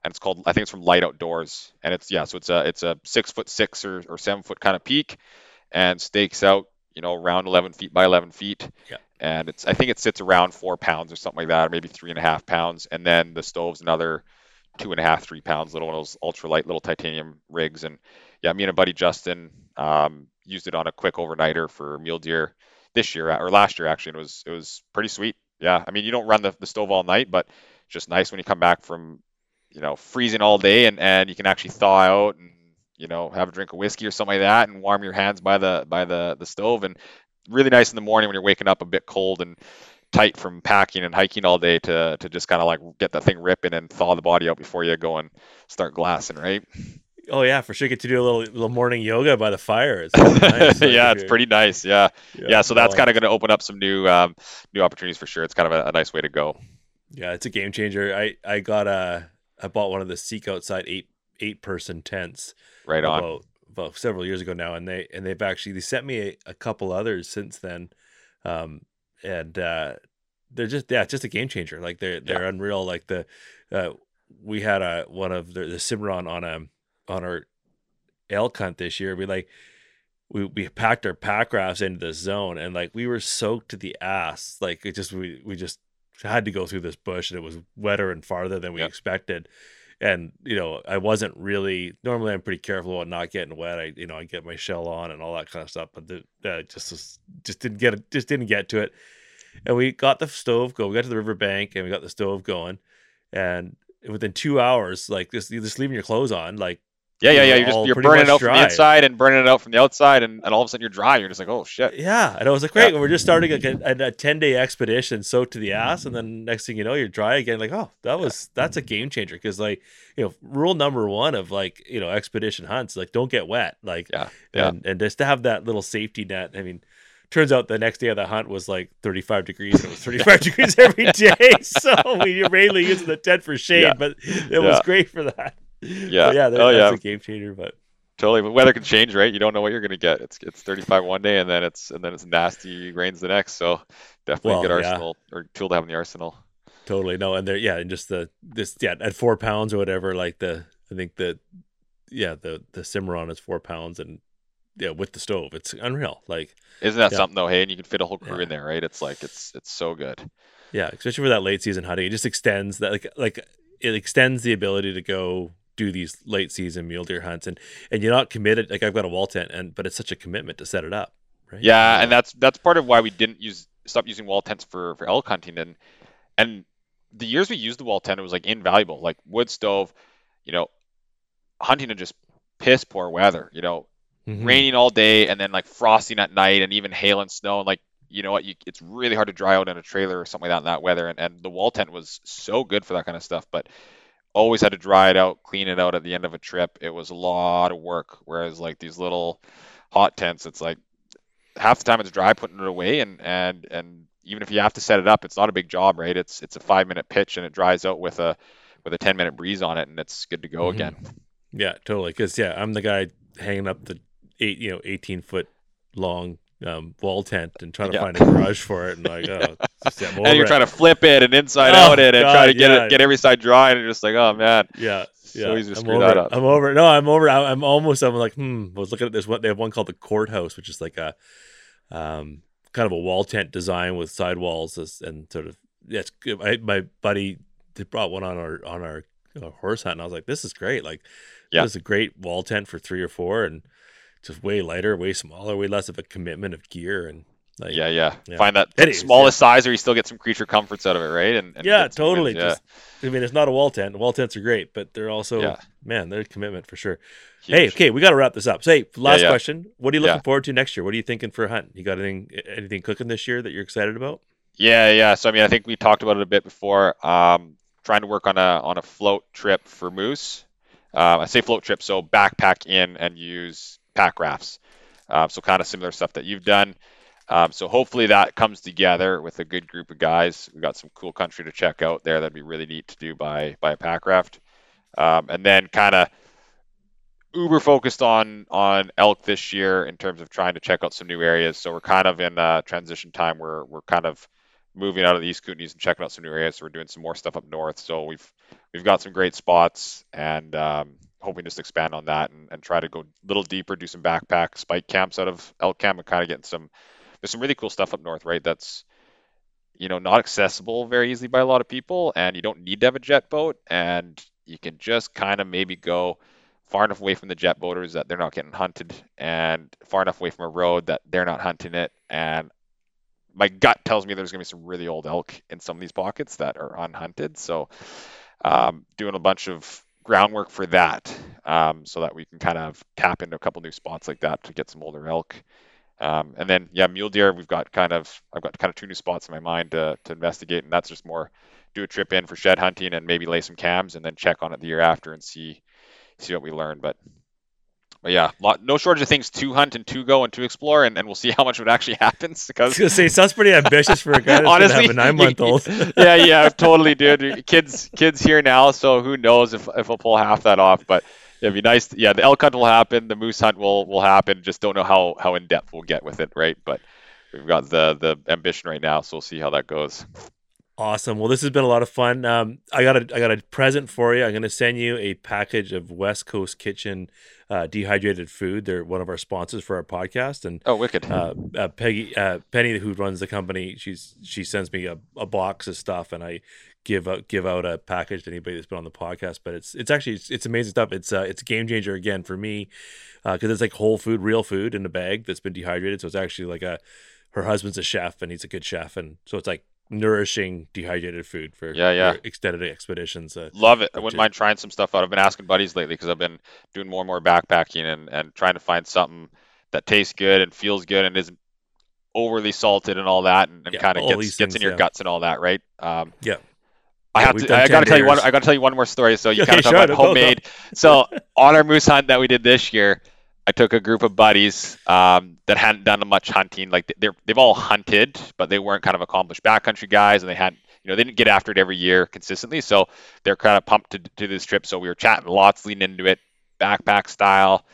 and it's called, I think it's from Light Outdoors. And it's, yeah, so it's a, it's a six foot six or, or seven foot kind of peak and stakes out, you know, around 11 feet by 11 feet. Yeah and it's I think it sits around four pounds or something like that, or maybe three and a half pounds. And then the stove's another two and a half, three pounds, little one of those ultralight little titanium rigs. And yeah, me and a buddy Justin um, used it on a quick overnighter for mule deer this year or last year actually. It was it was pretty sweet. Yeah, I mean you don't run the, the stove all night, but just nice when you come back from you know freezing all day and and you can actually thaw out and you know have a drink of whiskey or something like that and warm your hands by the by the the stove and really nice in the morning when you're waking up a bit cold and tight from packing and hiking all day to to just kind of like get that thing ripping and thaw the body out before you go and start glassing, right? Oh yeah, for sure. Get to do a little little morning yoga by the fire. It's <laughs> nice. yeah, it's pretty nice. Yeah, yeah. yeah so that's kind of going to open up some new um, new opportunities for sure. It's kind of a, a, nice way to go. Yeah, it's a game changer. I I got a I bought one of the Seek Outside eight eight person tents. Right on well, several years ago now, and they and they've actually they sent me a, a couple others since then, um, and uh, they're just yeah, just a game changer. Like they're they're yeah. unreal. Like the uh, we had a one of the, the Cimarron on a on our elk hunt this year. We like we we packed our pack rafts into this zone, and like we were soaked to the ass. Like it just we we just had to go through this bush, and it was wetter and farther than we Yep. expected. And you know, I wasn't really. Normally, I'm pretty careful about not getting wet. I, you know, I get my shell on and all that kind of stuff. But the, uh, just just didn't get. Just didn't get to it. And we got the stove going We got to the riverbank and we got the stove going. And within two hours, like just just leaving your clothes on, like Yeah, yeah, yeah. You're just oh, you're burning it out from the inside and burning it out from the outside, and, and all of a sudden you're dry. You're just like, oh shit. Yeah, and I was like, great. We're just starting like a, a ten day expedition, soaked to the ass, and then next thing you know, you're dry again. Like, oh, that was that's a game changer because like you know, rule number one of like you know expedition hunts, like don't get wet, like Yeah, yeah. and and just to have that little safety net. I mean, turns out the next day of the hunt was like 35 degrees. And it was <laughs> 35 degrees every day, <laughs> so we were mainly using the tent for shade, Yeah. but it was great for that. Yeah. But yeah, that, Oh, that's yeah. a game changer. But Totally, but weather can change, right? You don't know what you're gonna get. It's it's 35 one day, and then it's and then it's nasty rains the next. So definitely Well, good yeah. arsenal or tool to have in the arsenal. Totally no, and there, yeah, and just the this, yeah, at four pounds or whatever, like the, I think the, yeah, the the Cimarron is four pounds, and yeah, with the stove, it's unreal. Like, Isn't that Yeah. something though? Hey, and you can fit a whole crew Yeah. in there, right? It's like it's it's so good. yeah, especially for that late season hunting, it just extends that, like, like it extends the ability to go do these late season mule deer hunts, and and you're not committed. Like, I've got a wall tent, and but it's such a commitment to set it up, right? Yeah, and that's that's part of why we didn't use stop using wall tents for for elk hunting and and the years we used the wall tent it was like invaluable like wood stove you know hunting in just piss poor weather you know Mhm. raining all day and then like frosting at night and even hail and snow and like you know what you, it's really hard to dry out in a trailer or something like that in that weather and, and the wall tent was so good for that kind of stuff but always had to dry it out clean it out at the end of a trip it was a lot of work whereas like these little hot tents it's like half the time it's dry putting it away and and and even if you have to set it up it's not a big job right it's it's a five minute pitch and it dries out with a with a 10 minute breeze on it and it's good to go Mhm. again Yeah, totally. Because yeah, I'm the guy hanging up the eight, you know, 18 foot long um, wall tent and trying to Yeah. find a garage for it, and like, <laughs> oh, it's just, yeah, I'm and you're trying to flip it and inside Oh, out it and try to get yeah. it get every side dry and you're just like oh man Yeah, yeah. so easy to I'm screw over that up I'm over. No, I'm over. I- I'm almost. I'm like, hmm. I was looking at this one. They have one called the courthouse, which is like a, um, kind of a wall tent design with sidewalls and sort of. Yeah, it's good. I, my buddy brought one on our on our uh, horse hunt, and I was like, this is great. Like, Yeah. this is a great wall tent for three or four, and just way lighter, way smaller, way less of a commitment of gear, and like, yeah, yeah yeah. find that It is, smallest size or you still get some creature comforts out of it right and, and yeah, get some good- totally. yeah Just, I mean, it's not a wall tent. Wall tents are great, but they're also, Yeah. man, they're a commitment for sure. Hey, okay, we got to wrap this up. So, hey, last yeah. question: What are you looking Yeah. forward to next year? What are you thinking for a hunt? You got anything anything cooking this year that you're excited about? Yeah, yeah. So I mean, I think we talked about it a bit before. Um, trying to work on a on a float trip for moose. Um, I say float trip, so backpack in and use pack rafts. Um, so kind of similar stuff that you've done. Um, so hopefully that comes together with a good group of guys. We got some cool country to check out there. That'd be really neat to do by by a pack raft. Um, and then kind of uber focused on on elk this year in terms of trying to check out some new areas. So we're kind of in transition time where we're kind of moving out of the East Kootenays and checking out some new areas. So we're doing some more stuff up north. So we've we've got some great spots and um, hoping just expand on that and, and try to go a little deeper, do some backpack spike camps out of elk camp and kind of getting some there's some really cool stuff up north, right? That's you know not accessible very easily by a lot of people and you don't need to have a jet boat and you can just kind of maybe go far enough away from the jet boaters that they're not getting hunted and far enough away from a road that they're not hunting it and my gut tells me there's going to be some really old elk in some of these pockets that are unhunted so um, doing a bunch of groundwork for that um, so that we can kind of tap into a couple new spots like that to get some older elk um, and then yeah mule deer we've got kind of i've got kind of two new spots in my mind to, to investigate and that's just more do a trip in for shed hunting and maybe lay some cams and then check on it the year after and see see what we learn. But but yeah, lot, no shortage of things to hunt and to go and to explore, and, and we'll see how much of it actually <laughs> happens. I was Because gonna say sounds pretty ambitious for a guy that's honestly, <laughs> a nine month old. <laughs> yeah, yeah, totally, dude. Kids, kids here now, so who knows if if I'll pull half that off. But it'd be nice. Yeah, the elk hunt will happen, the moose hunt will will happen. Just don't know how how in depth we'll get with it, right? But we've got the the ambition right now, so we'll see how that goes. Awesome. Well, this has been a lot of fun. Um, I got a I got a present for you. I'm going to send you a package of West Coast Kitchen uh, dehydrated food. They're one of our sponsors for our podcast, and Oh, wicked. uh, uh, Peggy uh, Penny, who runs the company, she's she sends me a, a box of stuff, and I give out give out a package to anybody that's been on the podcast. But it's it's actually it's, it's amazing stuff. It's uh, it's a game changer again for me because it's like whole food, real food in a bag that's been dehydrated. So it's actually like a her husband's a chef and he's a good chef, and so it's like nourishing dehydrated food for Yeah, yeah. for extended expeditions. Uh, Love it. I wouldn't to- mind trying some stuff out. I've been asking buddies lately because I've been doing more and more backpacking and, and trying to find something that tastes good and feels good and isn't overly salted and all that and, and Yeah, kind of gets gets in your yeah. guts and all that, right? Um, Yeah. I have we've to. I got to tell you one. I got to tell you one more story. So you Okay, kind of talk sure, about go, go. homemade. <laughs> So on our moose hunt that we did this year, I took a group of buddies um, that hadn't done much hunting. Like they're they've all hunted, but they weren't kind of accomplished backcountry guys, and they hadn't you know they didn't get after it every year consistently. So they're kind of pumped to to this trip. So we were chatting lots, leading into it, backpack style.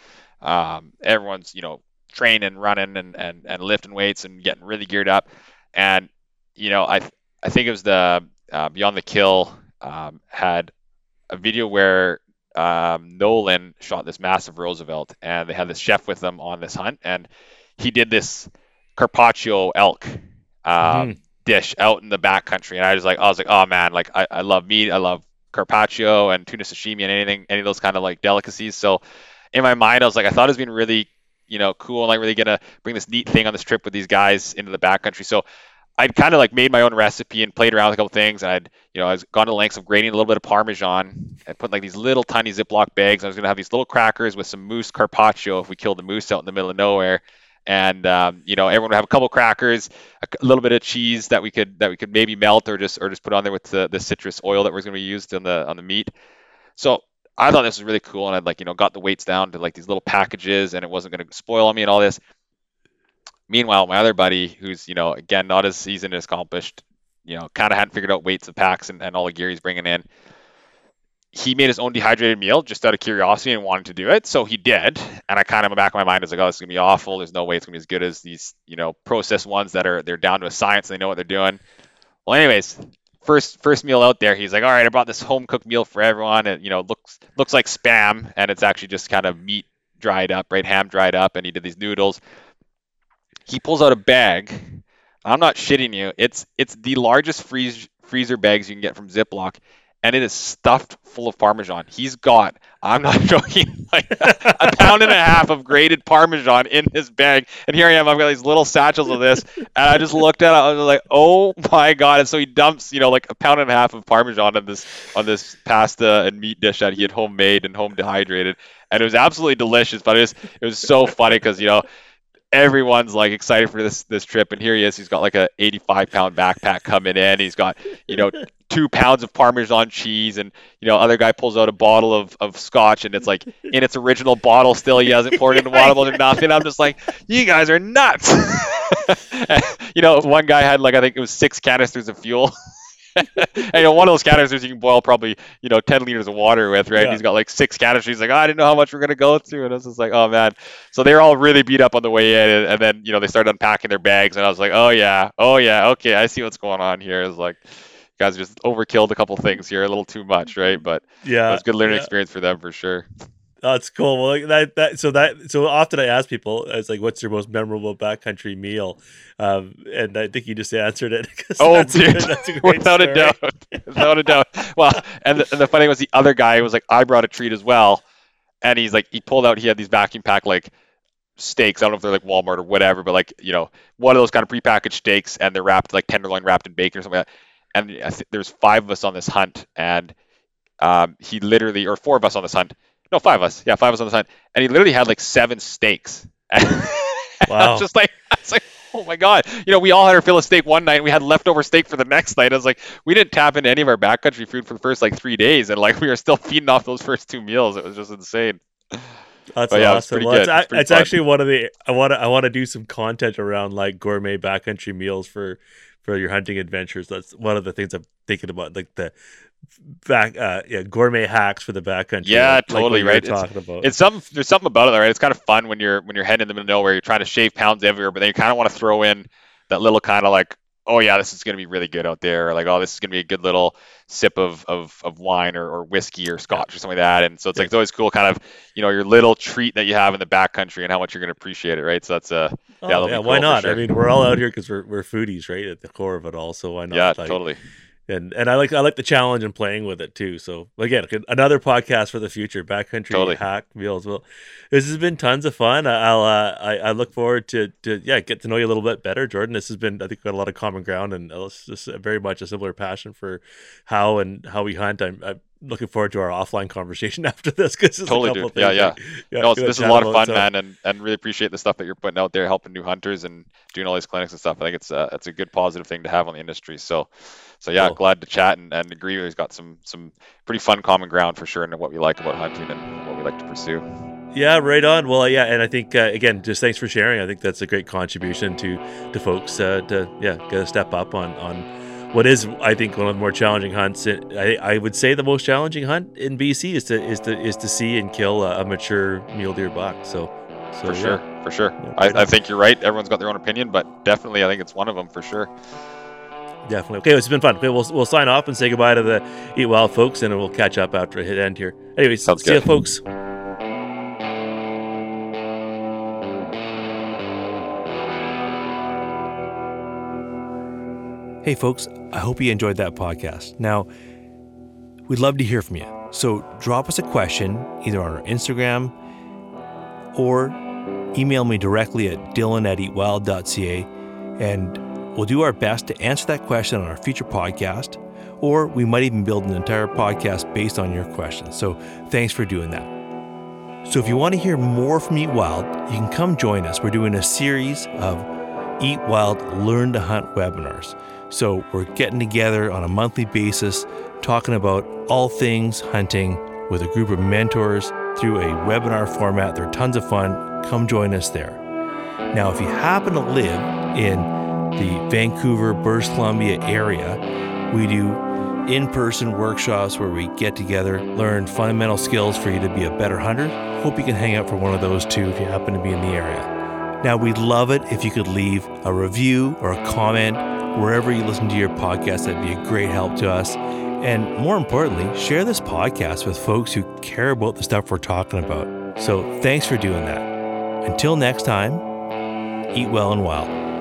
Um, everyone's you know training, running, and and and lifting weights and getting really geared up. And you know I I think it was the uh, Beyond the Kill um, had a video where um, Nolan shot this massive Roosevelt, and they had this chef with them on this hunt, and he did this carpaccio elk um, Mhm. dish out in the backcountry, and I was like, I was like, oh man, like I, I love meat, I love carpaccio and tuna sashimi and anything, any of those kind of like delicacies. So in my mind, I was like, I thought it was being really, you know, cool and like really gonna bring this neat thing on this trip with these guys into the backcountry. So I'd kind of like made my own recipe and played around with a couple things. And I'd, you know, I was gone to lengths of grating a little bit of Parmesan and put like these little tiny Ziploc bags. I was gonna have these little crackers with some moose carpaccio if we killed the moose out in the middle of nowhere. And um, you know, everyone would have a couple crackers, a little bit of cheese that we could that we could maybe melt or just or just put on there with the, the citrus oil that was gonna be used on the on the meat. So I thought this was really cool, and I'd like you know got the weights down to like these little packages, and it wasn't gonna spoil on me and all this. Meanwhile, my other buddy, who's you know again not as seasoned as accomplished, you know, kind of hadn't figured out weights of packs and, and all the gear he's bringing in. He made his own dehydrated meal just out of curiosity and wanted to do it, so he did. And I kind of in the back of my mind was like, "Oh, this is gonna be awful. There's no way it's gonna be as good as these, you know, processed ones that are they're down to a science. And they know what they're doing." Well, anyways, first first meal out there, he's like, "All right, I brought this home cooked meal for everyone, and you know, looks looks like spam, and it's actually just kind of meat dried up, right, ham dried up, and he did these noodles." He pulls out a bag. I'm not shitting you. It's it's the largest freeze freezer bags you can get from Ziploc, and it is stuffed full of Parmesan. He's got, I'm not <laughs> joking, like a pound and a half of grated Parmesan in his bag. And here I am, I've got these little satchels of this, and I just looked at it, I was like, oh my god! And so he dumps, you know, like a pound and a half of Parmesan on this on this pasta and meat dish that he had homemade and home dehydrated, and it was absolutely delicious. But it was it was so funny because you know everyone's like excited for this this trip and here he is. He's got like a 85 pound backpack coming in. He's got you know two pounds of parmesan cheese and you know other guy pulls out a bottle of, of scotch and it's like in its original bottle still he hasn't poured it in the water bottle or nothing. I'm just like you guys are nuts. <laughs> You know one guy had like i think it was six canisters of fuel <laughs> and you know one of those canisters you can boil probably you know 10 liters of water with right Yeah. he's got like six canisters he's like oh, i didn't know how much we're going to go through and i was just like oh man so they were all really beat up on the way in, and, and then you know they started unpacking their bags, and I was like, oh yeah, oh yeah, okay, I see what's going on here. It's like you guys just overkilled a couple things here, a little too much, right? But yeah, it was a good learning yeah. experience for them for sure. That's cool. Well, that that so that so often I ask people, it's like, "What's your most memorable backcountry meal?" Um, and I think you just answered it. <laughs> Oh, that's a dude, good- that's a <laughs> without a doubt, without a doubt. Well, and the, and the funny thing was the other guy was like, I brought a treat as well, and he's like, he pulled out, he had these vacuum packed like steaks. I don't know if they're like Walmart or whatever, but like you know, one of those kind of prepackaged steaks, and they're wrapped like tenderloin wrapped in bacon or something. Like that. And th- there's five of us on this hunt, and um, he literally, or four of us on this hunt. No, five of us. Yeah, five of us on the hunt, and he literally had like seven steaks. <laughs> Wow. was just like, <laughs> I was like, oh my god. You know, we all had our fill of steak one night, and we had leftover steak for the next night. I was like, we didn't tap into any of our backcountry food for the first like three days, and like we were still feeding off those first two meals. It was just insane. That's But yeah, it's awesome. pretty Well. It's, It's it's actually one of the I want to I want to do some content around like gourmet backcountry meals for for your hunting adventures. That's one of the things I'm thinking about, like the back uh yeah gourmet hacks for the backcountry. Yeah, like, like totally, were right. It's- Talking about It's some there's something about it, right? It's kind of fun when you're when you're heading in the middle of nowhere, you're trying to shave pounds everywhere, but then you kind of want to throw in that little kind of like oh yeah, this is going to be really good out there, or like, oh, this is going to be a good little sip of of, of wine or, or whiskey or scotch or something like that. And so it's like it's always cool, kind of, you know, your little treat that you have in the backcountry and how much you're going to appreciate it, right? So that's uh, a Oh, yeah, yeah, cool why not? sure. I mean, we're all out here because we're we're foodies, right? At the core of it all. So why not? yeah, like, totally. And and I like I like the challenge and playing with it too. So again, another podcast for the future, backcountry Totally. hack meals. Well, this has been tons of fun. I- I'll uh, I I look forward to to yeah get to know you a little bit better, Jordan. This has been I think got a lot of common ground and it's just very much a similar passion for how and how we hunt. I'm, I'm looking forward to our offline conversation <laughs> after this because Totally, a couple dude. Yeah, yeah. yeah, no, this is a lot of fun, so- man, and and really appreciate the stuff that you're putting out there, helping new hunters and doing all these clinics and stuff. I think it's a it's a good positive thing to have on the industry. So, so yeah, Cool. glad to chat and, and agree. We've got some some pretty fun common ground for sure, and what we like about hunting and what we like to pursue. Yeah, right on. Well, yeah, and I think uh, again, just thanks for sharing. I think that's a great contribution to to folks uh, to yeah, get a step up on on what is I think one of the more challenging hunts. I, I would say the most challenging hunt in BC is to is to is to see and kill a, a mature mule deer buck. So, so For yeah. sure, for sure. Yeah, I, right I think you're right. Everyone's got their own opinion, but definitely, I think it's one of them for sure. Definitely. Okay, it's been fun. Okay, we'll, we'll sign off and say goodbye to the Eat Wild folks, and we'll catch up after a hit end here. Anyways, Sounds see you, folks. Hey, folks, I hope you enjoyed that podcast. Now, we'd love to hear from you. So drop us a question either on our Instagram or email me directly at dylan at eatwild.ca and we'll do our best to answer that question on our future podcast, or we might even build an entire podcast based on your questions. So thanks for doing that. So if you want to hear more from Eat Wild, you can come join us. We're doing a series of Eat Wild Learn to Hunt webinars. So we're getting together on a monthly basis, talking about all things hunting with a group of mentors through a webinar format. They're tons of fun. Come join us there. Now, if you happen to live in the Vancouver, British Columbia area, we do in person workshops where we get together, learn fundamental skills for you to be a better hunter. Hope you can hang out for one of those too if you happen to be in the area. Now, we'd love it if you could leave a review or a comment wherever you listen to your podcast. That'd be a great help to us. And more importantly, share this podcast with folks who care about the stuff we're talking about. So thanks for doing that. Until next time, eat well and wild.